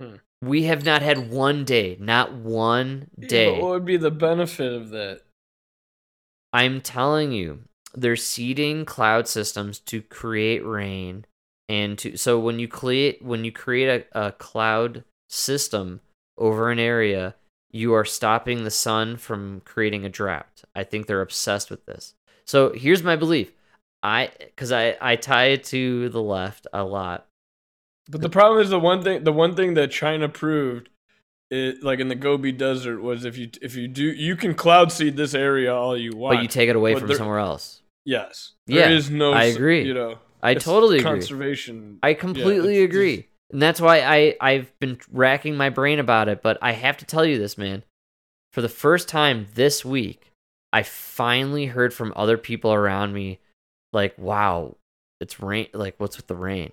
Hmm. We have not had one day, not one day. but what would be the benefit of that? I'm telling you, they're seeding cloud systems to create rain and to so when you create when you create a, a cloud system over an area, you are stopping the sun from creating a drought. I think they're obsessed with this. So here's my belief. I because I, I tie it to the left a lot. But the problem is the one thing the one thing that China proved it like in the Gobi Desert was if you if you do you can cloud seed this area all you want. But you take it away from there- somewhere else. Yes. Yeah, There is no I agree. You know. I totally agree. Conservation. I completely it's agree. just- and that's why I, I've been racking my brain about it. But I have to tell you this, man. For the first time this week, I finally heard from other people around me, like, wow, it's rain. Like, what's with the rain?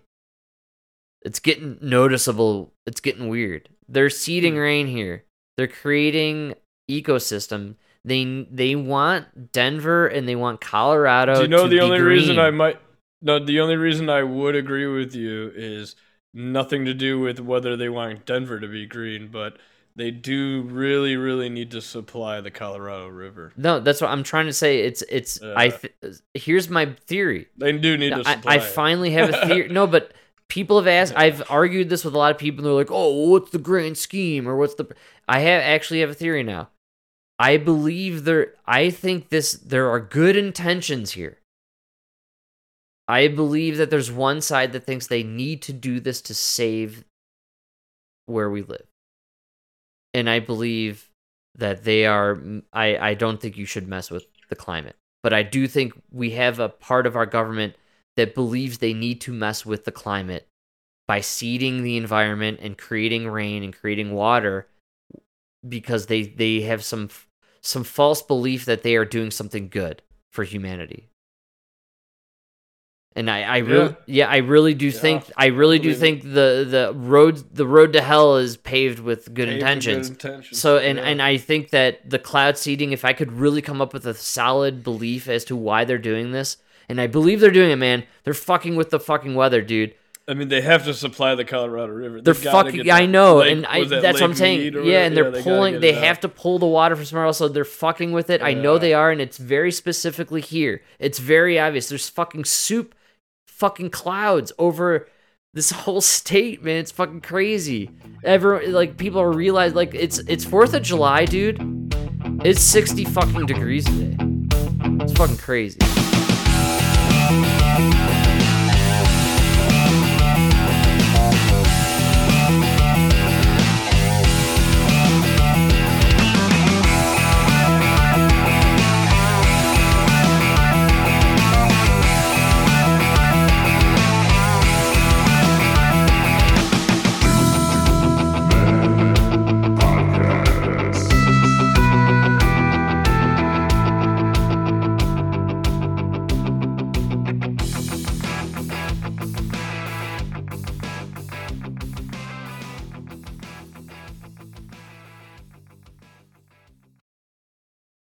It's getting noticeable. It's getting weird. They're seeding Hmm. rain here. They're creating ecosystem. They they want Denver and they want Colorado. Do you know to the be only reason. I might no the only reason I would agree with you is nothing to do with whether they want Denver to be green, but they do really, really need to supply the Colorado River. No, that's what I'm trying to say. It's it's I. Uh, Th- here's my theory. They do need to I, supply. I finally have a theory. no, but people have asked. I've argued this with a lot of people. and They're like, "Oh, what's the grand scheme?" Or what's the? I have actually have a theory now. I believe there. I think this. There are good intentions here. I believe that there's one side that thinks they need to do this to save where we live. And I believe that they are I I don't think you should mess with the climate. But I do think we have a part of our government that believes they need to mess with the climate by seeding the environment and creating rain and creating water because they they have some some false belief that they are doing something good for humanity. And I, I really, Yeah. yeah, I really do Yeah, think, I really do think the the road, the road to hell is paved with good with good intentions. intentions, So, and yeah. and I think that the cloud seeding, if I could really come up with a solid belief as to why they're doing this, and I believe they're doing it, man, they're fucking with the fucking weather, dude. I mean, they have to supply the Colorado River. They're They fucking. I know, lake- and I, that that's what I'm saying. Yeah, and they're they gotta pulling. get They have to pull the water from somewhere else, so they're fucking with it. I know they are, and it's very specifically here. It's very obvious. There's fucking soup, fucking clouds over this whole state, man. It's fucking crazy. Everyone, like, people are realize like it's it's Fourth of July, dude. It's sixty fucking degrees today. It's fucking crazy. Thank you.